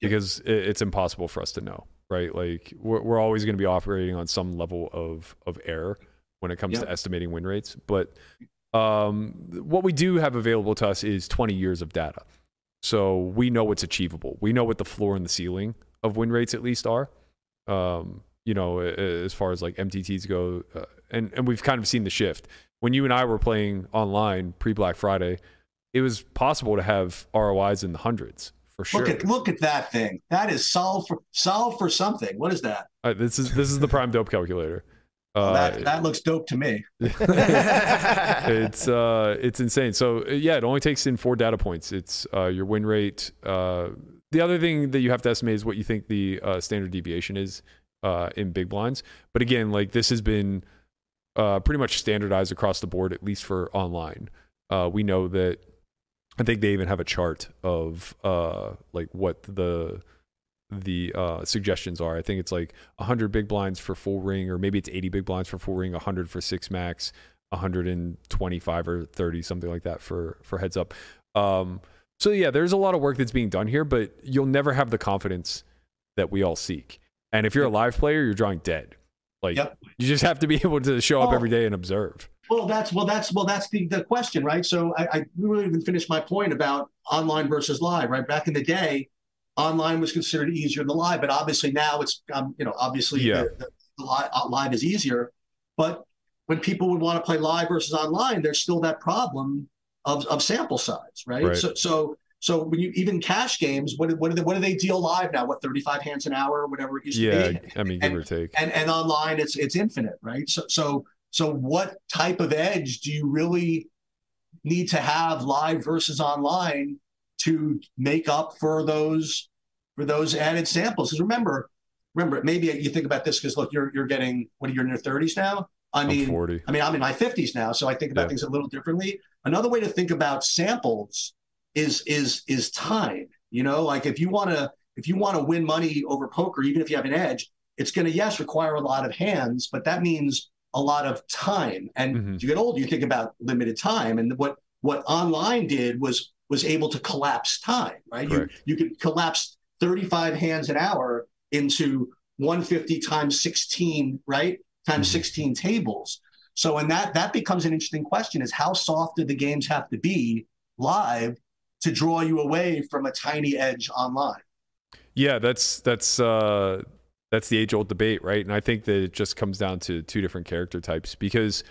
because it, it's impossible for us to know right like we're, we're always going to be operating on some level of of error when it comes Yep. to estimating win rates but um, what we do have available to us is 20 years of data so we know what's achievable we know what the floor and the ceiling of win rates at least are um, you know as far as like mtts go uh, and and we've kind of seen the shift when you and i were playing online pre black friday it was possible to have ROIs in the hundreds for sure. look at look at that thing that is solve for solve for something what is that Uh, this is this is the prime dope calculator. *laughs* Uh, that, that looks dope to me *laughs* it's uh it's insane. So uh, yeah, it only takes in four data points. It's uh, your win rate. The other thing that you have to estimate is what you think the uh, standard deviation is uh, in big blinds. But again, like this has been uh, pretty much standardized across the board, at least for online. Uh, we know that. I think they even have a chart of uh, like what the the uh, suggestions are. I think it's like 100 big blinds for full ring, or maybe it's 80 big blinds for full ring, 100 for six max, 125 or 30, something like that for for heads up. Um, so yeah, there's a lot of work that's being done here, but you'll never have the confidence that we all seek. And if you're a live player, you're drawing dead. Like Yep. you just have to be *laughs* able to show up Oh. every day and observe. Well, that's well, that's well, that's the, the question, right? So I, I really even finished my point about online versus live, right? Back in the day, online was considered easier than live, but obviously now it's, um, you know, obviously Yeah. the, the live, uh, live is easier. But when people would want to play live versus online, there's still that problem of, of sample size, right? Right. So so so when you even cash games, what do- what do they what do they deal live now? What 35 hands an hour, or whatever it used Yeah, to be? Yeah, I mean, give or take. and and online it's it's infinite right so so so what type of edge do you really need to have live versus online to make up for those for those added samples because remember remember maybe you think about this because look you're you're getting what are you're in your 30s now i mean 40. I mean, I'm in my 50s now, so I think about Yeah. things a little differently. Another way to think about samples is is is time. You know, like if you want to if you want to win money over poker, even if you have an edge, it's going to yes require a lot of hands, but that means a lot of time. And Mhm. as you get older, you think about limited time. And what what online did was was able to collapse time, right? You Correct. you could collapse 35 hands an hour into 150 times 16, right? Times Mhm. 16 tables. So and that that becomes an interesting question is how soft do the games have to be live to draw you away from a tiny edge online? Yeah, that's that's uh that's the age old debate, right? And I think that it just comes down to two different character types because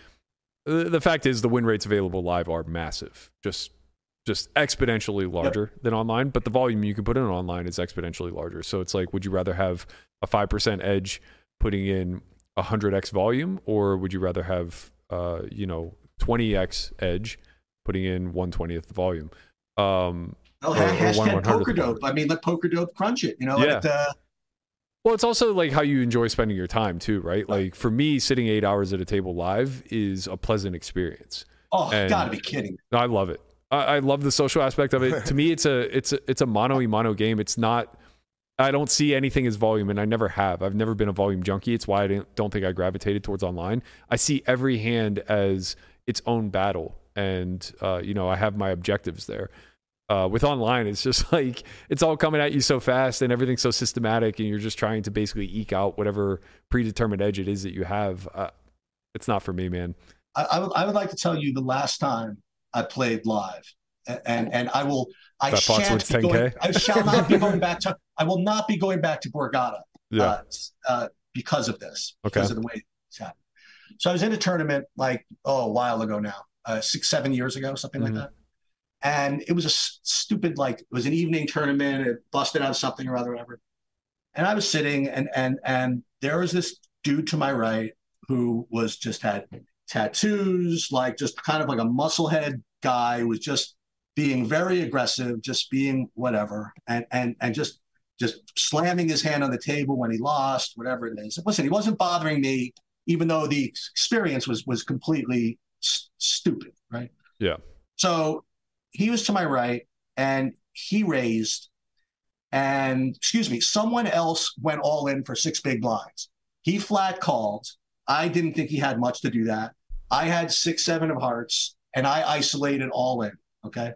the, the fact is the win rates available live are massive. Just just exponentially larger than online, but the volume you can put in online is exponentially larger. So it's like would you rather have a 5% edge putting in 100x volume or would you rather have uh you know 20x edge putting in 120th the volume? Um Oh, Or- or hashtag 100th poker dope. I mean, let poker dope crunch it. You know, Yeah. Uh, Well, it's also like how you enjoy spending your time too, right? Like for me, sitting eight hours at a table live is a pleasant experience. oh, And- gotta be kidding. I love it. I, I love the social aspect of it. to me, it's a it's a it's a mono mono game. It's not. I don't see anything as volume, and I never have. I've never been a volume junkie. It's why I don't think I gravitated towards online. I see every hand as its own battle, and uh, you know I have my objectives there. Uh, with online, it's just *laughs* like it's all coming at you so fast, and everything's so systematic, and you're just trying to basically eke out whatever predetermined edge it is that you have. Uh, it's not for me, man. I, I would I would like to tell you the last time I played live, and and I will I That shan't be going, 10K? I shall not be going back to *laughs* I will not be going back to Borgata Yeah. uh, uh, because of this Okay. because of the way it's happened. So I was in a tournament like oh a while ago now, uh, six seven years ago something Mhm. like that, and it was a s- stupid like it was an evening tournament. It busted out something or other, whatever. And I was sitting, and and and there was this dude to my right who was just had tattoos, like just kind of like a musclehead guy who was just being very aggressive, just being whatever, and and and just just slamming his hand on the table when he lost, whatever it is. Listen, he wasn't bothering me, even though the experience was was completely stupid, right? Yeah. So he was to my right, and he raised, and excuse me, someone else went all in for six big blinds. He flat called. I didn't think he had much to do that. I had six, seven of hearts, and I isolated all in. Okay.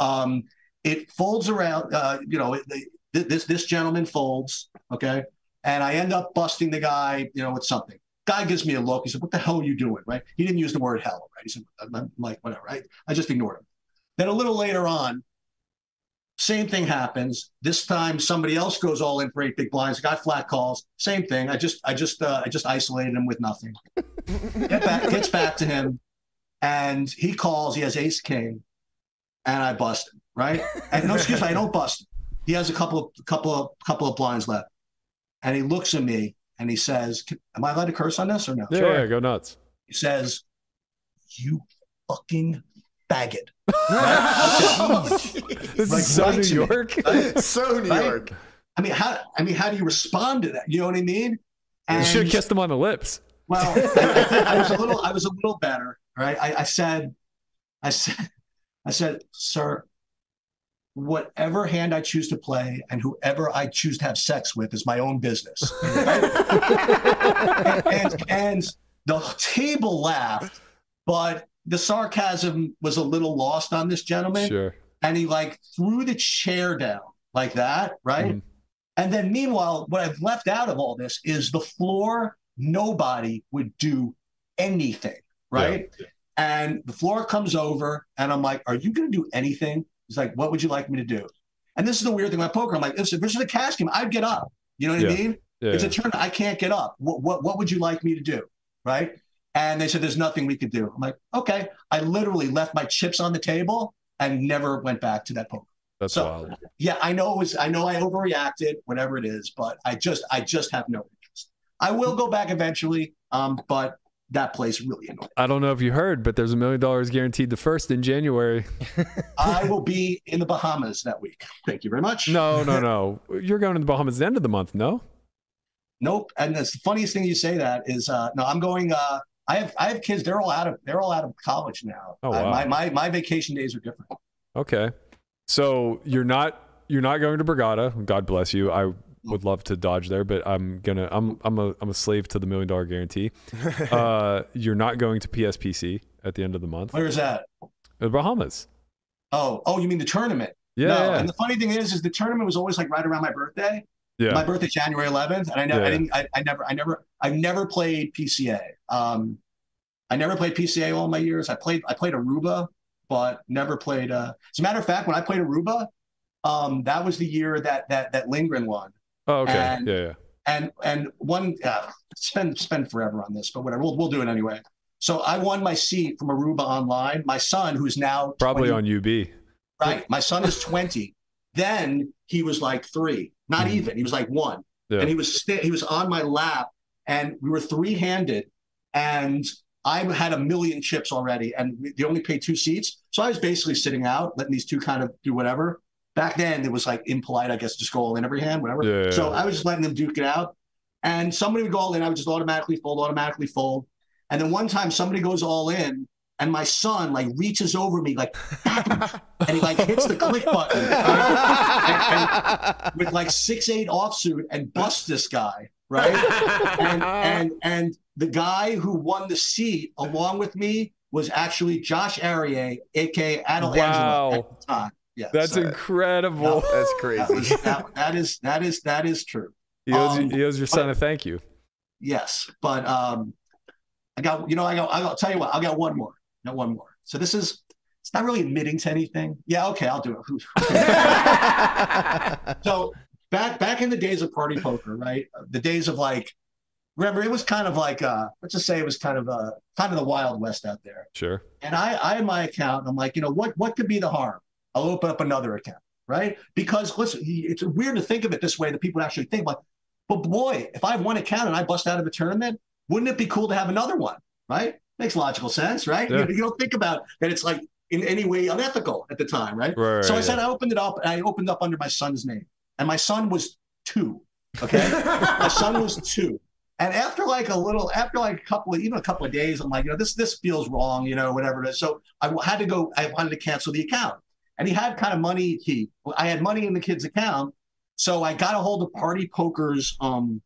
Um, it folds around, uh, you know, this this gentleman folds, okay, and I end up busting the guy, you know, with something. Guy gives me a look. He said, "What the hell are you doing?" Right? He didn't use the word hell, right? He said, "I'm like whatever." Right? I just ignored him. Then a little later on, same thing happens. This time, somebody else goes all in for eight big blinds. Guy flat calls. Same thing. I just, I just, uh, I just isolated him with nothing. Get back, gets back to him, and he calls. He has ace king, and I bust him. Right? *laughs* And no, excuse me, I don't bust him. He has a couple of, couple of, couple of blinds left, and he looks at me and he says, "Am I allowed to curse on this or no?" Yeah, yeah, go nuts. He says, "You fucking faggot." *laughs* *laughs* This Like, is so right New to me. York. so New Right? York. I mean, how I mean, how do you respond to that? You know what I mean? You should have kissed him on the lips. Well, I, I was a little, I was a little better, right? I, I said, I said, I said, sir, whatever hand I choose to play and whoever I choose to have sex with is my own business. *laughs* and, and, and the table laughed, but the sarcasm was a little lost on this gentleman Sure. and he like threw the chair down like that, right? Mhm. And then meanwhile, what I've left out of all this is the floor, nobody would do anything, right? And the floor comes over and I'm like, Are you gonna do anything? He's like, What would you like me to do? And this is the weird thing about poker. I'm like, if this is a cash game, I'd get up. You know what I mean? Yeah. It's a turn. I can't get up. What, what what would you like me to do? Right? And they said there's nothing we could do. I'm like, okay. I literally left my chips on the table and never went back to that poker. That's so- wild. Yeah, I know it was I know I overreacted, whatever it is, but I just I just have no interest. I will go back eventually, um, but that place really annoyed. I don't know if you heard, but there's a million dollars guaranteed the first in January. *laughs* I will be in the Bahamas that week. Thank you very much. No, no, *laughs* no. You're going to the Bahamas at the end of the month, no? Nope. And the funniest thing you say that is uh no, I'm going uh I have I have kids, they're all out of they're all out of college now. Oh, wow. my, my my vacation days are different. Okay. So you're not you're not going to Borgata. God bless you. I would love to dodge there, but I'm gonna I'm I'm a I'm a slave to the million dollar guarantee. *laughs* uh, you're not going to PSPC at the end of the month. Where is that? The Bahamas. Oh, oh, you mean the tournament? Yeah, no. yeah. And the funny thing is, is the tournament was always like right around my birthday. yeah. My birthday January 11th, and I never, Yeah. I didn't, I, I never, I never, I've never played PCA. Um, I never played PCA all my years. I played, I played Aruba, but never played. Uh, as a matter of fact, when I played Aruba, um, that was the year that that that Lindgren won. Oh, okay. and- yeah, yeah. and and one uh, spend spend forever on this, but whatever. We'll we'll do it anyway. So I won my seat from Aruba online. My son, who's now Probably 20 on UB. right. My son is twenty. then he was like three, not Mhm. even. He was like one, Yeah. and he was sta- he was on my lap, and we were three handed, and I had a million chips already, and they only paid two seats, so I was basically sitting out, letting these two kind of do whatever. Back then, it was like impolite, I guess, just go all in every hand, whatever. Yeah, So. I was just letting them duke it out. And somebody would go all in, I would just automatically fold, automatically fold. And then one time somebody goes all in, and my son like reaches over me, like, *laughs* and he like hits the click button right? And- and with like six eight offsuit and busts this guy, right? And and and the guy who won the seat along with me was actually Josh Arieh, aka Adel Wow. Angelo at the time. Yeah, That's so incredible. That's *laughs* that crazy. was- that- that is that is that is true. He owes, Um, he owes your son a thank you. Yes, but um, I got you know I got I'll tell you what I got one more. I got one more. So this is it's not really admitting to anything. Yeah, okay, I'll do it. *laughs* so back back in the days of party poker, right? The days of like remember it was kind of like uh let's just say it was kind of uh kind of the wild west out there. Sure. And I I had my account and I'm like, you know, what what could be the harm? I'll open up another account, right? Because listen, it's weird to think of it this way that people actually think like, but boy, if I have one account and I bust out of a tournament, wouldn't it be cool to have another one? Right? Makes logical sense, right? Yeah. You, you don't think about that it's like in any way unethical at the time, right? Right. So I said yeah. I opened it up and I opened up under my son's name. And my son was two. Okay. *laughs* my son was two. And after like a little, after like a couple of, even a couple of days, I'm like, you know, this this feels wrong, you know, whatever it is. So I had to go, I wanted to cancel the account. And he had kind of money, he I had money in the kid's account. So I got a hold of Party Poker's um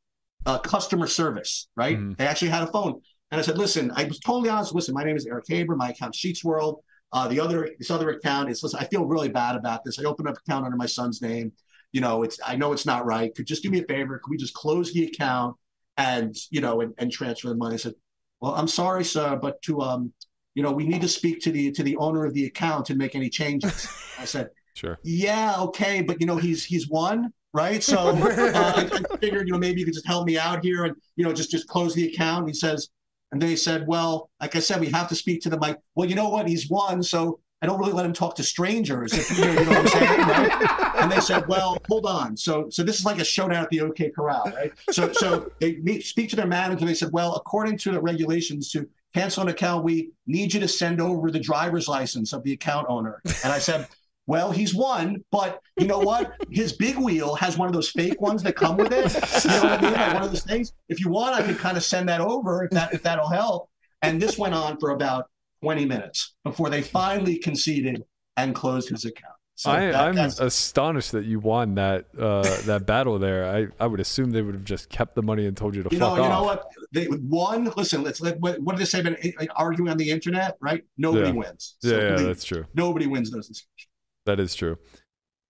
uh, customer service, right? Mhm. They actually had a phone. And I said, listen, I was totally honest. Listen, my name is Eric Haber. My account Sheets World. Uh, the other this other account is listen, I feel really bad about this. I opened up an account under my son's name. You know, it's I know it's not right. Could just do me a favor. Could we just close the account and you know and, and transfer the money? I said, Well, I'm sorry, sir, but to um, you know, we need to speak to the to the owner of the account and make any changes. I said, *laughs* Sure. yeah, okay, but you know he's he's won, right? So *laughs* uh, I, I figured you know maybe you could just help me out here and you know just just close the account. He says, and they said, well, like I said, we have to speak to them. Like, well, you know what? He's won, so I don't really let him talk to strangers. If, you, know, you know what I'm saying, right? And they said, well, hold on. So so this is like a showdown at the OK Corral, right? So so they meet, speak to their manager. They said, well, according to the regulations to cancel an account, we need you to send over the driver's license of the account owner. And I said. *laughs* Well, he's won, but you know what? His big wheel has one of those fake ones that come with it. You know what I mean? Like one of those things. If you want, I could kind of send that over if that if that'll help. And this went on for about 20 minutes before they finally conceded and closed his account. So I, that- that's- astonished that you won that uh, *laughs* that battle there. I, I would assume they would have just kept the money and told you to you know, fuck you know what? They won. Listen, let's let. What, what did they say about uh, arguing on the internet? Right? Nobody Yeah. wins. Yeah, So yeah, believe that's true. Nobody wins those discussions. That is true.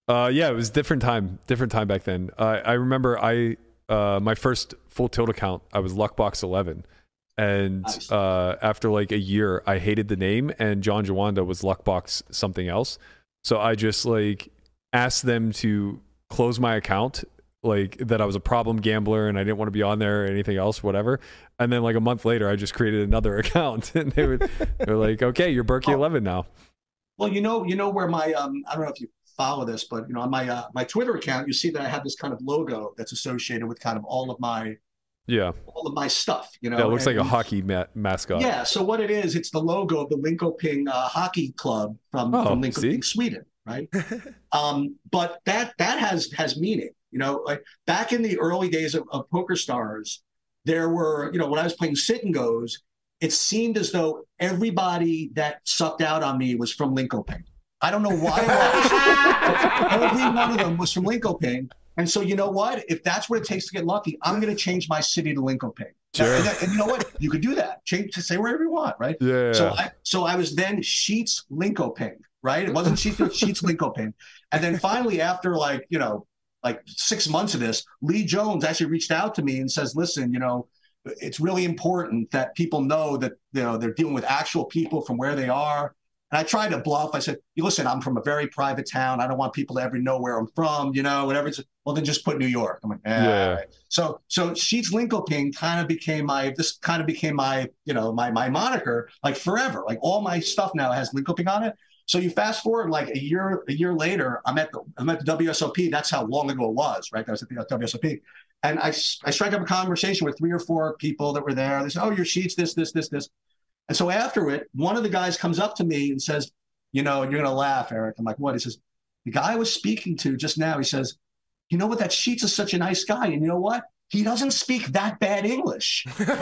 Uh, yeah, it was different time, different time back then. Uh, I remember I uh, my first full tilt account. I was Luckbox Eleven, and Nice. uh, after like a year, I hated the name, and John Jawanda was Luckbox something else. So I just like asked them to close my account, like that I was a problem gambler and I didn't want to be on there or anything else, whatever. And then like a month later, I just created another *laughs* account, and they would they're like, okay, you're Berkey. Eleven now. Well, you know, you know where my um, I don't know if you follow this, but you know, on my uh, my Twitter account, you see that I have this kind of logo that's associated with kind of all of my Yeah, all of my stuff. You know, yeah, it looks like a hockey ma- mascot. Yeah. So what it is, it's the logo of the Linkoping uh, Hockey Club from, Oh, from? Linkoping, Sweden, right? *laughs* um, but that that has has meaning. You know, like back in the early days of, of Poker Stars, there were you know when I was playing sit and goes, it seemed as though everybody that sucked out on me was from Linkoping. I don't know why it was. every one of them was from Linkoping. And so you know what? If that's what it takes to get lucky, I'm going to change my city to Linkoping. Sure. And, that- and you know what? You could do that. Change to say wherever you want, right? Yeah. So I so I was then Sheets Linkoping, right? It wasn't Sheets, *laughs* Sheets Linkoping. And then finally, after like, you know, like six months of this, Lee Jones actually reached out to me and says, listen, you know, it's really important that people know that you know they're dealing with actual people from where they are. And I tried to bluff. I said, "You listen, I'm from a very private town. I don't want people to ever know where I'm from. You know, whatever." It's, well, then just put New York. I'm like, eh, Yeah. So, so Sheets Linkoping kind of became my. This kind of became my, you know, my my moniker like forever. Like all my stuff now has Linkoping on it. So you fast forward like a year a year later, I'm at the I'm at the WSOP. That's how long ago it was, right? That was at the WSOP. And I, I strike up a conversation with three or four people that were there. They said, "Oh, your sheets, this, this, this, this." And so after it, one of the guys comes up to me and says, "You know, you're gonna laugh, Eric." I'm like, "What?" He says, "The guy I was speaking to just now." He says, "You know what? That Sheets is such a nice guy, and you know what? He doesn't speak that bad English." *laughs* really?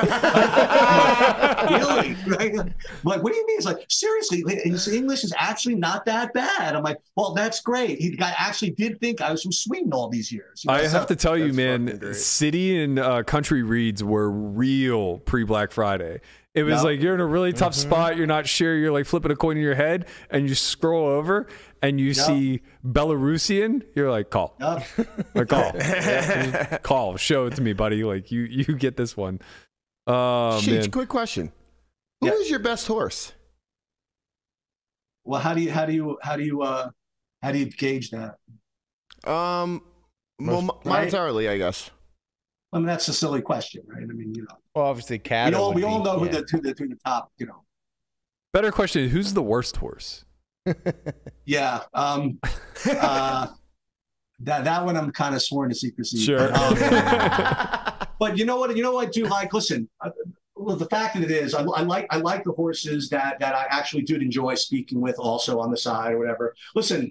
Right? I'm like, what do you mean? It's like, seriously, his English is actually not that bad. I'm like, well, that's great. He, the guy actually did think I was from Sweden all these years. You know, I so- have to tell you, man, city and uh, country reads were real pre Black Friday. It was Yeah. like you're in a really tough spot. You're not sure. You're like flipping a coin in your head, and you scroll over and you see Belarusian. You're like, call, Yeah. *laughs* like, call, *laughs* call, show it to me, buddy. Like you, you get this one. Oh Sheets, man, quick question. Who is Yeah. your best horse? Well, how do you how do you how do you uh how do you gauge that? Um, well, Most- mo- monetarily, I guess. I mean, that's a silly question, right? I mean, you know, Well, obviously, we Cat. all we all know who the who the who the top, you know. better question: Who's the worst horse? *laughs* Yeah. Um. uh, that that one I'm kind of sworn to secrecy. Sure. But, um, *laughs* but you know what? You know what I do like. Listen, uh, well, the fact that it is, I, I like I like the horses that that I actually did enjoy speaking with, also on the side or whatever. Listen,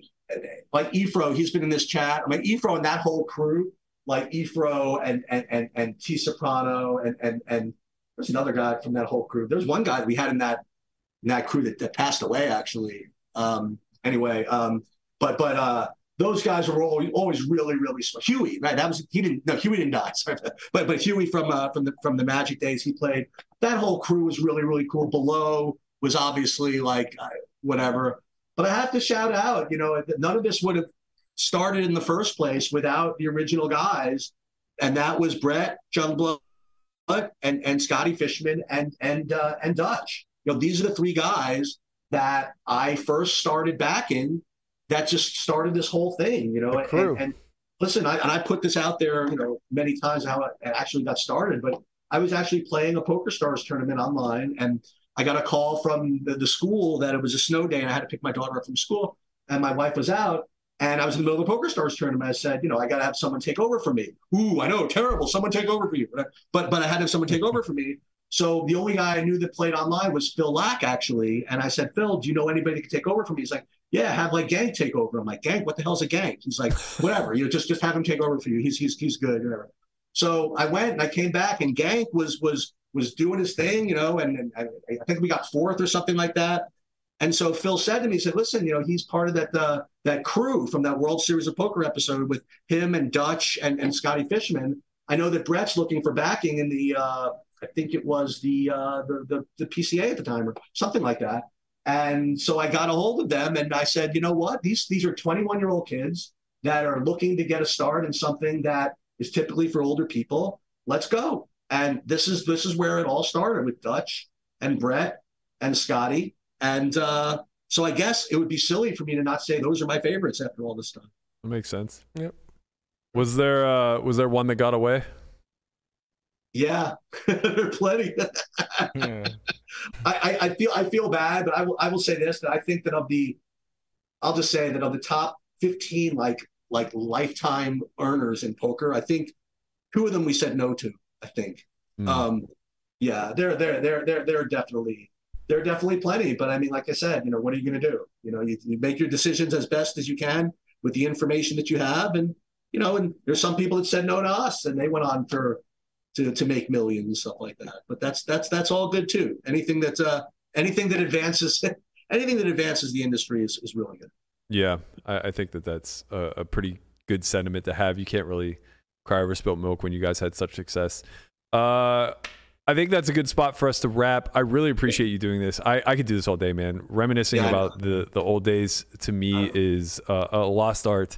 like Efro, he's been in this chat. I mean, Efro and that whole crew, like Efro and and and and T Soprano and and and there's another guy from that whole crew. There's one guy we had in that in that crew that, that passed away actually. Um, anyway, um, but but uh, those guys were always, always really really smart. Huey, right? That was he didn't no Huey didn't die, *laughs* sorry. but but Huey from uh, from the from the Magic days he played. That whole crew was really really cool. Below was obviously like uh, whatever. But I have to shout out, you know, none of this would have started in the first place without the original guys, and that was Brett Jungblood and and Scotty Fishman and and uh, and Dutch. You know, these are the three guys that I first started backing. That just started this whole thing. You know, The and, crew. and, and listen, I, and I put this out there, you know, many times how it actually got started. But I was actually playing a Poker Stars tournament online, and I got a call from the, the school that it was a snow day, and I had to pick my daughter up from school, and my wife was out. And I was in the middle of the Poker Stars tournament. I said, you know, I got to have someone take over for me. Ooh, I know, terrible. Someone take over for you. But but, I had to have someone take over for me. So the only guy I knew that played online was Phil Laak, actually. And I said, Phil, do you know anybody that can take over for me? He's like, yeah, have like Gank take over. I'm like, Gank, what the hell's a Gank? He's like, whatever, you know, just just have him take over for you. He's he's he's good, whatever. So I went and I came back, and Gank was was was doing his thing, you know, and, and I, I think we got fourth or something like that. And so Phil said to me, he said, "Listen, you know, he's part of that uh, that crew from that World Series of Poker episode with him and Dutch and, and Scotty Fishman. I know that Brett's looking for backing in the, uh, I think it was the, uh, the the the PCA at the time or something like that. And so I got a hold of them and I said, you know what? These these are 21 year old kids that are looking to get a start in something that is typically for older people. Let's go. And this is this is where it all started with Dutch and Brett and Scotty. And uh, so I guess it would be silly for me to not say those are my favorites after all this time. That makes sense. Yep. Was there uh was there one that got away? Yeah, *laughs* there are plenty. *laughs* Yeah. I, I, I feel I feel bad, but I will I will say this that I think that of the I'll just say that of the top 15 like like lifetime earners in poker, I think two of them we said no to, I think. Hmm. Um yeah, there there there there there are definitely there are definitely plenty, but I mean like I said, you know, what are you going to do? You know, you, you make your decisions as best as you can with the information that you have and you know, and there's some people that said no to us and they went on for to to make millions and stuff like that. But that's that's that's all good too. Anything that uh anything that advances *laughs* anything that advances the industry is, is really good. Yeah, I, I think that that's a, a pretty good sentiment to have. You can't really cry over spilt milk when you guys had such success. Uh, I think that's a good spot for us to wrap. I really appreciate you doing this. I, I could do this all day, man. Reminiscing Yeah, about the, the old days to me is uh, a lost art.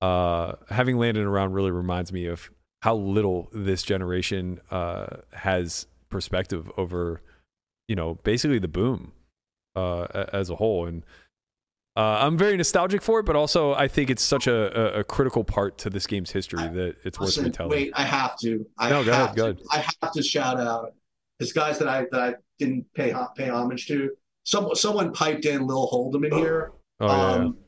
Uh, having landed around really reminds me of how little this generation uh, has perspective over, you know, basically the boom uh, as a whole. And uh, I'm very nostalgic for it, but also I think it's such a, a, a critical part to this game's history that it's worth Listen, retelling. wait, I have to. I No, go have ahead, go to. ahead. I have to shout out his guys that I that I didn't pay pay homage to. Some someone piped in Lil Hold'em in here. Oh, yeah, yeah. um,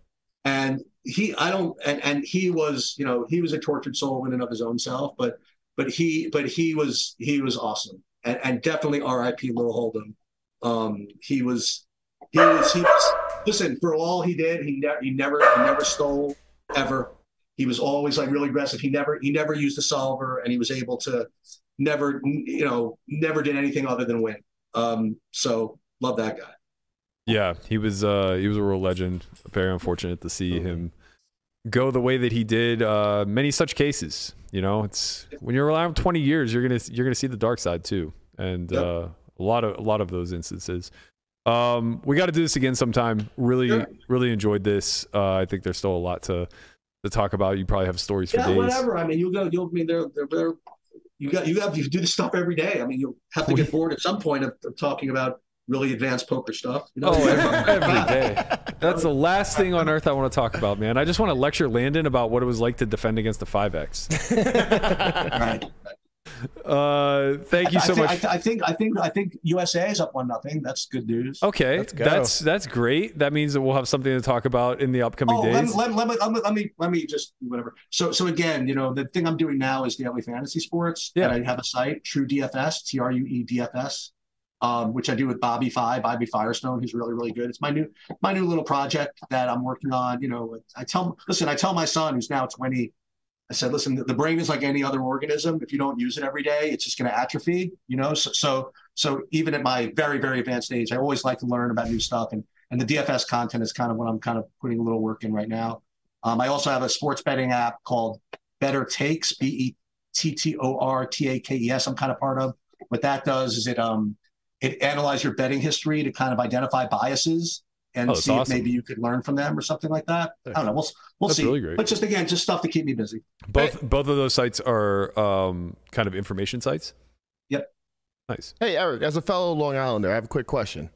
and he i don't and, and he was you know he was a tortured soul in and of his own self but but he but he was he was awesome and, and definitely rip Lil hold'em um he was he was he was listen for all he did he never he never he never stole ever he was always like really aggressive he never he never used a solver and he was able to never you know never did anything other than win um so love that guy Yeah, he was uh he was a real legend. Very unfortunate to see him go the way that he did. Uh many such cases. You know, it's when you're around 20 years, you're gonna you're gonna see the dark side too, and Yep. uh, a lot of a lot of those instances. Um, we got to do this again sometime. Really, Sure. really enjoyed this. Uh, I think there's still a lot to to talk about. You probably have stories for yeah, days. whatever. I mean, you'll go. You'll I mean, they're they're, they're you got you have you do this stuff every day. I mean, you'll have to get bored at some point of, of talking about really advanced poker stuff. You know? Oh, every, *laughs* every day. That's the last thing on earth I want to talk about, man. I just want to lecture Landon about what it was like to defend against the 5X. *laughs* right. Uh, thank you I so thi- much. I, thi- I think I think I think USA is up one nothing. That's good news. Okay, that's that's great. That means that we'll have something to talk about in the upcoming Oh, days. let, let, me, let, me, let me let me just whatever. So so again, you know, the thing I'm doing now is daily fantasy sports. Yeah. And I have a site, True DFS, T R U E D F S, um, which I do with Bobby Fi, Bobby Firestone, who's really really good. It's my new my new little project that I'm working on. You know, I tell listen, I tell my son who's now 20. I said, listen, the- brain is like any other organism. If you don't use it every day, it's just going to atrophy. You know, so so so even at my very very advanced age, I always like to learn about new stuff, and and the DFS content is kind of what I'm kind of putting a little work in right now. Um, I also have a sports betting app called Bettor Takes, B E T T O R T A K E S. I'm kind of part of. What that does is it um it analyzes your betting history to kind of identify biases and Oh, see awesome. if maybe you could learn from them or something like that. I don't know. We'll we'll That's see. really great. But just again, just stuff to keep me busy. both both of those sites are um, kind of information sites. Yep. Nice. Hey, Eric, as a fellow Long Islander, I have a quick question.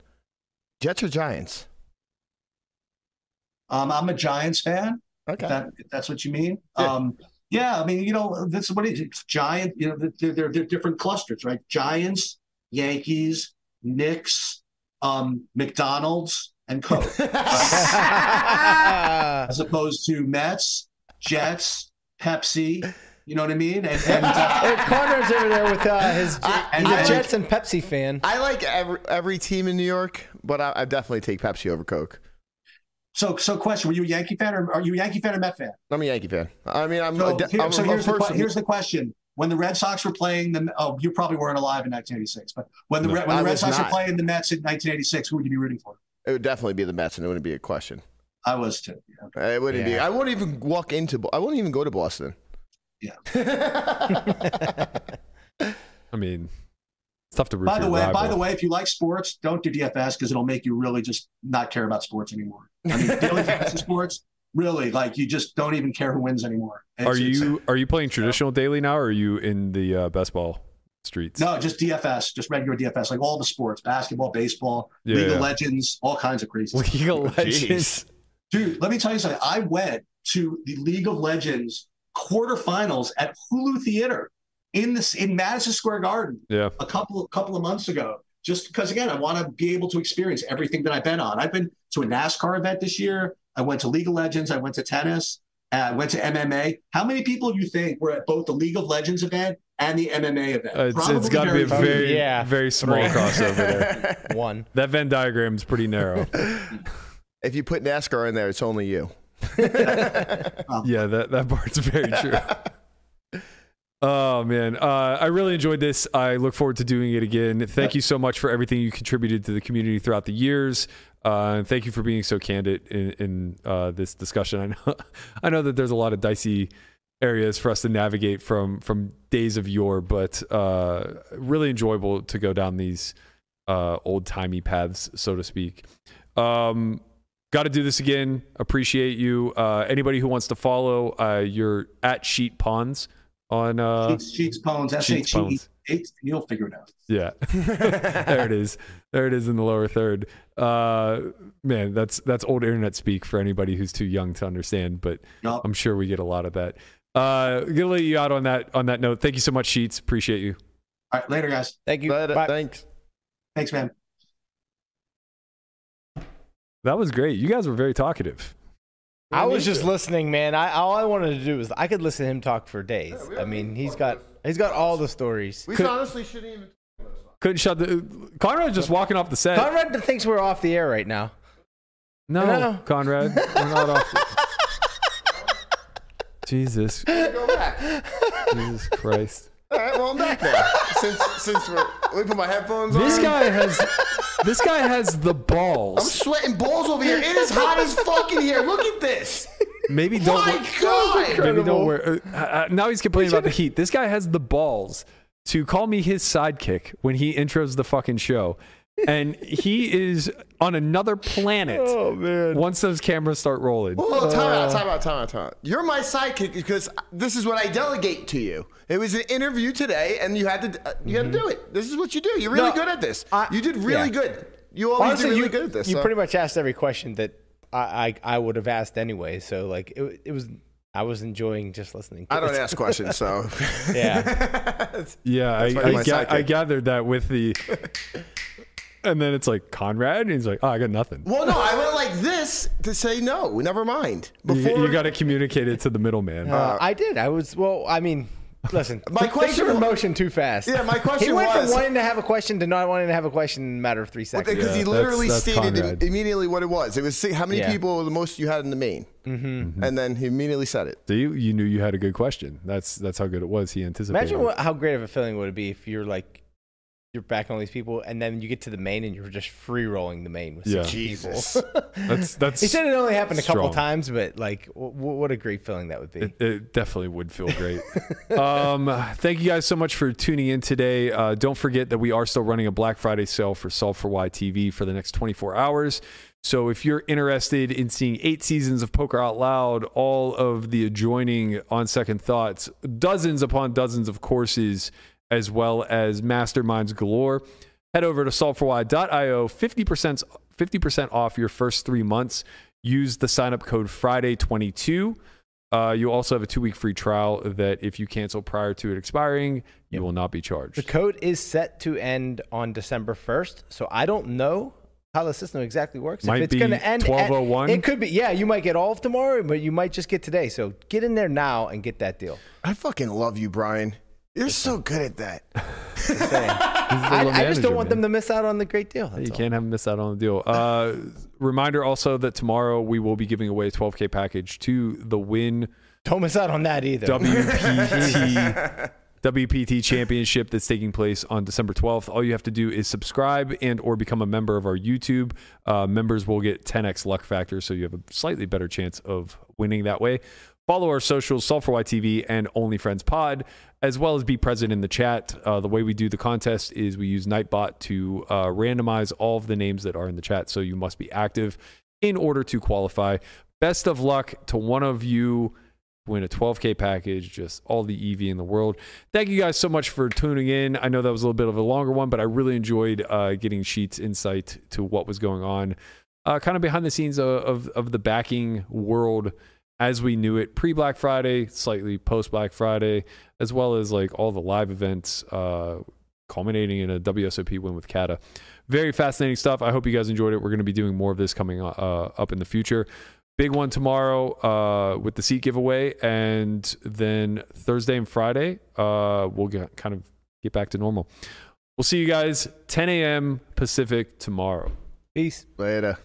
Jets or Giants? Um, I'm a Giants fan. Okay. If, that, if that's what you mean. Yeah. Um, yeah, I mean, you know, this is what it is. It's giant. You know, they're, they're, they're different clusters, right? Giants, Yankees, Knicks, um, McDonald's, and Coke, *laughs* as opposed to Mets, Jets, Pepsi. You know what I mean? And, and uh, *laughs* Connor's over there with uh, his. I- he's I- a Jets and Pepsi fan. I like every, every team in New York, but I, I definitely take Pepsi over Coke. so, so question: Were you a Yankee fan, or are you a Yankee fan or Met fan? I'm a Yankee fan. I mean, I'm. So, a, here- I'm so a here's, the, here's the question. When the Red Sox were playing the oh, you probably weren't alive in 1986, but when the No. Red- when the Red was Sox were playing the Mets in 1986, who would you be rooting for? It would definitely be the Mets, and it wouldn't be a question. I was too. Yeah. It wouldn't be. I wouldn't even walk into. Bo- I wouldn't even go to Boston. Yeah. *laughs* I mean, it's tough to root By for the your way, by the way, if you like sports, don't do DFS because it'll make you really just not care about sports anymore. I mean, *laughs* daily fantasy sports, really, like you just don't even care who wins anymore. It's- are you are you playing traditional daily now, or are you in the uh, best ball streets? No, just DFS, just regular DFS, like all the sports, basketball, baseball, Yeah, League yeah. of Legends, all kinds of crazy. stuff. League of Legends. Dude, let me tell you something. I went to the League of Legends quarterfinals at Hulu Theater in this in Madison Square Garden Yeah. a couple couple of months ago. Just because again, I want to be able to experience everything that I've been on. I've been to a NASCAR event this year. I went to League of Legends. I went to tennis. uh, I went to MMA. How many people do you think were at both the League of Legends event and the MMA event? Uh, it's it's Probably got to be a very very Yeah, very small crossover there. *laughs* One. That Venn diagram is pretty narrow. *laughs* If you put NASCAR in there, it's only you. *laughs* yeah, that that part's very true. Oh man, uh, I really enjoyed this. I look forward to doing it again. Thank you so much for everything you contributed to the community throughout the years. Uh, and thank you for being so candid in, in uh, this discussion. I know, I know that there's a lot of dicey areas for us to navigate from from days of yore, but uh, really enjoyable to go down these uh, old timey paths, so to speak. Um, Got to do this again. Appreciate you. Uh, anybody who wants to follow, uh, you're at Sheet Ponds on uh, Sheets, sheets, pones, S Sheets, Pones. You'll figure it out. Yeah. *laughs* there it is. There it is in the lower third. Uh man, that's that's old internet speak for anybody who's too young to understand, but. I'm sure we get a lot of that. Uh gonna let you out on that on that note. Thank you so much, Sheets. Appreciate you. All right, later, guys. Thank you. But, uh, Bye. thanks. Thanks, man. That was great. You guys were very talkative. I was just listening, man. I all I wanted to do was I could listen to him talk for days. I mean, he's got he's got all the stories. We Could- honestly shouldn't even. Couldn't shut the Conrad's just walking off the set. Conrad thinks we're off the air right now. no, No. Conrad. We're not off. The- *laughs* Jesus. Go back. *laughs* Jesus Christ. All right, well I'm back now. Since since we're, let me put my headphones This on. guy has this guy has the balls. I'm sweating balls over here. It is hot as fucking here. Look at this. Maybe don't My God. maybe don't wear. Uh, uh, now he's complaining about the heat. This guy has the balls to call me his sidekick when he intros the fucking show, and he is on another planet. Oh man. Once those cameras start rolling, Well, time out, time out, time out, time out. You're my sidekick because this is what I delegate to you. It was an interview today, and you had to uh, you had to do it. This is what you do. You're really No, good at this. I- you did really yeah. good. You always Honestly, do really you, good at this. you so. pretty much asked every question that I I, I would have asked anyway. So like it, it was I was enjoying just listening. To I don't it. ask questions, so *laughs* Yeah. *laughs* yeah, I, why you're my I, ga- I gathered that with the. *laughs* And then it's like Conrad, and he's like, "Oh, I got nothing." well, no, I went like this to say no. Never mind. You- Before you, got to communicate it to the middleman. Uh, I did. I was well. I mean, listen. *laughs* My question Things are in wa- motion too fast. Yeah, my *laughs* question. He went was- from wanting to have a question to not wanting to have a question in a matter of three seconds. because Yeah, he literally that's stated Conrad. immediately what it was. It was see- how many Yeah. people were the most you had in the main, mm-hmm. and then he immediately said it. So you, you knew you had a good question. That's that's how good it was. He anticipated. Imagine what, how great of a feeling would it be if you're like you're back on these people, and then you get to the main and you're just free rolling the main with Yeah. six Jesus. people. *laughs* That's that's. he said it only happened a couple times, but like, w- w- what a great feeling that would be. It, it definitely would feel great. *laughs* um, thank you guys so much for tuning in today. Uh, don't forget that we are still running a Black Friday sale for Solve for Why TV for the next 24 hours. So if you're interested in seeing eight seasons of Poker Out Loud, all of the adjoining On Second Thoughts, dozens upon dozens of courses, as well as masterminds galore, head over to solveforwhy.io. 50% 50% off your first three months. Use the sign up code Friday22. Uh, you also have a two week free trial that if you cancel prior to it expiring, you will not be charged. the code is set to end on December 1st, so I don't know how the system exactly works. Might if it's be going to end at- 12:01. it could be. Yeah, you might get all of tomorrow, but you might just get today. So get in there now and get that deal. I fucking love you, Brian. You're so good at that. *laughs* Just. *laughs* I, I just don't want man. them to miss out on the great deal. That's You all. can't have them miss out on the deal. Uh, reminder also that tomorrow we will be giving away a 12K package to the Wynn Don't miss out on that either. WPT *laughs* WPT championship that's taking place on December 12th. All you have to do is subscribe and or become a member of our YouTube. Uh, members will get 10x luck factor, so you have a slightly better chance of winning that way. Follow our socials, Solve for Why TV and OnlyFriends Pod, as well as be present in the chat. Uh, the way we do the contest is we use Nightbot to uh, randomize all of the names that are in the chat, so you must be active in order to qualify. Best of luck to one of you win a 12k package just all the ev in the world thank you guys so much for tuning in i know that was a little bit of a longer one but i really enjoyed uh, getting sheets insight to what was going on uh, kind of behind the scenes of, of, of the backing world as we knew it pre black friday slightly post black friday as well as like all the live events uh, culminating in a wsop win with Cada very fascinating stuff i hope you guys enjoyed it we're going to be doing more of this coming uh, up in the future big one tomorrow uh, with the seat giveaway, and then Thursday and Friday uh, we'll get, kind of get back to normal. We'll see you guys 10 a.m. Pacific tomorrow. Peace. Later.